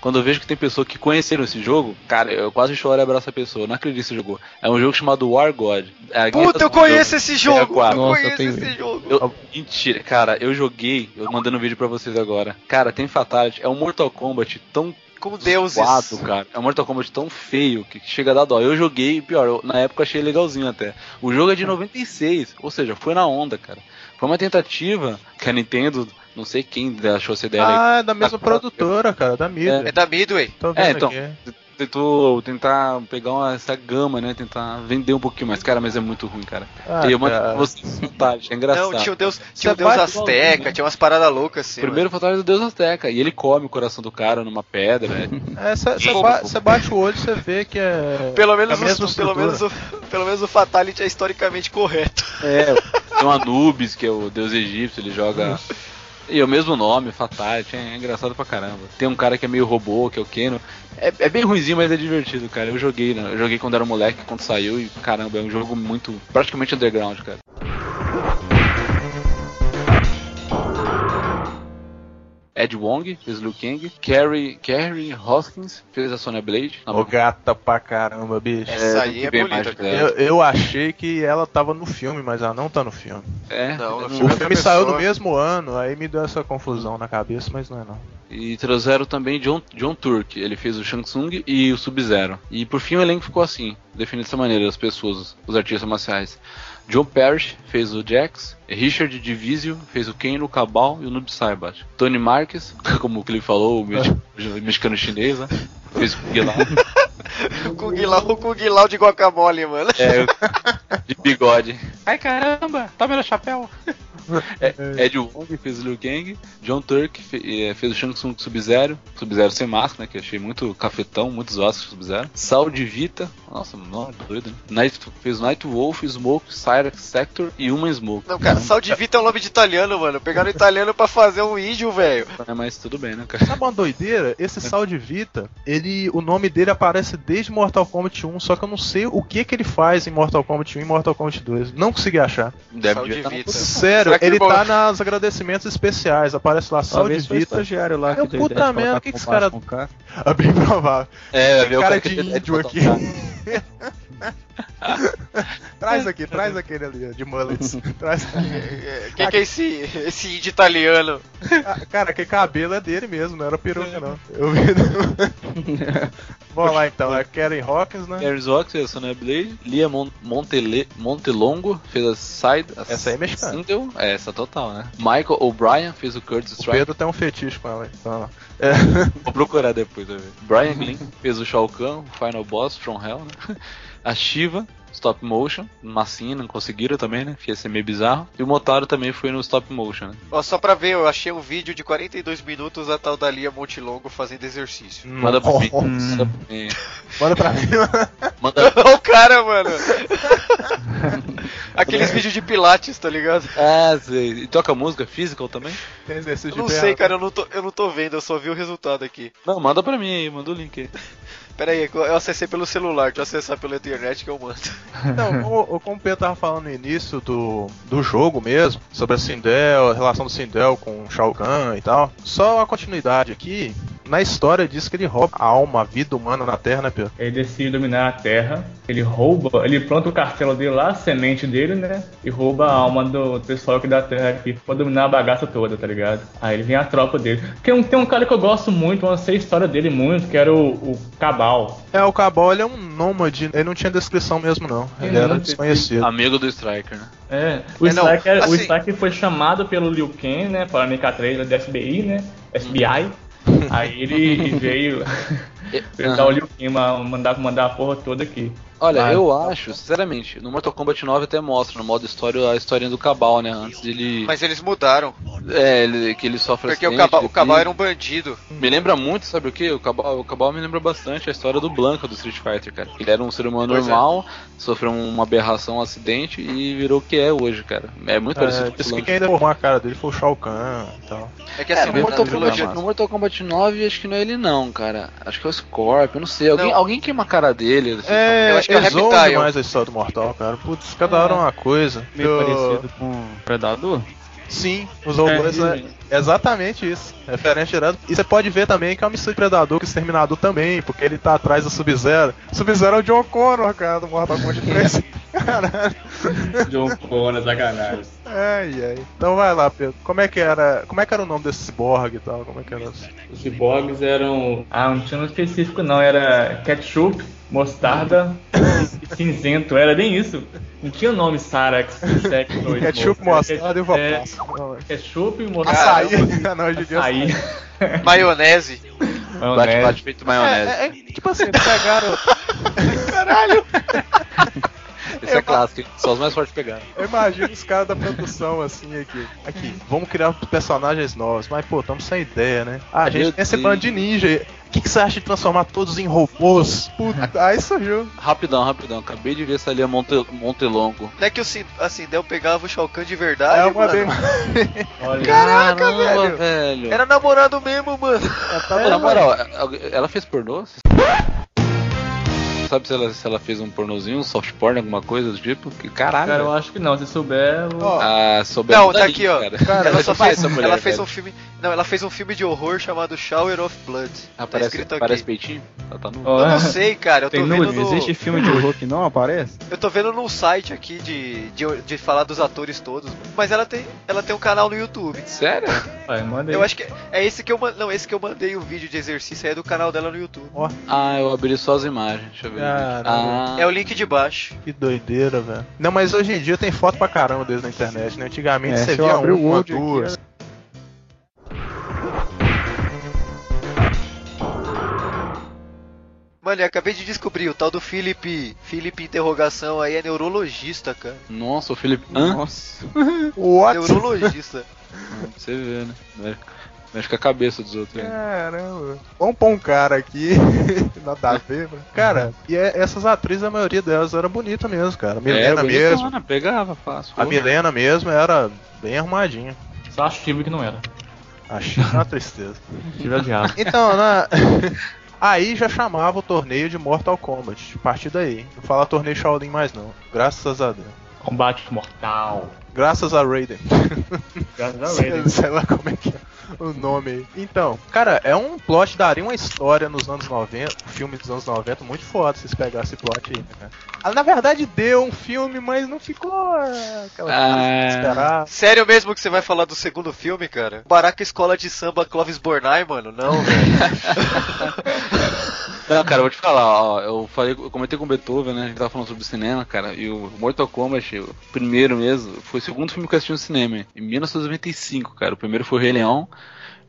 quando eu vejo que tem pessoa que conheceram esse jogo, cara, eu quase choro e abraço a pessoa. Não acredito que você jogou. É um jogo chamado War God. É, Puta, eu conheço esse jogo. quatro. Eu Nossa, eu tenho esse jogo. Eu- mentira, cara, eu joguei, eu mandando um vídeo pra vocês agora. Cara, tem Fatality, é um Mortal Kombat tão Com deuses. zoado, cara. É um Mortal Kombat tão feio que chega a dar dó. Eu joguei, e pior, eu- na época eu achei legalzinho até. O jogo é de 96, ou seja, foi na onda, cara. Foi uma tentativa que a Nintendo, não sei quem achou essa ideia aí. Ah, é da mesma produtora, cara, da Midway. É da Midway. Tô vendo É, então, aqui. Tentou tentar pegar uma, essa gama, né? Tentar vender um pouquinho mais. Cara, mas é muito ruim, cara. Ah, e eu mando vocês é engraçado. Não, tinha o Deus, tinha o Você Deus Azteca, igualzinho. tinha umas paradas loucas assim. Primeiro Fatality do Deus Azteca. E ele come o coração do cara numa pedra, né? Você Como? bate o olho e você vê que é. Pelo menos, a mesma o, pelo, menos o, pelo menos o Fatality é historicamente correto. É, tem o Anubis, que é o deus egípcio, ele joga. E o mesmo nome, Fatality, é engraçado pra caramba. Tem um cara que é meio robô, que é o Keno. É, é bem ruimzinho, mas é divertido, cara. Eu joguei, né? Eu joguei quando era moleque, quando saiu, e caramba, é um jogo muito. praticamente underground, cara. Ed Wong fez Liu Kang, Carrie, Carrie Hoskins fez a Sonya Blade. Ô, gata pra caramba, bicho. Essa aí é bem bonita. Eu, eu achei que ela tava no filme, mas ela não tá no filme. É, Não, no é, O filme saiu pessoa. no mesmo ano, aí me deu essa confusão na cabeça, mas não é não. E trouxeram também John, John Turk, ele fez o Shang Tsung e o Sub-Zero. E por fim o elenco ficou assim, definido dessa maneira, as pessoas, os artistas marciais. John Parrish fez o Jax, Richard Divisio fez o Ken, o Cabal e o Noob Saibat. Tony Marques, como que ele falou, o mexi- o mexicano chinês, né? Fez o Kung Lao. O Kung Lao, o Kung Lao de guacamole, mano. É, de bigode. Ai caramba, toma meu chapéu. É, Ed Wong fez o Liu Kang, John Turk fe- eh, fez o Shang Tsung Sub-Zero, Sub-Zero sem máscara, né, que achei muito cafetão, muito zoado Sub-Zero. Sal de Vita, nossa, não, doido, né? Night, fez Night Wolf, Smoke, Cyrax Sector e uma Smoke. Não, cara, Sal de Vita é um nome de italiano, mano. Pegaram italiano pra fazer um índio, velho. É, mas tudo bem, né, cara? Sabe uma doideira? Esse Sal de Vita, ele, o nome dele aparece desde Mortal Kombat 1, só que eu não sei o que que ele faz em Mortal Kombat 1 e Mortal Kombat 2. Não consegui achar. Deve Sal de Vita. Sério, ele bom? tá nas agradecimentos especiais, aparece lá Sal de o Vita. estagiário lá que Eu, deu puta merda, o que que esse cara- o. É bem provável. É, Tem viu, cara o de índio é, aqui. traz aqui, traz aquele ali, de mullets. Traz. Quem que é esse, esse índio italiano? Ah, Cara, que cabelo é dele mesmo, não era peruca não. Eu vi. Vamos lá então, é Karen Hawkins, né? Harris Rock fez a Sonya Blade, Lia Mon Montele Montelongo fez a Side. A Essa aí é mexicana. Single, é, essa total, né? Michael O'Brien fez o Curtis O Strike. Pedro tem um fetiche com ela. Então, é. Vou procurar depois, vai ver. Brian Glynn fez o Shao Kahn, o Final Boss, From Hell, né? A Shiva, stop motion, massinha, não conseguiram também, né? Ia ser meio bizarro. E o Motaro também foi no stop motion, né? Ó, só pra ver, eu achei um vídeo de 42 minutos a tal da Lia Montelongo fazendo exercício. Manda pra mim. Manda pra mim. Manda pra mim. Manda... Olha o cara, mano. Aqueles vídeos de pilates, tá ligado? Ah, sei. E toca música physical também? Tem exercício Eu de não sei, cara, eu não, tô, eu não tô vendo, eu só vi o resultado aqui. Não, manda pra mim aí, manda o link aí. Pera aí, eu acessei pelo celular, deixa eu acessar pela internet que eu mando. Não, como, como o Pedro tava falando no início do, do jogo mesmo, sobre a Sindel, a relação do Sindel com o Shao Kahn e tal, só a continuidade aqui, na história diz que ele rouba a alma, a vida humana na Terra, né, Pedro? Ele decide dominar a Terra, ele rouba, ele planta o castelo dele lá, a semente dele, né? E rouba a alma do pessoal aqui da Terra aqui pra dominar a bagaça toda, tá ligado? Aí ele vem a tropa dele. Tem um, tem um cara que eu gosto muito, eu não sei a história dele muito, que era o, o Cabal. É, o Cabal ele é um nômade, ele não tinha descrição mesmo não, ele Não, era desconhecido. Amigo do Striker, né? É, o, É, Striker, o assim- Striker foi chamado pelo Liu Kang, né, para a MK3 da FBI, né, FBI. Aí ele veio pegar o Liu Kang, ma- mandar, mandar a porra toda aqui. Olha, Ah, eu acho, sinceramente, no Mortal Kombat 9 até mostra no modo história a historinha do Cabal, né? Antes dele. Mas eles mudaram. É, ele- que ele sofre Porque o Cabal, o Cabal era um bandido. Me lembra muito, sabe o que? O Cabal, o Cabal me lembra bastante a história do Blanca do Street Fighter, cara. Ele era um ser humano Pois é. normal, sofreu uma aberração, um acidente e virou o que é hoje, cara. É muito parecido É, com o Blanca. quem ainda formou a cara dele foi o Shao Kahn e tal. É que É, assim, no, na Mortal. Kombat, no Mortal Kombat 9 acho que não é ele não, cara. Acho que é o Scorpion, eu não sei. Alguém, Não. alguém queima a cara dele. assim, É, Eu acho que é o Reptile. demais a história do Mortal, cara. Putz, cada hora uma coisa. Meio Eu- parecido com Predador. Sim, os robôs É, é, exatamente isso. Referente direto. E você pode ver também que é uma mistura de Predador com Exterminador também, porque ele tá atrás do Sub-Zero. Sub-Zero é o John Connor, cara, do Mortal Kombat 3. Caralho. John Connor, sacanagem. Ai, ai. Então vai lá, Pedro. Como é que era. Como é que era o nome desse cyborg e tal? Como é que era? Os ciborgues eram. Ah, não tinha nome específico não, era ketchup, mostarda e cinzento, era bem isso. Não tinha o nome Sarax, Ketchup, mostarda e É, vapaça. Ketchup, Açaí. Mostarda, Não, hoje em dia é açaí, Maionese. Bate, bate feito maionese. É, é, tipo assim, pegaram. Caralho! Esse é clássico, só os mais fortes pegaram. Eu imagino os caras da produção assim aqui. Aqui, vamos criar personagens novos. Mas, pô, estamos sem ideia, né? Ah, a gente Meu tem esse plano de ninja. O que, que você acha de transformar todos em robôs? Puta, aí surgiu. Rapidão, rapidão. Acabei de ver essa ali a Monte, Montelongo. Não é que o Sin- a Sindel pegava o Shao Kahn de verdade, É uma mano. bem. Olha, Caraca, Caramba, velho. velho. Era namorado mesmo, mano. Não, na moral, ela- ela fez pornô? Sabe se ela, se ela fez um pornozinho, um soft porn, alguma coisa do tipo? Que caralho. cara, eu acho que não, se souber. eu- Ó, Ah, soube Não, a tá aqui, ó. Cara, ela só faz fez, essa mulher, ela fez um filme. Não, ela fez um filme de horror chamado Shower of Blood. Ah, tá parece, escrito aqui. parece peitinho? Ela tá no... Ó, Eu não sei, cara. Eu tô Tem vendo nude, no. Existe filme de horror que não aparece? Eu tô vendo num site aqui de, de, de falar dos atores todos, mas ela tem, ela tem um canal no YouTube. Sério? vai, manda aí. Eu acho que é esse que eu man- não, esse que eu mandei o vídeo de exercício aí é do canal dela no YouTube. Ah, eu abri só as imagens. Deixa eu ver. Caramba. Ah, É o link de baixo. Que doideira, velho. Não, mas hoje em dia tem foto pra caramba deles na internet, né? Antigamente É, você via o uma, Word aqui, duas. Mano, eu acabei de descobrir, o tal do Felipe, Felipe interrogação aí é neurologista, cara. Nossa, o Felipe. Hã? Nossa. What? Neurologista. Pra você ver, né? Mexe- Mexe com a cabeça dos outros. aí. Caramba. Vamos pôr um cara aqui. Nada a ver, mano. Cara, e é- essas atrizes, a maioria delas era bonita mesmo, cara. A Milena É, mesmo. bonitona, Pegava, fácil. A Milena mesmo era bem arrumadinha. Só a Chive que não era. Achei uma tristeza. Tive odiado. Então, na... aí já chamava o torneio de Mortal Kombat. A partir daí. Não fala torneio Shaolin mais não. Graças a Deus. Combate mortal. Graças a Raiden. Graças a sei, Raiden. sei lá como é que é o nome aí. Então, cara, é um plot, daria uma história nos anos 90, um filme dos anos 90, muito foda se vocês pegassem esse plot aí, né, cara? Ah, na verdade deu um filme, mas não ficou ah, aquela coisa Ah. esperar. Sério mesmo que você vai falar do segundo filme, cara? Baraca Escola de Samba Clóvis Bornai, mano? Não, velho. Não, cara, eu vou te falar, ó, eu falei, eu comentei com o Beethoven, né? A gente tava falando sobre cinema, cara, e o Mortal Kombat, o primeiro mesmo, foi o segundo filme que eu assisti no cinema, em 1995, cara. O primeiro foi o Rei Leão,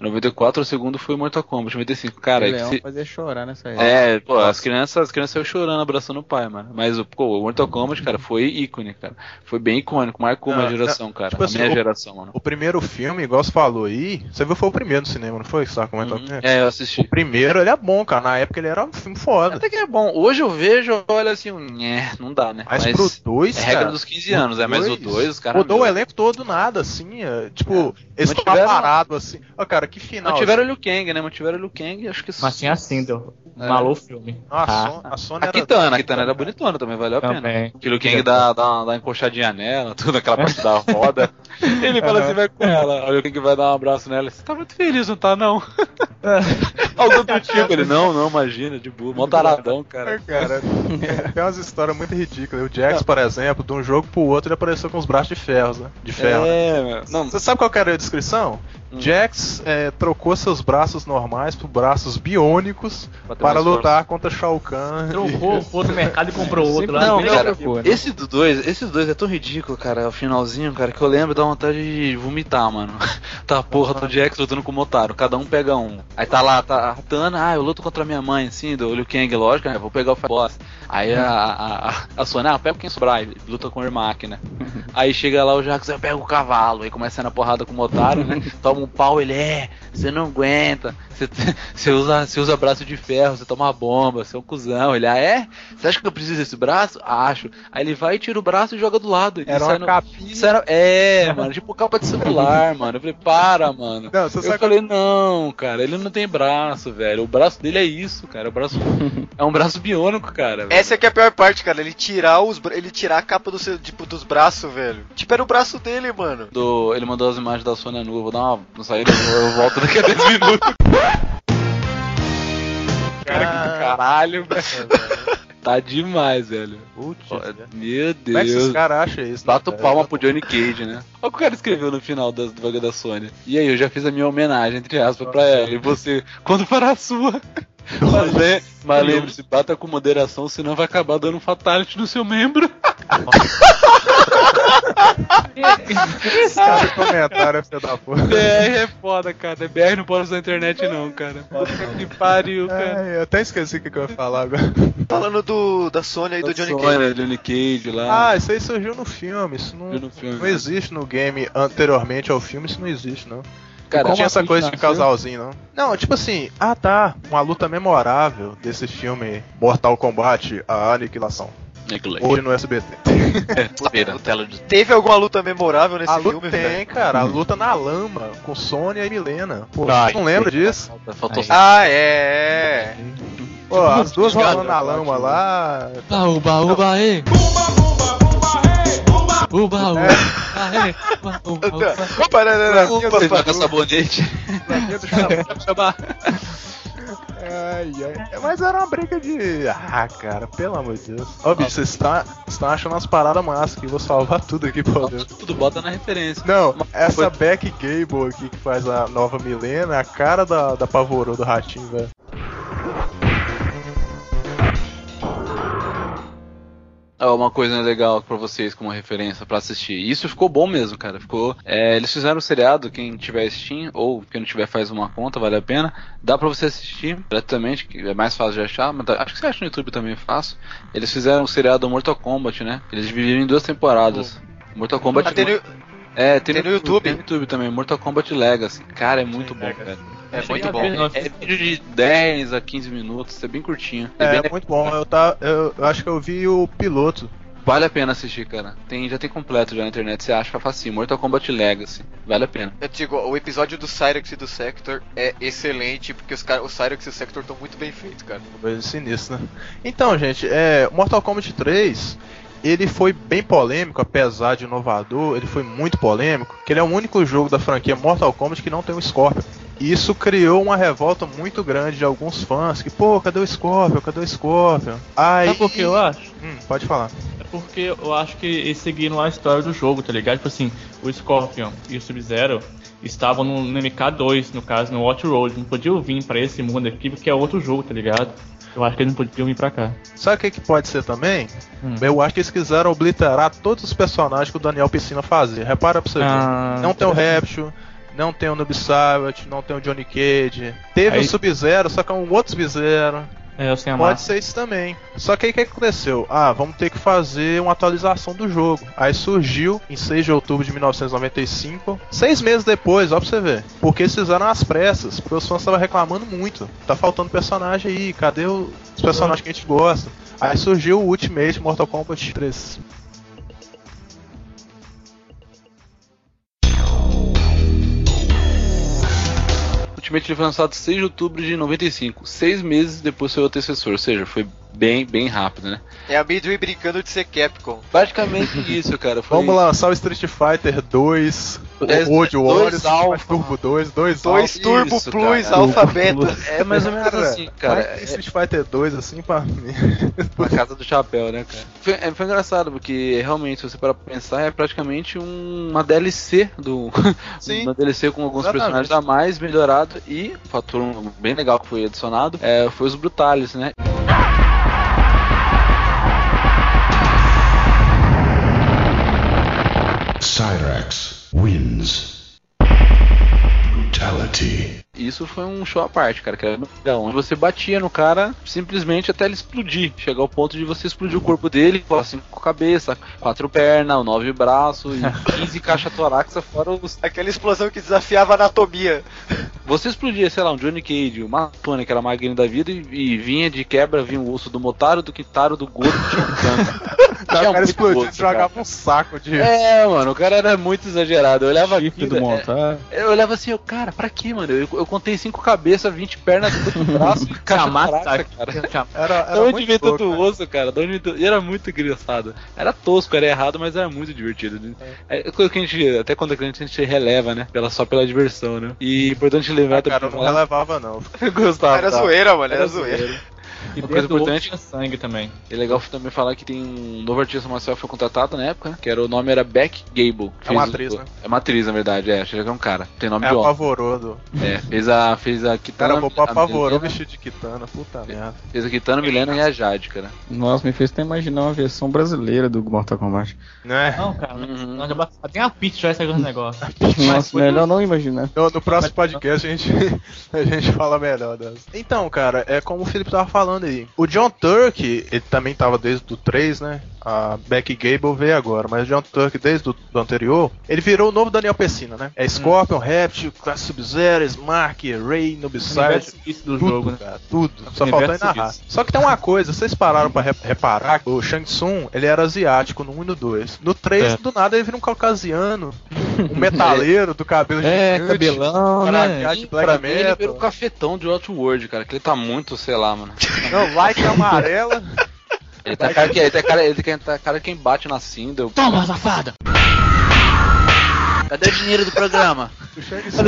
94, o segundo foi o Mortal Kombat, 95. Cara, o e Leão se- fazia chorar nessa época. É, pô, as crianças, as crianças saíram chorando, abraçando o pai, mano. Mas o, pô, o Mortal Kombat, cara, foi ícone, cara. Foi bem icônico, marcou Não, uma geração, cara. tipo a assim, minha o- geração, mano. O primeiro filme, igual você falou aí, você viu foi o primeiro no cinema, não foi? Tava comentando? Uhum. né? É, eu assisti. O primeiro, ele é bom, cara. Na época ele era um filme foda. Até que é bom. Hoje eu vejo, olha assim, um, é, não dá, né? Mas, pro 2, é regra cara, dos 15 anos, é, mas o 2, os caras. Mudou o elenco todo nada, assim. é, tipo, eles estão parados, assim. Ó, cara, que final. Mantiveram o Liu Kang, né? Mantiveram o Liu Kang, acho que Mas tinha a Cinder. É. Malou o filme. Ah, a, Ah. Son, a Sony A era. Kitana, a Kitana era bonitona também, valeu a pena. Que o Liu Kang dá, dá, dá encoxadinha nela, tudo aquela parte da roda. Ele fala assim, vai com ela. O Liu Kang vai dar um abraço nela. Você tá muito feliz, não tá não? Algo do tipo, ele, não, não, imagina, de boa. Mó taradão, É, cara. cara, tem umas histórias muito ridículas. O Jax, por exemplo, de um jogo pro outro, ele apareceu com os braços de ferro, né? De ferro. né? É, meu. Não, você sabe qual era a descrição? Jax é, trocou seus braços normais por braços biônicos para lutar contra Shao Kahn. Trocou, foi no mercado e comprou outro lá. Não, cara, negativo. esse do dois, esses dois é tão ridículo, cara. O finalzinho, cara, que eu lembro dá vontade de vomitar, mano. Tá a porra do Jax lutando com o Motaro, cada um pega um. Aí tá lá, tá a Tana, ah, eu luto contra a minha mãe, assim, do Liu Kang, lógico, né? Vou pegar o Boss. Aí a, a, a, a Sônia, ah, pega quem sobrar, ele luta com o Ermac, né? Aí chega lá o Jax, eu pego o cavalo, aí começa na porrada com o Motaro, né? Toma um pau, ele é, você não aguenta, você, você, usa, você usa braço de ferro, você toma bomba, você é um cuzão. Ele, ah, é? Você acha que eu preciso desse braço? Acho. Aí ele vai e tira o braço e joga do lado. Era Isso uma não- capinha. isso era- É, mano, tipo capa de celular, mano. Eu falei, para, mano. Não, você eu sabe falei, não, cara, ele não tem braço, velho. O braço dele é isso, cara. O braço é um braço biônico, cara. velho. Essa é que é a pior parte, cara. Ele tirar os ele tirar a capa do seu, tipo, dos braços, velho. Tipo, era o braço dele, mano. Do- ele mandou as imagens da Sônia nua. Vou dar uma não saída, eu eu volto daqui a 10 minutos. Cara, que do caralho, velho. Tá demais, velho. Putz. Meu Como é que esses Deus. caras acham isso? né, Bato velho? palma pro Johnny Cage, né? Olha o que o cara escreveu no final das bagulho da Sônia. E aí, eu já fiz a minha homenagem, entre aspas, pra ela. E você, quando for a sua? Mas, le- mas lembre-se, bata com moderação, senão vai acabar dando um fatality no seu membro. Esse cara de comentário é da puta. BR é foda, cara. BR não pode usar a internet, não, cara. Puta que pariu, cara. É, eu até esqueci o que que eu ia falar agora. Falando do da Sônia e do Johnny Cage. Sônia, Johnny Cage lá. Ah, isso aí surgiu no filme. Isso não, no filme, não né? existe no game anteriormente ao filme, isso não existe, não. Cara, não tinha como essa coisa de nasceu? casalzinho, não. Não, tipo assim, ah tá, uma luta memorável desse filme Mortal Kombat, a aniquilação. Hoje no SBT. Feira, tela de... Teve alguma luta memorável nesse a luta filme, tem, velho? cara, a luta na lama com Sônia e Milena. Pô, Ai, você não lembra disso? Faltou Ah, é. Pô, as duas rolando na lama lá. Uba, uba, e. Uba, uba, aê. Uba, uba, uba. Parará, Você joga sabonete. Ai, ai. Mas era uma briga de. Ah, cara, pelo amor de Deus. Ó, bicho, vocês estão estão achando umas paradas massas aqui. Vou salvar tudo aqui, por Deus. Tudo bota na referência. Não, essa Beck Gable aqui que faz a nova Milena é a cara da, da Pavorô do Ratinho, velho. Ó, uma coisa legal pra vocês como referência pra assistir. Isso ficou bom mesmo, cara. Ficou. é, eles fizeram o seriado, quem tiver Steam, ou quem não tiver faz uma conta, vale a pena. Dá pra você assistir gratuitamente, que é mais fácil de achar, mas acho que você acha no YouTube também é fácil. Eles fizeram o seriado Mortal Kombat, né? Eles dividiram em duas temporadas. Mortal Kombat. Ah, tem no- É, tem, tem no YouTube. Tem no YouTube também, Mortal Kombat Legacy. Cara, é muito bom, Legacy. velho. É muito bom. É vídeo de 10 a 15 minutos, é bem curtinho. É, bem- muito bom. Eu, tá, eu, eu acho que eu vi o piloto. Vale a pena assistir, cara. Tem, já tem completo já na internet, você acha facinho. Mortal Kombat Legacy. Vale a pena. Eu digo, o episódio do Cyrex e do Sector é excelente, porque os cara, o Cyrex e o Sector estão muito bem feitos, cara. Coisa sinistra. Então, gente, é, Mortal Kombat 3, ele foi bem polêmico, apesar de inovador, ele foi muito polêmico, que ele é o único jogo da franquia Mortal Kombat que não tem um Scorpion. E isso criou uma revolta muito grande de alguns fãs, que, pô, cadê o Scorpion? Cadê o Scorpion? Aí... Sabe por que eu acho? Hum, pode falar. É porque eu acho que eles seguiram a história do jogo, tá ligado? Tipo assim, o Scorpion e o Sub-Zero estavam no, no MK2, no caso, no Watch Road. Não podiam vir pra esse mundo aqui porque é outro jogo, tá ligado? Eu acho que eles não podiam vir pra cá. Sabe o que, que pode ser também? Hum. Eu acho que eles quiseram obliterar todos os personagens que o Daniel Piscina fazia. Repara pra você Ah, ver. Não tem o Rapture, não tem o Noob Saibot, não tem o Johnny Cage. Teve Aí- o Sub-Zero, só que é um outro Sub-Zero. É, Pode ser isso também. Só que aí o que aconteceu? Ah, vamos ter que fazer uma atualização do jogo. Aí surgiu em 6 de outubro de 1995, seis meses depois, ó pra você ver. Porque eles fizeram as pressas, porque os fãs estavam reclamando muito. Tá faltando personagem aí, cadê os personagens que a gente gosta? Aí surgiu o Ultimate Mortal Kombat 3. Ultimate ele foi lançado 6 de outubro de 95, seis meses depois do seu antecessor, ou seja, foi bem, bem rápido, né? É a Midway brincando de ser Capcom. Praticamente isso, cara. Foi... Vamos lançar o Street Fighter 2 10, Road dois Warriors, Alpha. Turbo 2, 2 Dois Isso, Turbo cara. Plus, Turbo alfabeto. É mais ou menos assim, cara. Vai ter Street Fighter 2 assim pra mim. A casa do chapéu, né, cara? Foi, é, foi engraçado, porque realmente, se você parar pra pensar, é praticamente um- uma DLC do. Sim. uma DLC com alguns Exatamente. personagens a mais, melhorado. E um fator bem legal que foi adicionado é, foi os Brutalis, né? Cyrax wins. Brutality. Isso foi um show à parte, cara, que era legal. Onde você batia no cara simplesmente até ele explodir. Chegar ao ponto de você explodir o corpo dele com as cinco cabeças, quatro pernas, nove braços e 15 caixas torácica fora os. Aquela explosão que desafiava a anatomia. Você explodia, sei lá, um Johnny Cage, uma Tony, que era magrinho da vida, e, e vinha de quebra, vinha o osso do Motaro, do Kitaro, do Goto, tinha um canto. o cara explodiu e jogava um saco de. É, mano, o cara era muito exagerado. Eu olhava aquilo, do é, eu olhava assim, eu, cara, pra quê, mano? Eu, eu contei cinco cabeças, 20 pernas, 8 braços e caixa Chamar torácica, saco. cara. Era, era Da onde muito veio tanto osso, cara? Da onde veio- E era muito engraçado. Era tosco, era errado, mas era muito divertido. né? É coisa que a gente, até quando é criança, a gente releva, né? Pela, só pela diversão, né? E importante lembrar Ah, cara, eu também. não relevava não. Gostava. Era tá? zoeira, mano, era zoeira. E E uma coisa importante, tinha sangue também. é legal também falar que tem um novo artista marcial que foi contratado na época, que era o nome era Beck Gable. É uma Fez o- atriz, né? É uma atriz, na verdade, é. Achei que é um cara. Tem nome É de homem. apavoroso. É, fez a, fez a Kitana. Cara, vou a apavorou vestido de Kitana, puta merda. Fez a Kitana, Milena e a Jade, cara. Nossa, me fez até imaginar uma versão brasileira do Mortal Kombat. Né? Não, cara, Uhum. não, já tem uma pizza já esse negócio. Nossa, melhor não imaginar. No, no próximo podcast a gente, a gente fala melhor das. Então, cara, é como o Felipe tava falando aí. O John Turk, ele também tava desde o 3, né? A Becky Gable veio agora, mas o John Turk, desde o do anterior, ele virou o novo Daniel Pessina, né? É Scorpion, Reptil, Class Sub-Zero, Smark, Ray, Nubside. Isso do Tudo, jogo, né? cara, tudo. Só faltou aí narrar. Só que tem uma coisa, vocês pararam pra re- reparar que o Shang Tsung, ele era asiático no 1 e no 2. No 3, É. do nada, ele vira um caucasiano, um metaleiro do cabelo É, gigante, cabelão, né? de pra black mim, ele virou o cafetão de Outworld, cara. Que ele tá muito, sei lá, mano. Não, like amarela. Ele tá cara que ele tá cara, ele tá cara quem bate na cinda. Toma, safada! Cadê o dinheiro do programa? O Shang Tsung,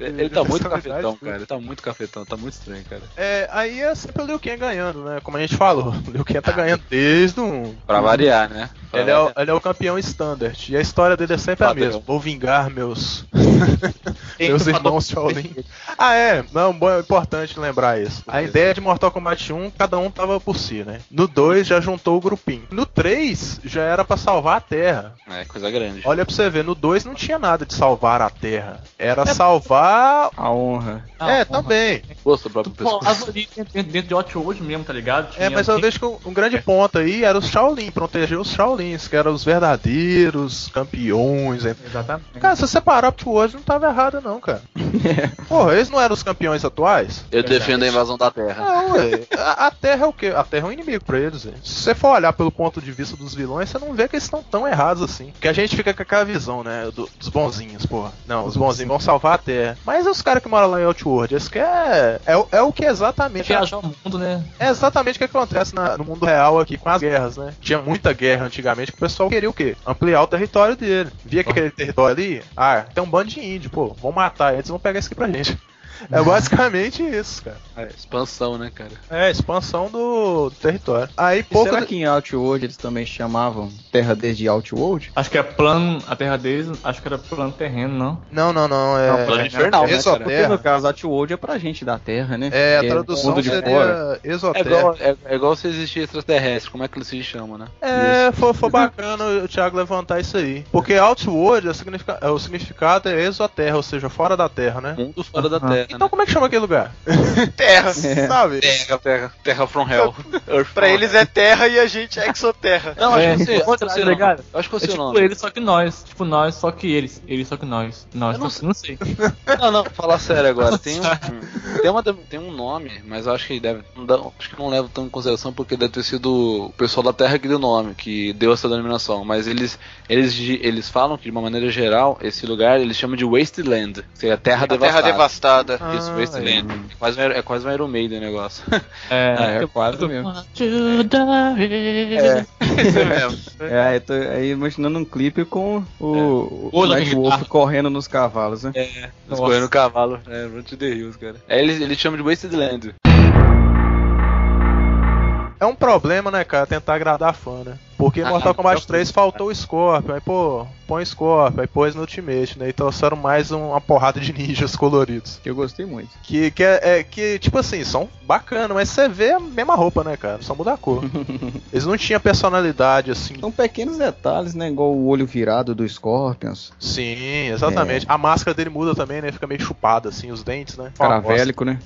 É. Ele tá muito personalidade, cafetão, tudo. cara. Ele tá muito cafetão, tá muito estranho, cara. É, aí é sempre o Liu Kang ganhando, né? Como a gente falou, o Liu Kang tá ganhando desde um. Pra variar, né? Ele é, o, variar. ele é o campeão standard. E a história dele é sempre a mesma. Vou vingar meus. Meus irmãos Shaolin. Ah, é. Não, bom, é importante lembrar isso. A ideia de Mortal Kombat 1, cada um tava por si, né? No 2 já juntou o grupinho. No 3 já era pra salvar a Terra. É, coisa grande. Olha pra você ver, no 2 não tinha nada de salvar a Terra. Era salvar. A honra. Ah, é, porra. também. Gosto do próprio pescoço. as origens dentro, dentro de Outworld mesmo, tá ligado? É, Tinha- mas eu vejo que um, um grande ponto aí era os Shaolin, proteger os Que eram os verdadeiros campeões. hein? Exatamente. Cara, se você parar pro hoje, não tava errado, não, cara. Porra, eles não eram os campeões atuais? Eu defendo a invasão da Terra. Não, ué. A, a Terra é o quê? A Terra é um inimigo pra eles, velho. Se você for olhar pelo ponto de vista dos vilões, você não vê que eles estão tão errados assim. Porque a gente fica com aquela visão, né? do- dos bonzinhos, porra. Não, os bonzinhos vão salvar a Terra. Mas os caras que moram lá em Outworld, eles querem. É, o- é o que exatamente. Viajar o mundo, né? É exatamente o que acontece na- no mundo real aqui com as guerras, né? Tinha muita guerra antigamente que o pessoal queria o quê? Ampliar o território dele. Via que aquele território ali, ah, tem um bando de índio, pô, vão matar eles, vão pegar isso aqui pra gente. É basicamente isso, cara. É, expansão, né, cara? É, expansão do, do território. Aí E pouco. será que em Outworld eles também chamavam Terra desde Outworld? Acho que é plano, a terra deles, acho que era plano terreno, não? Não, não, não. É, Não, plano infernal, né, Exoterra. Porque no caso Outworld é pra gente da Terra, né? É, a tradução mundo de seria fora. É Exoterra. igual, é, é igual se existir extraterrestre, como é que eles se chamam, né? É, foi, foi bacana o Thiago levantar isso aí. Porque Outworld, é o, significa- é, o significado é exoterra, ou seja, fora da Terra, né? Mundo fora da. Terra. Então como é que chama aquele lugar? Terra. Sabe? Terra, terra, terra from hell. Earth Pra from eles é terra e a gente é exoterra. Não, acho É, que eu sei, acho que eu tá sei ligado? acho que eu É sei o tipo nome. eles, só que nós. Tipo nós, só que eles. Eles, só que nós. Nós, Eu não só não sei. Não, não, falar sério agora. Tem um, tem, uma, tem um nome, mas eu acho que deve. não dá- acho que não levo tão em consideração porque deve ter sido o pessoal da Terra que deu o nome, que deu essa denominação. Mas eles, eles, eles falam que de uma maneira geral, esse lugar eles chamam de Wasteland, que seria terra A terra devastada. Devastada. Isso, Ah, Wasteland. É quase, um- é quase um Iron Maiden o negócio. É, É, é quase mesmo. To die. É. Isso mesmo. É, aí tô aí imaginando um clipe com o, o Night guitarra. Wolf correndo nos cavalos, né? É, escorrendo o cavalo. É, Run to the Hills, cara. É, ele, ele chama de Wasted Land. É um problema, né, cara, tentar agradar fã, né? Porque Ah, Mortal Kombat não, 3 faltou o Scorpion, aí pô, põe o Scorpion, aí pôs no Ultimate, né? E trouxeram mais um- uma porrada de ninjas coloridos. Que eu gostei muito. Que, que é, é- que, tipo assim, são bacana, mas você vê a mesma roupa, né, cara? Só muda a cor. Eles não tinham personalidade, assim. São pequenos detalhes, né? Igual o olho virado do Scorpions. Sim, exatamente. A máscara dele muda também, né? Fica meio chupada, assim, os dentes, né? Caravélico, né?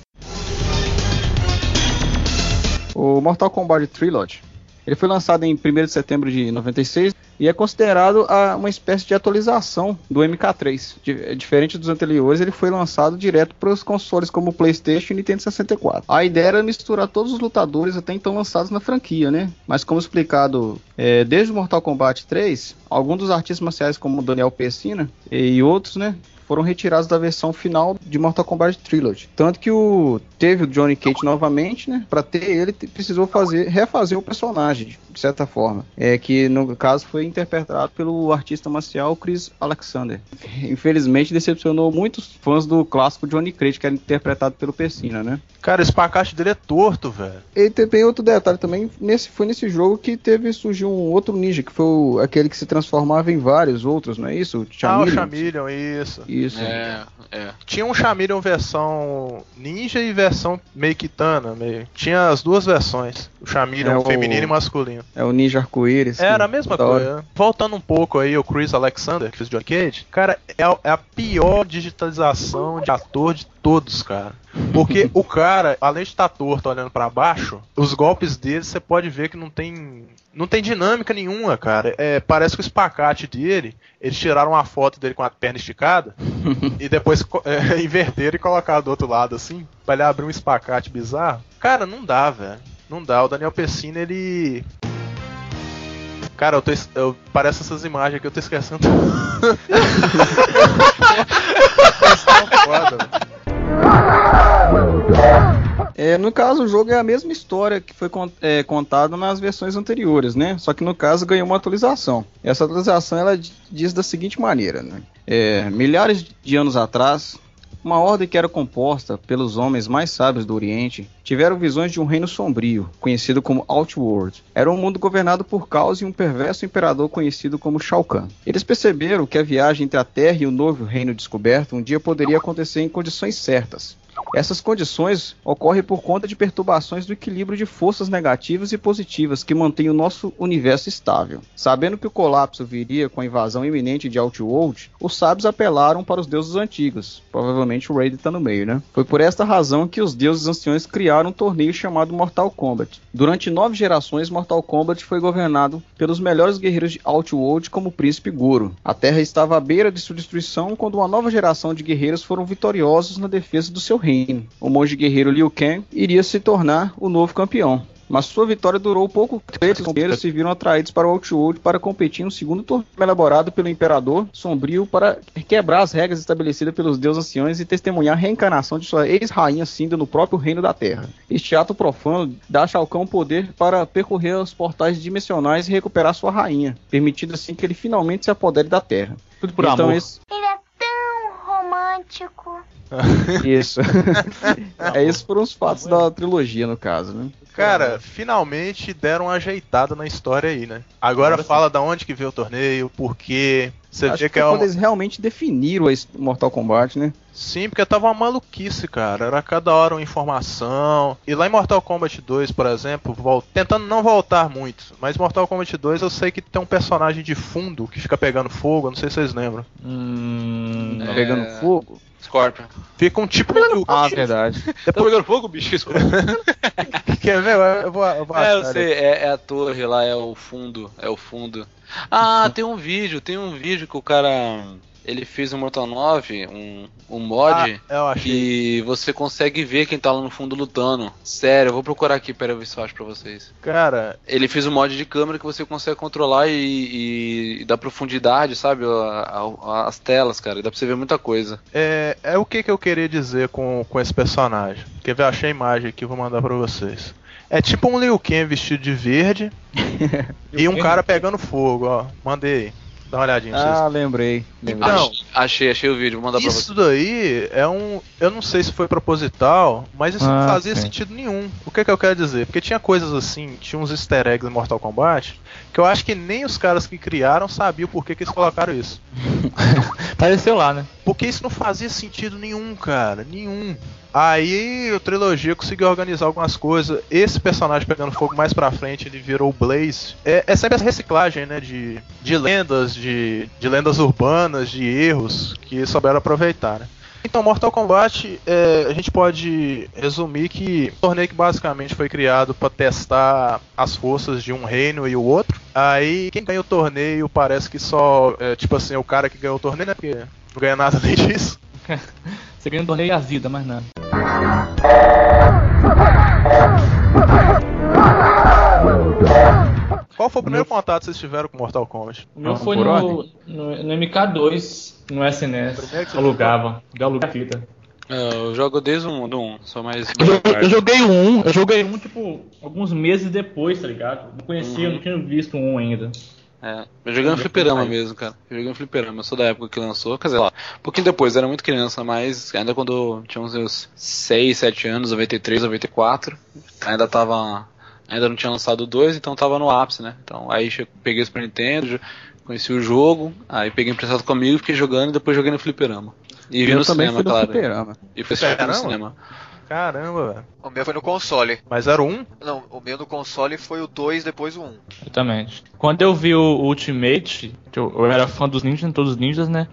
O Mortal Kombat Trilogy. Ele foi lançado em 1 de setembro de 96 e é considerado a- uma espécie de atualização do MK3. Di- diferente dos anteriores, ele foi lançado direto para os consoles como PlayStation e Nintendo 64. A ideia era misturar todos os lutadores até então lançados na franquia, né? Mas como explicado é, desde o Mortal Kombat 3, alguns dos artistas marciais como Daniel Pessina e outros, né? Foram retirados da versão final de Mortal Kombat Trilogy. Tanto que o teve o Johnny Cage novamente, né? Para ter ele precisou fazer refazer o personagem de certa forma, é que no caso foi interpretado pelo artista marcial Chris Alexander. Infelizmente decepcionou muitos fãs do clássico Johnny Cage que era interpretado pelo Pessina, né? Cara, esse pacote dele é torto, velho. E te- tem outro detalhe também, nesse, foi nesse jogo que teve surgiu um outro ninja, que foi o- aquele que se transformava em vários outros, não é isso? O Ah, o Chameleon. Chameleon, isso. Isso. É, é. Tinha um Chameleon versão ninja e versão meio kitana, meio. Tinha as duas versões. O Chameleon É o- feminino e masculino. É o ninja arco-íris. Era a mesma hora. coisa. Voltando um pouco aí, o Chris Alexander, que fez o John Cage, cara, é a, é a pior digitalização de ator de todos, cara. Porque o cara, além de estar torto olhando pra baixo, os golpes dele você pode ver que não tem. Não tem dinâmica nenhuma, cara. É, parece que o espacate dele, eles tiraram uma foto dele com a perna esticada e depois é, inverteram e colocaram do outro lado assim, pra ele abrir um espacate bizarro. Cara, não dá, velho. Não dá. O Daniel Pessina, ele. Cara, eu tô. es- Eu, parece essas imagens aqui, eu tô esquecendo. Isso tá foda, velho. É, no caso, o jogo é a mesma história que foi con- é, contada nas versões anteriores, né? Só que no caso ganhou uma atualização. Essa atualização ela diz da seguinte maneira, né? É, milhares de anos atrás, uma ordem que era composta pelos homens mais sábios do Oriente tiveram visões de um reino sombrio, conhecido como Outworld. Era um mundo governado por caos e um perverso imperador conhecido como Shao Kahn. Eles perceberam que a viagem entre a Terra e o novo reino descoberto um dia poderia acontecer em condições certas. Essas condições ocorrem por conta de perturbações do equilíbrio de forças negativas e positivas que mantêm o nosso universo estável. Sabendo que o colapso viria com a invasão iminente de Outworld, os sábios apelaram para os deuses antigos. Provavelmente o Raid está no meio, né? Foi por esta razão que os deuses anciões criaram um torneio chamado Mortal Kombat. Durante nove gerações, Mortal Kombat foi governado pelos melhores guerreiros de Outworld como o Príncipe Goro. A Terra estava à beira de sua destruição quando uma nova geração de guerreiros foram vitoriosos na defesa do seu reino. O monge guerreiro Liu Kang iria se tornar o novo campeão. Mas sua vitória durou pouco tempo. Os guerreiros se viram atraídos para o Outworld para competir no segundo torneio elaborado pelo Imperador Sombrio para quebrar as regras estabelecidas pelos deuses anciões e testemunhar a reencarnação de sua ex-rainha Cinda no próprio reino da Terra. Este ato profano dá a Shao Kahn o poder para percorrer os portais dimensionais e recuperar sua rainha, permitindo assim que ele finalmente se apodere da Terra. Tudo por então, amor. esse- Ele é tão romântico. Isso. é, esses foram os fatos da trilogia, no caso, né? Cara, finalmente deram uma ajeitada na história aí, né? Agora fala da onde que veio o torneio, por quê. Você Acho vê que que é quando uma... eles realmente definiram a his- Mortal Kombat, né? Sim, porque tava uma maluquice, cara. Era cada hora uma informação. E lá em Mortal Kombat 2, por exemplo, vol- tentando não voltar muito, mas Mortal Kombat 2 eu sei que tem um personagem de fundo que fica pegando fogo, eu não sei se vocês lembram. Hum, É. Pegando fogo. Scorpion. Fica um tipo de Ah, verdade. Tá pegando fogo, bicho? Quer ver? Eu vou, eu vou É, eu sei, é, é a torre lá, é o fundo, é o fundo. Ah, tem um vídeo, tem um vídeo que o cara, ele fez um Mortal 9, um, um mod, Ah, eu achei. e você consegue ver quem tá lá no fundo lutando. Sério, eu vou procurar aqui, pera eu ver se eu acho pra vocês. Cara, Ele fez um mod de câmera que você consegue controlar e, e, e dá profundidade, sabe, a- a- as telas, cara, e dá pra você ver muita coisa. é, é o que, que eu queria dizer com, com esse personagem. Quer ver? Achei a imagem aqui, eu vou mandar pra vocês. É tipo um Liu Kang vestido de verde e um cara pegando fogo, ó. Mandei aí. Dá uma olhadinha. Ah, lembrei. lembrei. Então, Achei, achei o vídeo, vou mandar pra você. Isso daí é um. Eu não sei se foi proposital, mas isso não Ah, fazia sim. sentido nenhum. O que, que eu quero dizer? Porque tinha coisas assim, tinha uns easter eggs no Mortal Kombat, que eu acho que nem os caras que criaram sabiam por que, que eles colocaram isso. Apareceu lá, né? Porque isso não fazia sentido nenhum, cara. Nenhum. Aí a trilogia conseguiu organizar algumas coisas. Esse personagem pegando fogo mais pra frente, ele virou o Blaze. É, é sempre essa reciclagem, né? De, de lendas, de, de lendas urbanas, de erros que souberam aproveitar, né? Então, Mortal Kombat, é, a gente pode resumir que um torneio que basicamente foi criado para testar as forças de um reino e o outro. Aí, quem ganha o torneio parece que só, é, tipo assim, é o cara que ganhou o torneio, né? Porque não ganha nada além disso. Você ganha um torneio a vida, mas nada. Qual foi o primeiro contato que vocês tiveram com Mortal Kombat? O meu Ah, foi no, no, no MK2, no SNS. Alugava. Eu alugava fita. É, eu jogo desde o um, do 1, sou mais. Eu, eu joguei um, eu joguei um, tipo, alguns meses depois, tá ligado? Não conhecia, eu não tinha visto um ainda. É, eu joguei no fliperama mesmo, cara. Eu joguei no fliperama, eu sou da época que lançou, quer dizer, lá, um pouquinho depois, eu era muito criança, mas ainda quando tinha uns meus 6, 7 anos, 93, 94, ainda tava. Ainda não tinha lançado 2, então tava no ápice, né? Então aí peguei o Super Nintendo, conheci o jogo, aí peguei emprestado comigo, fiquei jogando e depois joguei no fliperama. E vi no cinema, claro. fliperama. E fui assistir no cinema. Caramba, velho. O meu foi no console. Mas era um? Não, o meu no console foi o 2, depois o 1. Exatamente. Quando eu vi o Ultimate, que eu, eu era fã dos ninjas, todos os ninjas, né?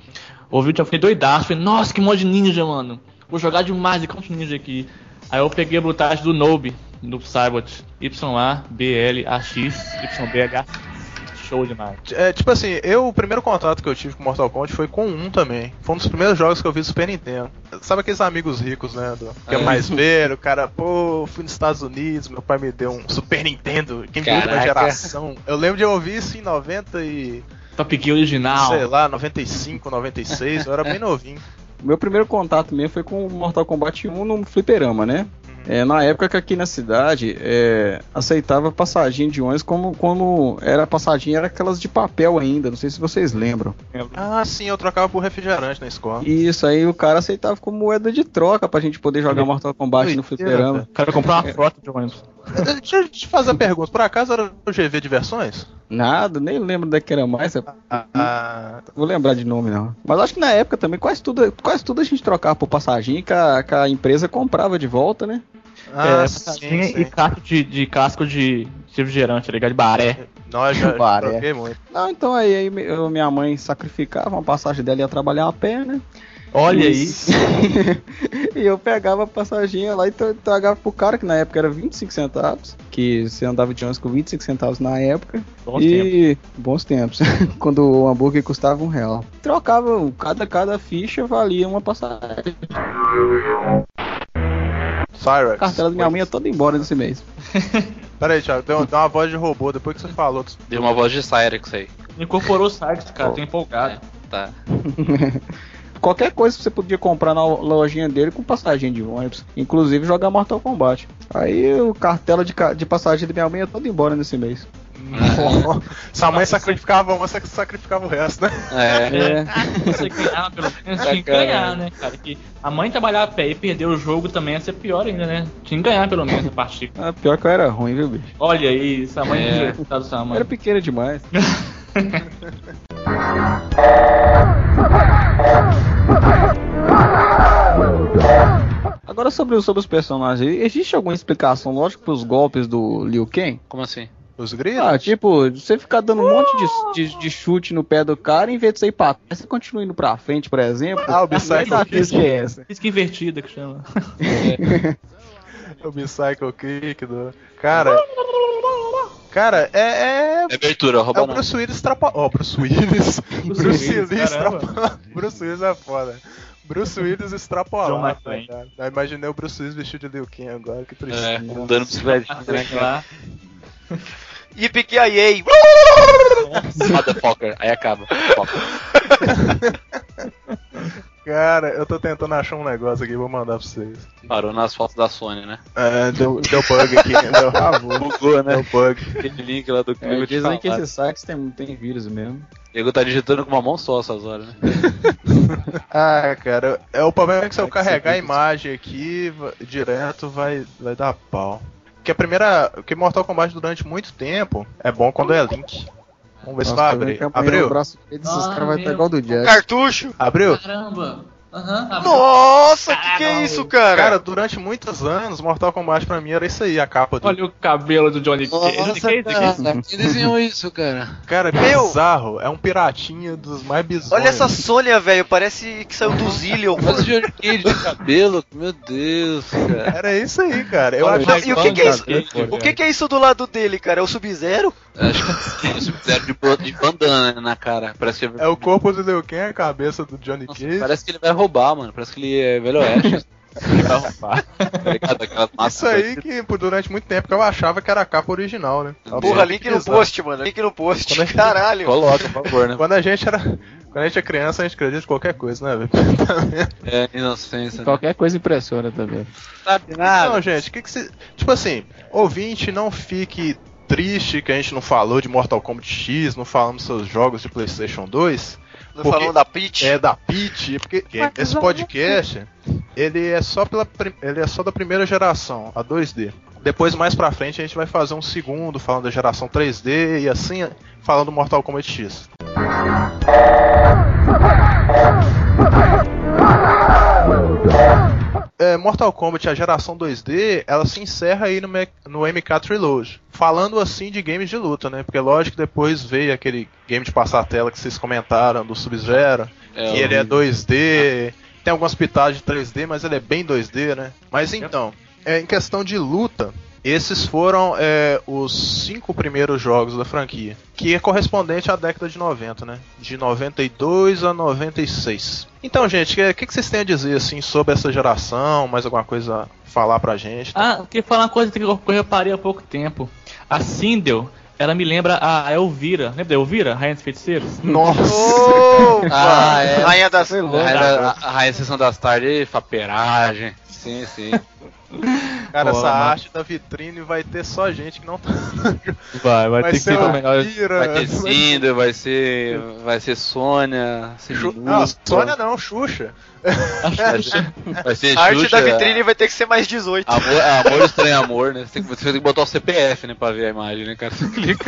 Ouvi o eu fiquei doidaço. Falei, nossa, que mod de ninja, mano. Vou jogar demais e quantos ninja aqui. Aí eu peguei a brutagem do Nobe, do Cybot. YA, BL, AX, YBH. Show demais. É, tipo assim, eu, o primeiro contato que eu tive com Mortal Kombat foi com um também. Foi um dos primeiros jogos que eu vi do Super Nintendo. Sabe aqueles amigos ricos, né? Do, que é É. mais velho, o cara, pô, fui nos Estados Unidos, meu pai me deu um Super Nintendo, quem viu uma Caraca. geração. Eu lembro de ouvir isso em 90 e. Top Gear original. sei lá, 95, 96, eu era bem novinho. Meu primeiro contato mesmo foi com o Mortal Kombat 1 no fliperama, né? É, na época que aqui na cidade é, aceitava passaginha de ônibus como, como era passaginha, era aquelas de papel ainda, não sei se vocês lembram. Ah, sim, eu trocava por refrigerante na escola. Isso aí o cara aceitava como moeda de troca pra gente poder jogar Mortal Kombat no fliperama. O cara comprou uma frota de ônibus. Deixa eu te fazer a pergunta, por acaso era o GV Diversões? Nada, nem lembro da que era mais. é- Ah, Vou lembrar de nome não. Mas acho que na época também quase tudo, quase tudo a gente trocava por passaginha que a, que a empresa comprava de volta, né? Ah é, sim, sim. e casco de, de casco de refrigerante, tá ligado? De baré. Nós já, Baré. muito. Não, então aí, aí eu- minha mãe sacrificava uma passagem dela ia trabalhar a pé, né? Olha aí. e eu pegava a passaginha lá e tragava pro cara, que na época era 25 centavos. Que você andava de ônibus com 25 centavos na época. Bons e bons tempos. Quando o hambúrguer custava um real. Trocava, cada, cada ficha valia uma passagem. Cyrex. A cartela da minha mãe ia toda embora nesse mês. Pera aí, Thiago, deu, deu uma voz de robô depois que você falou. que- Deu uma voz de Cyrex aí. Incorporou o site, cara, tô empolgado. Tá. Qualquer coisa você podia comprar na lojinha dele com passagem de ônibus. Inclusive jogar Mortal Kombat. Aí o cartela de, de passagem da minha mãe ia toda embora nesse mês. Sua mãe sacrificava uma, você sacrificava o resto, né? É. Você ganhar, pelo menos tinha que ganhar, né, cara? Que a mãe trabalhar a pé e perder o jogo também ia ser pior ainda, né? Tinha que ganhar pelo menos a partida. Ah, pior que eu era ruim, viu, bicho? Olha aí, sua mãe É. é. da sua mãe. era pequena demais. Agora sobre, os- sobre os personagens, existe alguma explicação lógica pros golpes do Liu Kang? Como assim? Os gritos? Ah, tipo, você ficar dando um monte de, de, de chute no pé do cara, em vez de você ir pra trás, você continua indo pra frente, por exemplo. Ah, o Psycho da física é essa. Física invertida que chama. O Bicycle Kick do. Cara. Cara, é. É, É abertura, é rouba o não. Bruce Willis trapa. Ó, Bruce Willis. Bruce Willis, trapa. Bruce Willis é foda. Bruce Willis extrapolado. Cara. Eu imaginei o Bruce Willis vestido de Liu Kang agora, que triste. É, dando bicicleta, né, cara? Lá. Yippee-ki-yay! Motherfucker. Aí acaba. Cara, eu tô tentando achar um negócio aqui, vou mandar pra vocês. Parou nas fotos da Sony, né? É, deu, deu bug aqui, deu, Bugou, né? deu bug. Aquele link lá do É, dizem que esses sites tem, tem vírus mesmo. Diego tá digitando com uma mão só essas horas, né? Ah, cara, é o problema é que se eu carregar a imagem aqui direto vai, vai dar pau. Porque a primeira. Que Mortal Kombat durante muito tempo é bom quando é link. Vamos ver se vai abrir. que Abriu? O braço esses Ah, caras igual do Jack. Cartucho! Abriu? Caramba! Aham, abriu. Nossa, que que é isso, cara? Cara, durante muitos anos, Mortal Kombat pra mim era isso aí, a capa do. Olha o cabelo do Johnny Cage. Johnny Cage aqui. quem desenhou isso, cara? Cara, é Meu! bizarro. É um piratinha dos mais bizarros. Olha essa Sônia, velho, parece que saiu do Zillion. Mas o Johnny Cage de cabelo, meu Deus, cara. Era isso aí, cara. Eu Olha, acho e o que, que é isso? Cara, O que, que é isso do lado dele, cara? É o Sub-Zero? Acho que é isso, fizeram de, de bandana né, na cara. Parece que É o corpo do Liu Kang, a cabeça do Johnny Nossa, Cage. parece que ele vai roubar, mano. Parece que ele é velho oeste. ele vai roubar. Tá Isso aí que por- durante muito tempo que eu achava que era a capa original, né? Porra, link no post, mano. Link no post. Gente- Caralho. Coloca, por favor, né? Quando a gente era. Quando a gente é criança, a gente acredita em qualquer coisa, né, velho? É, inocência. Né? Qualquer coisa impressiona também. sabe nada. Não, gente, o que que você. Tipo assim, ouvinte, não fique triste que a gente não falou de Mortal Kombat X, não falamos dos seus jogos de PlayStation 2. Não Porque- falando da Peach? É da Peach, porque esse podcast, ele é só pela ele é só da primeira geração, a 2D. Depois mais pra frente a gente vai fazer um segundo falando da geração 3D e assim falando do Mortal Kombat X. É, Mortal Kombat, a geração 2D, ela se encerra aí no, no MK Trilogy. Falando assim de games de luta, né? Porque lógico que depois veio aquele game de passar tela que vocês comentaram do Sub-Zero, É, que ele é 2D, tem algumas pitadas de 3D, mas ele é bem 2D, né? Mas então, é, em questão de luta, esses foram é, os cinco primeiros jogos da franquia, que é correspondente à década de 90, né? De 92 a 96. Então, gente, o que, que vocês têm a dizer assim sobre essa geração? Mais alguma coisa a falar pra gente? Ah, eu queria falar uma coisa que eu reparei há pouco tempo. A Sindel, ela me lembra a Elvira. Lembra da Elvira, Rainha dos Feiticeiros? Nossa! Ah, é. Rainha das... A raia, da- a sessão das tardes, faperagem. Sim, sim. Cara, Pô, essa mas- arte da vitrine vai ter só gente que não tá. Vai, vai, Vai ter que ser melhor. Vai ter Cinder, vai ser. Vai ser Sônia. Seminuto, Não, Sônia não, Xuxa. Vai ser, vai ser A arte Xuxa, da vitrine vai ter que ser mais 18. Amor, amor estranho amor, né? Você tem, que, você tem que botar o CPF, né, pra ver a imagem, né, cara? Você clica.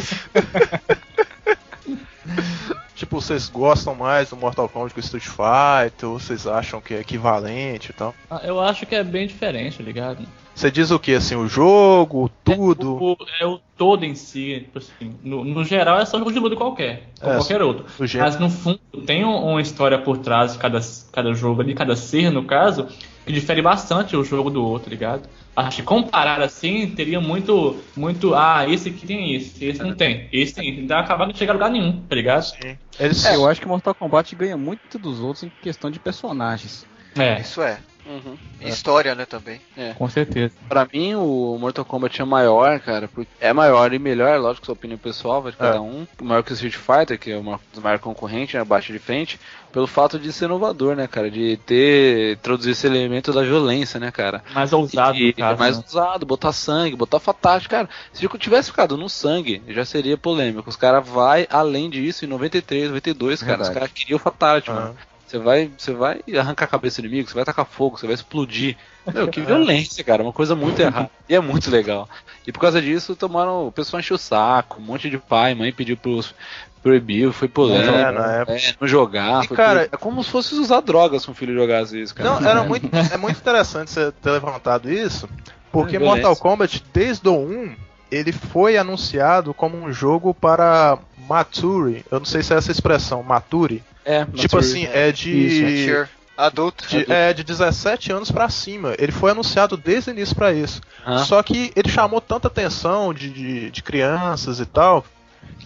Tipo, vocês gostam mais do Mortal Kombat que o Street Fighter? Ou vocês acham que é equivalente e tal? Ah, Eu acho que é bem diferente, tá ligado? Você diz o que, assim, o jogo, tudo? O, é o todo em si, tipo assim, no, no geral é só jogo de luta qualquer, ou É, qualquer outro. Mas no fundo tem um- uma história por trás de cada, cada jogo ali, cada ser no caso, que difere bastante o jogo do outro, ligado? Acho que comparar assim teria muito, muito, ah, esse aqui tem isso, esse não tem, esse tem, então acabar de chegar a lugar nenhum, tá ligado? Sim. Eles, É, eu acho que Mortal Kombat ganha muito dos outros em questão de personagens. É, Isso é. Uhum. E História, né, também. com certeza. Pra mim, o Mortal Kombat é maior, cara. porque É maior e melhor, lógico, sua opinião pessoal, vai de cada É. um. Maior que o Street Fighter, que é o maior, o maior concorrente, né? Bate de frente. Pelo fato de ser inovador, né, cara? De ter. introduzir esse elemento da violência, né, cara? Mais ousado, E, caso, mais né? usado, botar sangue, botar fatality, cara. Se eu tivesse ficado no sangue, já seria polêmico. Os caras vai além disso em 93, 92, cara. Os Verdade. caras queriam fatality, Ah. mano. Você vai, você vai arrancar a cabeça do inimigo, você vai tacar fogo, você vai explodir. Meu, É. que violência, cara. Uma coisa muito errada. E é muito legal. E por causa disso, tomaram. O pessoal encheu o saco. Um monte de pai, mãe pediu pros proibir, foi polêmico. É. É, não jogar. E, foi cara- é como se fosse usar drogas se um filho jogasse isso, cara. Não, era muito, é muito interessante você ter levantado isso, porque É. Mortal Kombat, desde o 1, ele foi anunciado como um jogo para Mature. Eu não sei se é essa expressão, Mature. É, Tipo assim, é de. Sure. Adulto. de- é de 17 anos pra cima. Ele foi anunciado desde o início pra isso. Aham. Só que ele chamou tanta atenção de, de, de crianças e tal.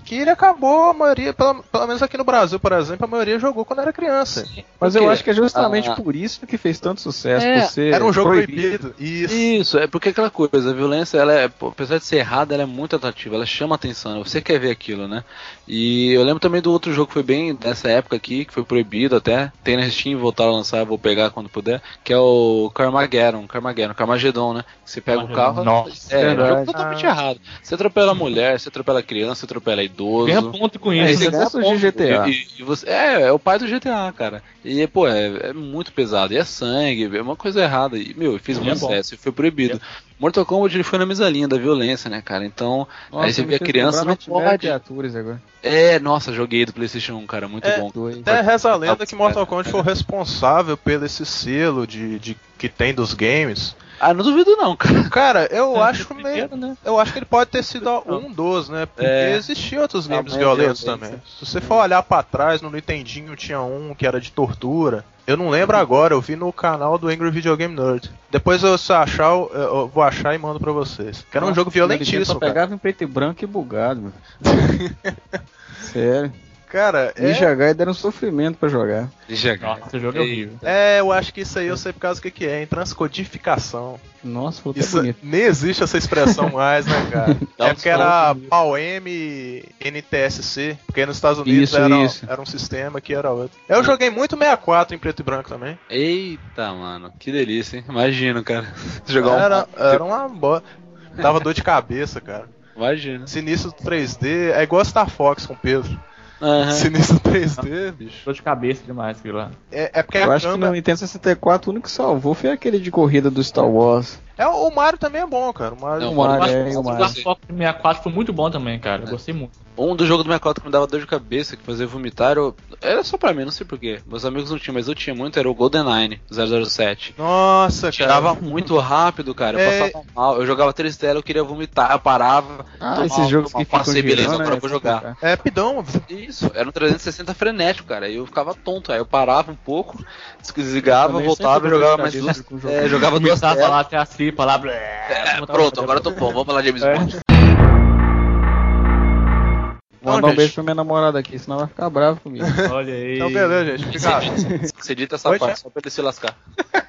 Que ele acabou, a maioria, pelo, pelo menos aqui no Brasil, por exemplo, a maioria jogou quando era criança. Mas eu acho que é justamente Ah. por isso que fez tanto sucesso. É, por ser Era um jogo proibido. proibido. Isso. Isso, é porque aquela coisa, a violência, ela é, apesar de ser errada, ela é muito atrativa, ela chama atenção, você quer ver aquilo, né? E eu lembro também do outro jogo que foi bem nessa época aqui, que foi proibido até, tem na Steam, voltaram a lançar, vou pegar quando puder, que é o Carmageddon, Carmageddon, Carmageddon, né? Você pega o carro, Nossa, é, é um jogo totalmente errado. Você atropela mulher, você atropela criança, você atropela idoso. Ganha ponto com É, isso. né? gosto de GTA. E, e você, é, é o pai do GTA, cara. E, pô, é, é muito pesado. E é sangue, é uma coisa errada. E, meu, fez muito é bom. sucesso e foi proibido. Mortal Kombat ele foi na mesa linha da violência, né, cara? Então, aí você vê a criança não pode. Agora. É, nossa, joguei do PlayStation 1, cara, muito É, bom. Até reza a lenda que Mortal Kombat foi o responsável pelo esse selo de, de que tem dos games. Ah, não duvido não, cara. Cara, eu É, acho meio. né? Eu acho que ele pode ter sido um dos, né? Porque É. existiam outros games violentos também. Se você for olhar pra trás, no Nintendinho tinha um que era de tortura. Eu não lembro agora, eu vi no canal do Angry Video Game Nerd. Depois eu, se eu achar, eu, eu vou achar e mando pra vocês. Que era um Nossa, jogo violentíssimo, cara. pegava em preto e branco e bugado, meu. Sério. Cara, é, Ninja Gaiden era um sofrimento pra jogar. Deixa Nossa, esse jogo é horrível. é, eu acho que isso aí eu sei por causa do que, que é, transcodificação. Nossa, foi Isso bonito. nem existe essa expressão mais, né, cara? É porque era. PAL-M NTSC, porque nos Estados Unidos Isso, era, isso. era um sistema que era outro. Eu joguei muito 64 em preto e branco também. Eita, mano, que delícia, hein? Imagino, cara. Jogar um. Era, era uma boa. Dava dor de cabeça, cara. Imagina. Sinistro 3D é igual Star Fox com Pedro. Aham. Sinistro 3D, bicho. Dor de cabeça demais aquilo lá. É, é porque Eu a acho que no. Nintendo 64 o único que salvou foi aquele de corrida do Star Wars. É, o Mario também é bom, cara. O Mario. Não, O Mario Mario, é, acho o o Mario. Star Fox 64 foi muito bom também, cara. Eu gostei muito. Um dos jogos do 64 que me dava dor de cabeça, que fazia vomitar, eu... era só pra mim, não sei porquê. Meus amigos não tinham, mas eu tinha muito, era o GoldenEye 007. Nossa, cara. Tirava muito rápido, cara. Eu É. passava mal. Eu jogava três telas, eu queria vomitar, eu parava. Ah, tomava- esses jogos que ficam passei, beleza, girando, agora né? eu vou jogar. É pidão. Isso, era um 360 frenético, cara. Aí eu ficava tonto. Aí eu parava um pouco, desligava, voltava e jogava mais duas. jogo. É, jogava duas telas. lá até a cipa lá. blé, É, botava pronto, agora eu tô bom. Vamos lá, James É. Bond. Vou mandar um beijo pra minha namorada aqui, senão ela vai ficar brava comigo. Olha aí. Então, beleza, gente. Fica... Você edita essa Oi, parte, chefe? só pra ele se lascar.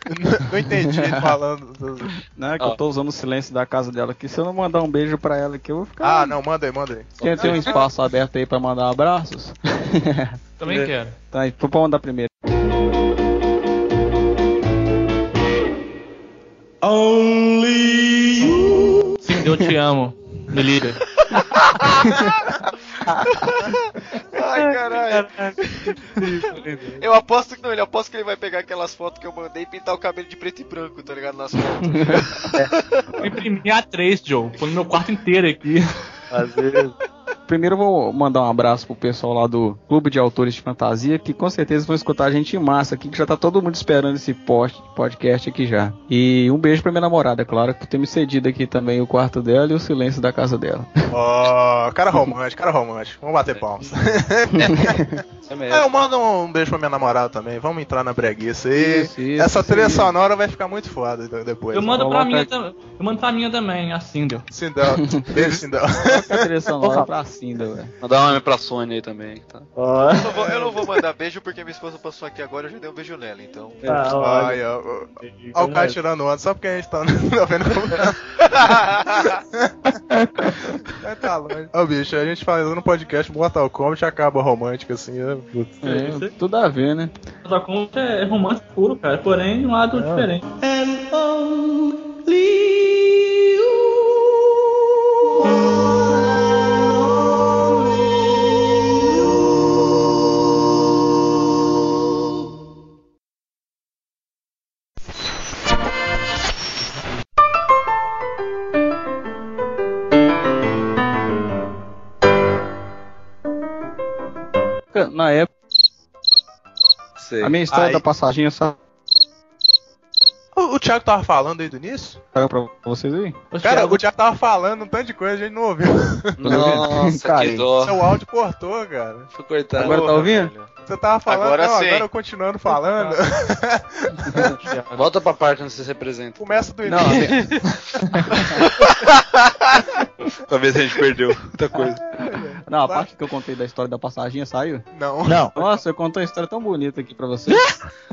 não entendi ele falando. do- Não, é que eu tô usando o silêncio da casa dela aqui. Se eu não mandar um beijo pra ela aqui, eu vou ficar. Ah, não, manda aí, manda aí. Tem, tem um espaço aberto aí pra mandar abraços? Também quero. tá, então pode mandar primeiro. Sim, eu te amo. Liga. Ai, caralho. Eu aposto que não, ele aposto que ele vai pegar aquelas fotos que eu mandei e pintar o cabelo de preto e branco, tá ligado? Nas fotos. Eu imprimi A3, Joe. Foi no meu quarto inteiro aqui. Primeiro eu vou mandar um abraço pro pessoal lá do Clube de Autores de Fantasia, que com certeza vão escutar a gente em massa aqui, que já tá todo mundo esperando esse post, podcast aqui já. E um beijo pra minha namorada, claro, por ter me cedido aqui também o quarto dela e o silêncio da casa dela. Ó, cara romântico, cara romântico. Vamos bater palmas. Isso é É, mesmo. eu mando um beijo pra minha namorada também. Vamos entrar na breguiça aí. Isso, isso, Essa isso trilha aí. sonora vai ficar muito foda de- depois. Eu mando pra minha. Eu mando pra minha também, a Cinder. Sindel. Beijo, Sindel. Coloca a trilha sonora pra Cinda, velho. Mandar um nome pra Sony aí também. Tá? Eu não, vou, eu não vou mandar beijo porque minha esposa passou aqui agora eu já dei um beijo nela, então. Ai, ó, ó, ó o cara tirando onda, só porque a gente tá tá vendo como. Vai tá longe. Ô bicho, a gente fazendo um podcast Mortal Kombat acaba romântico assim. é, putz. É, tudo a ver, né? Mortal Kombat é romance puro, cara. Porém, um lado diferente. Na época, Sei. a minha história Ai. da passaginha só O, o Thiago tava falando aí do início? pra vocês aí? Cara, Thiago, o Thiago tava falando um tanto de coisa, a gente não ouviu. Nossa, que Cai. dó. Seu áudio cortou, cara. Foi cortado. Agora tá ouvindo? velho. Você tava falando, Agora não, sim. agora eu continuando falando. Volta pra parte onde você se apresenta. Começa do Não, início. minha- Talvez a gente perdeu muita coisa. Não, a parte que eu contei da história da passaginha saiu? Não. Não. Nossa, eu contei uma história tão bonita aqui pra você.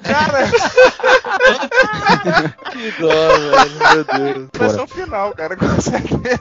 Cara, Que dó, velho. Meu Deus. vai ser o final, cara, com certeza.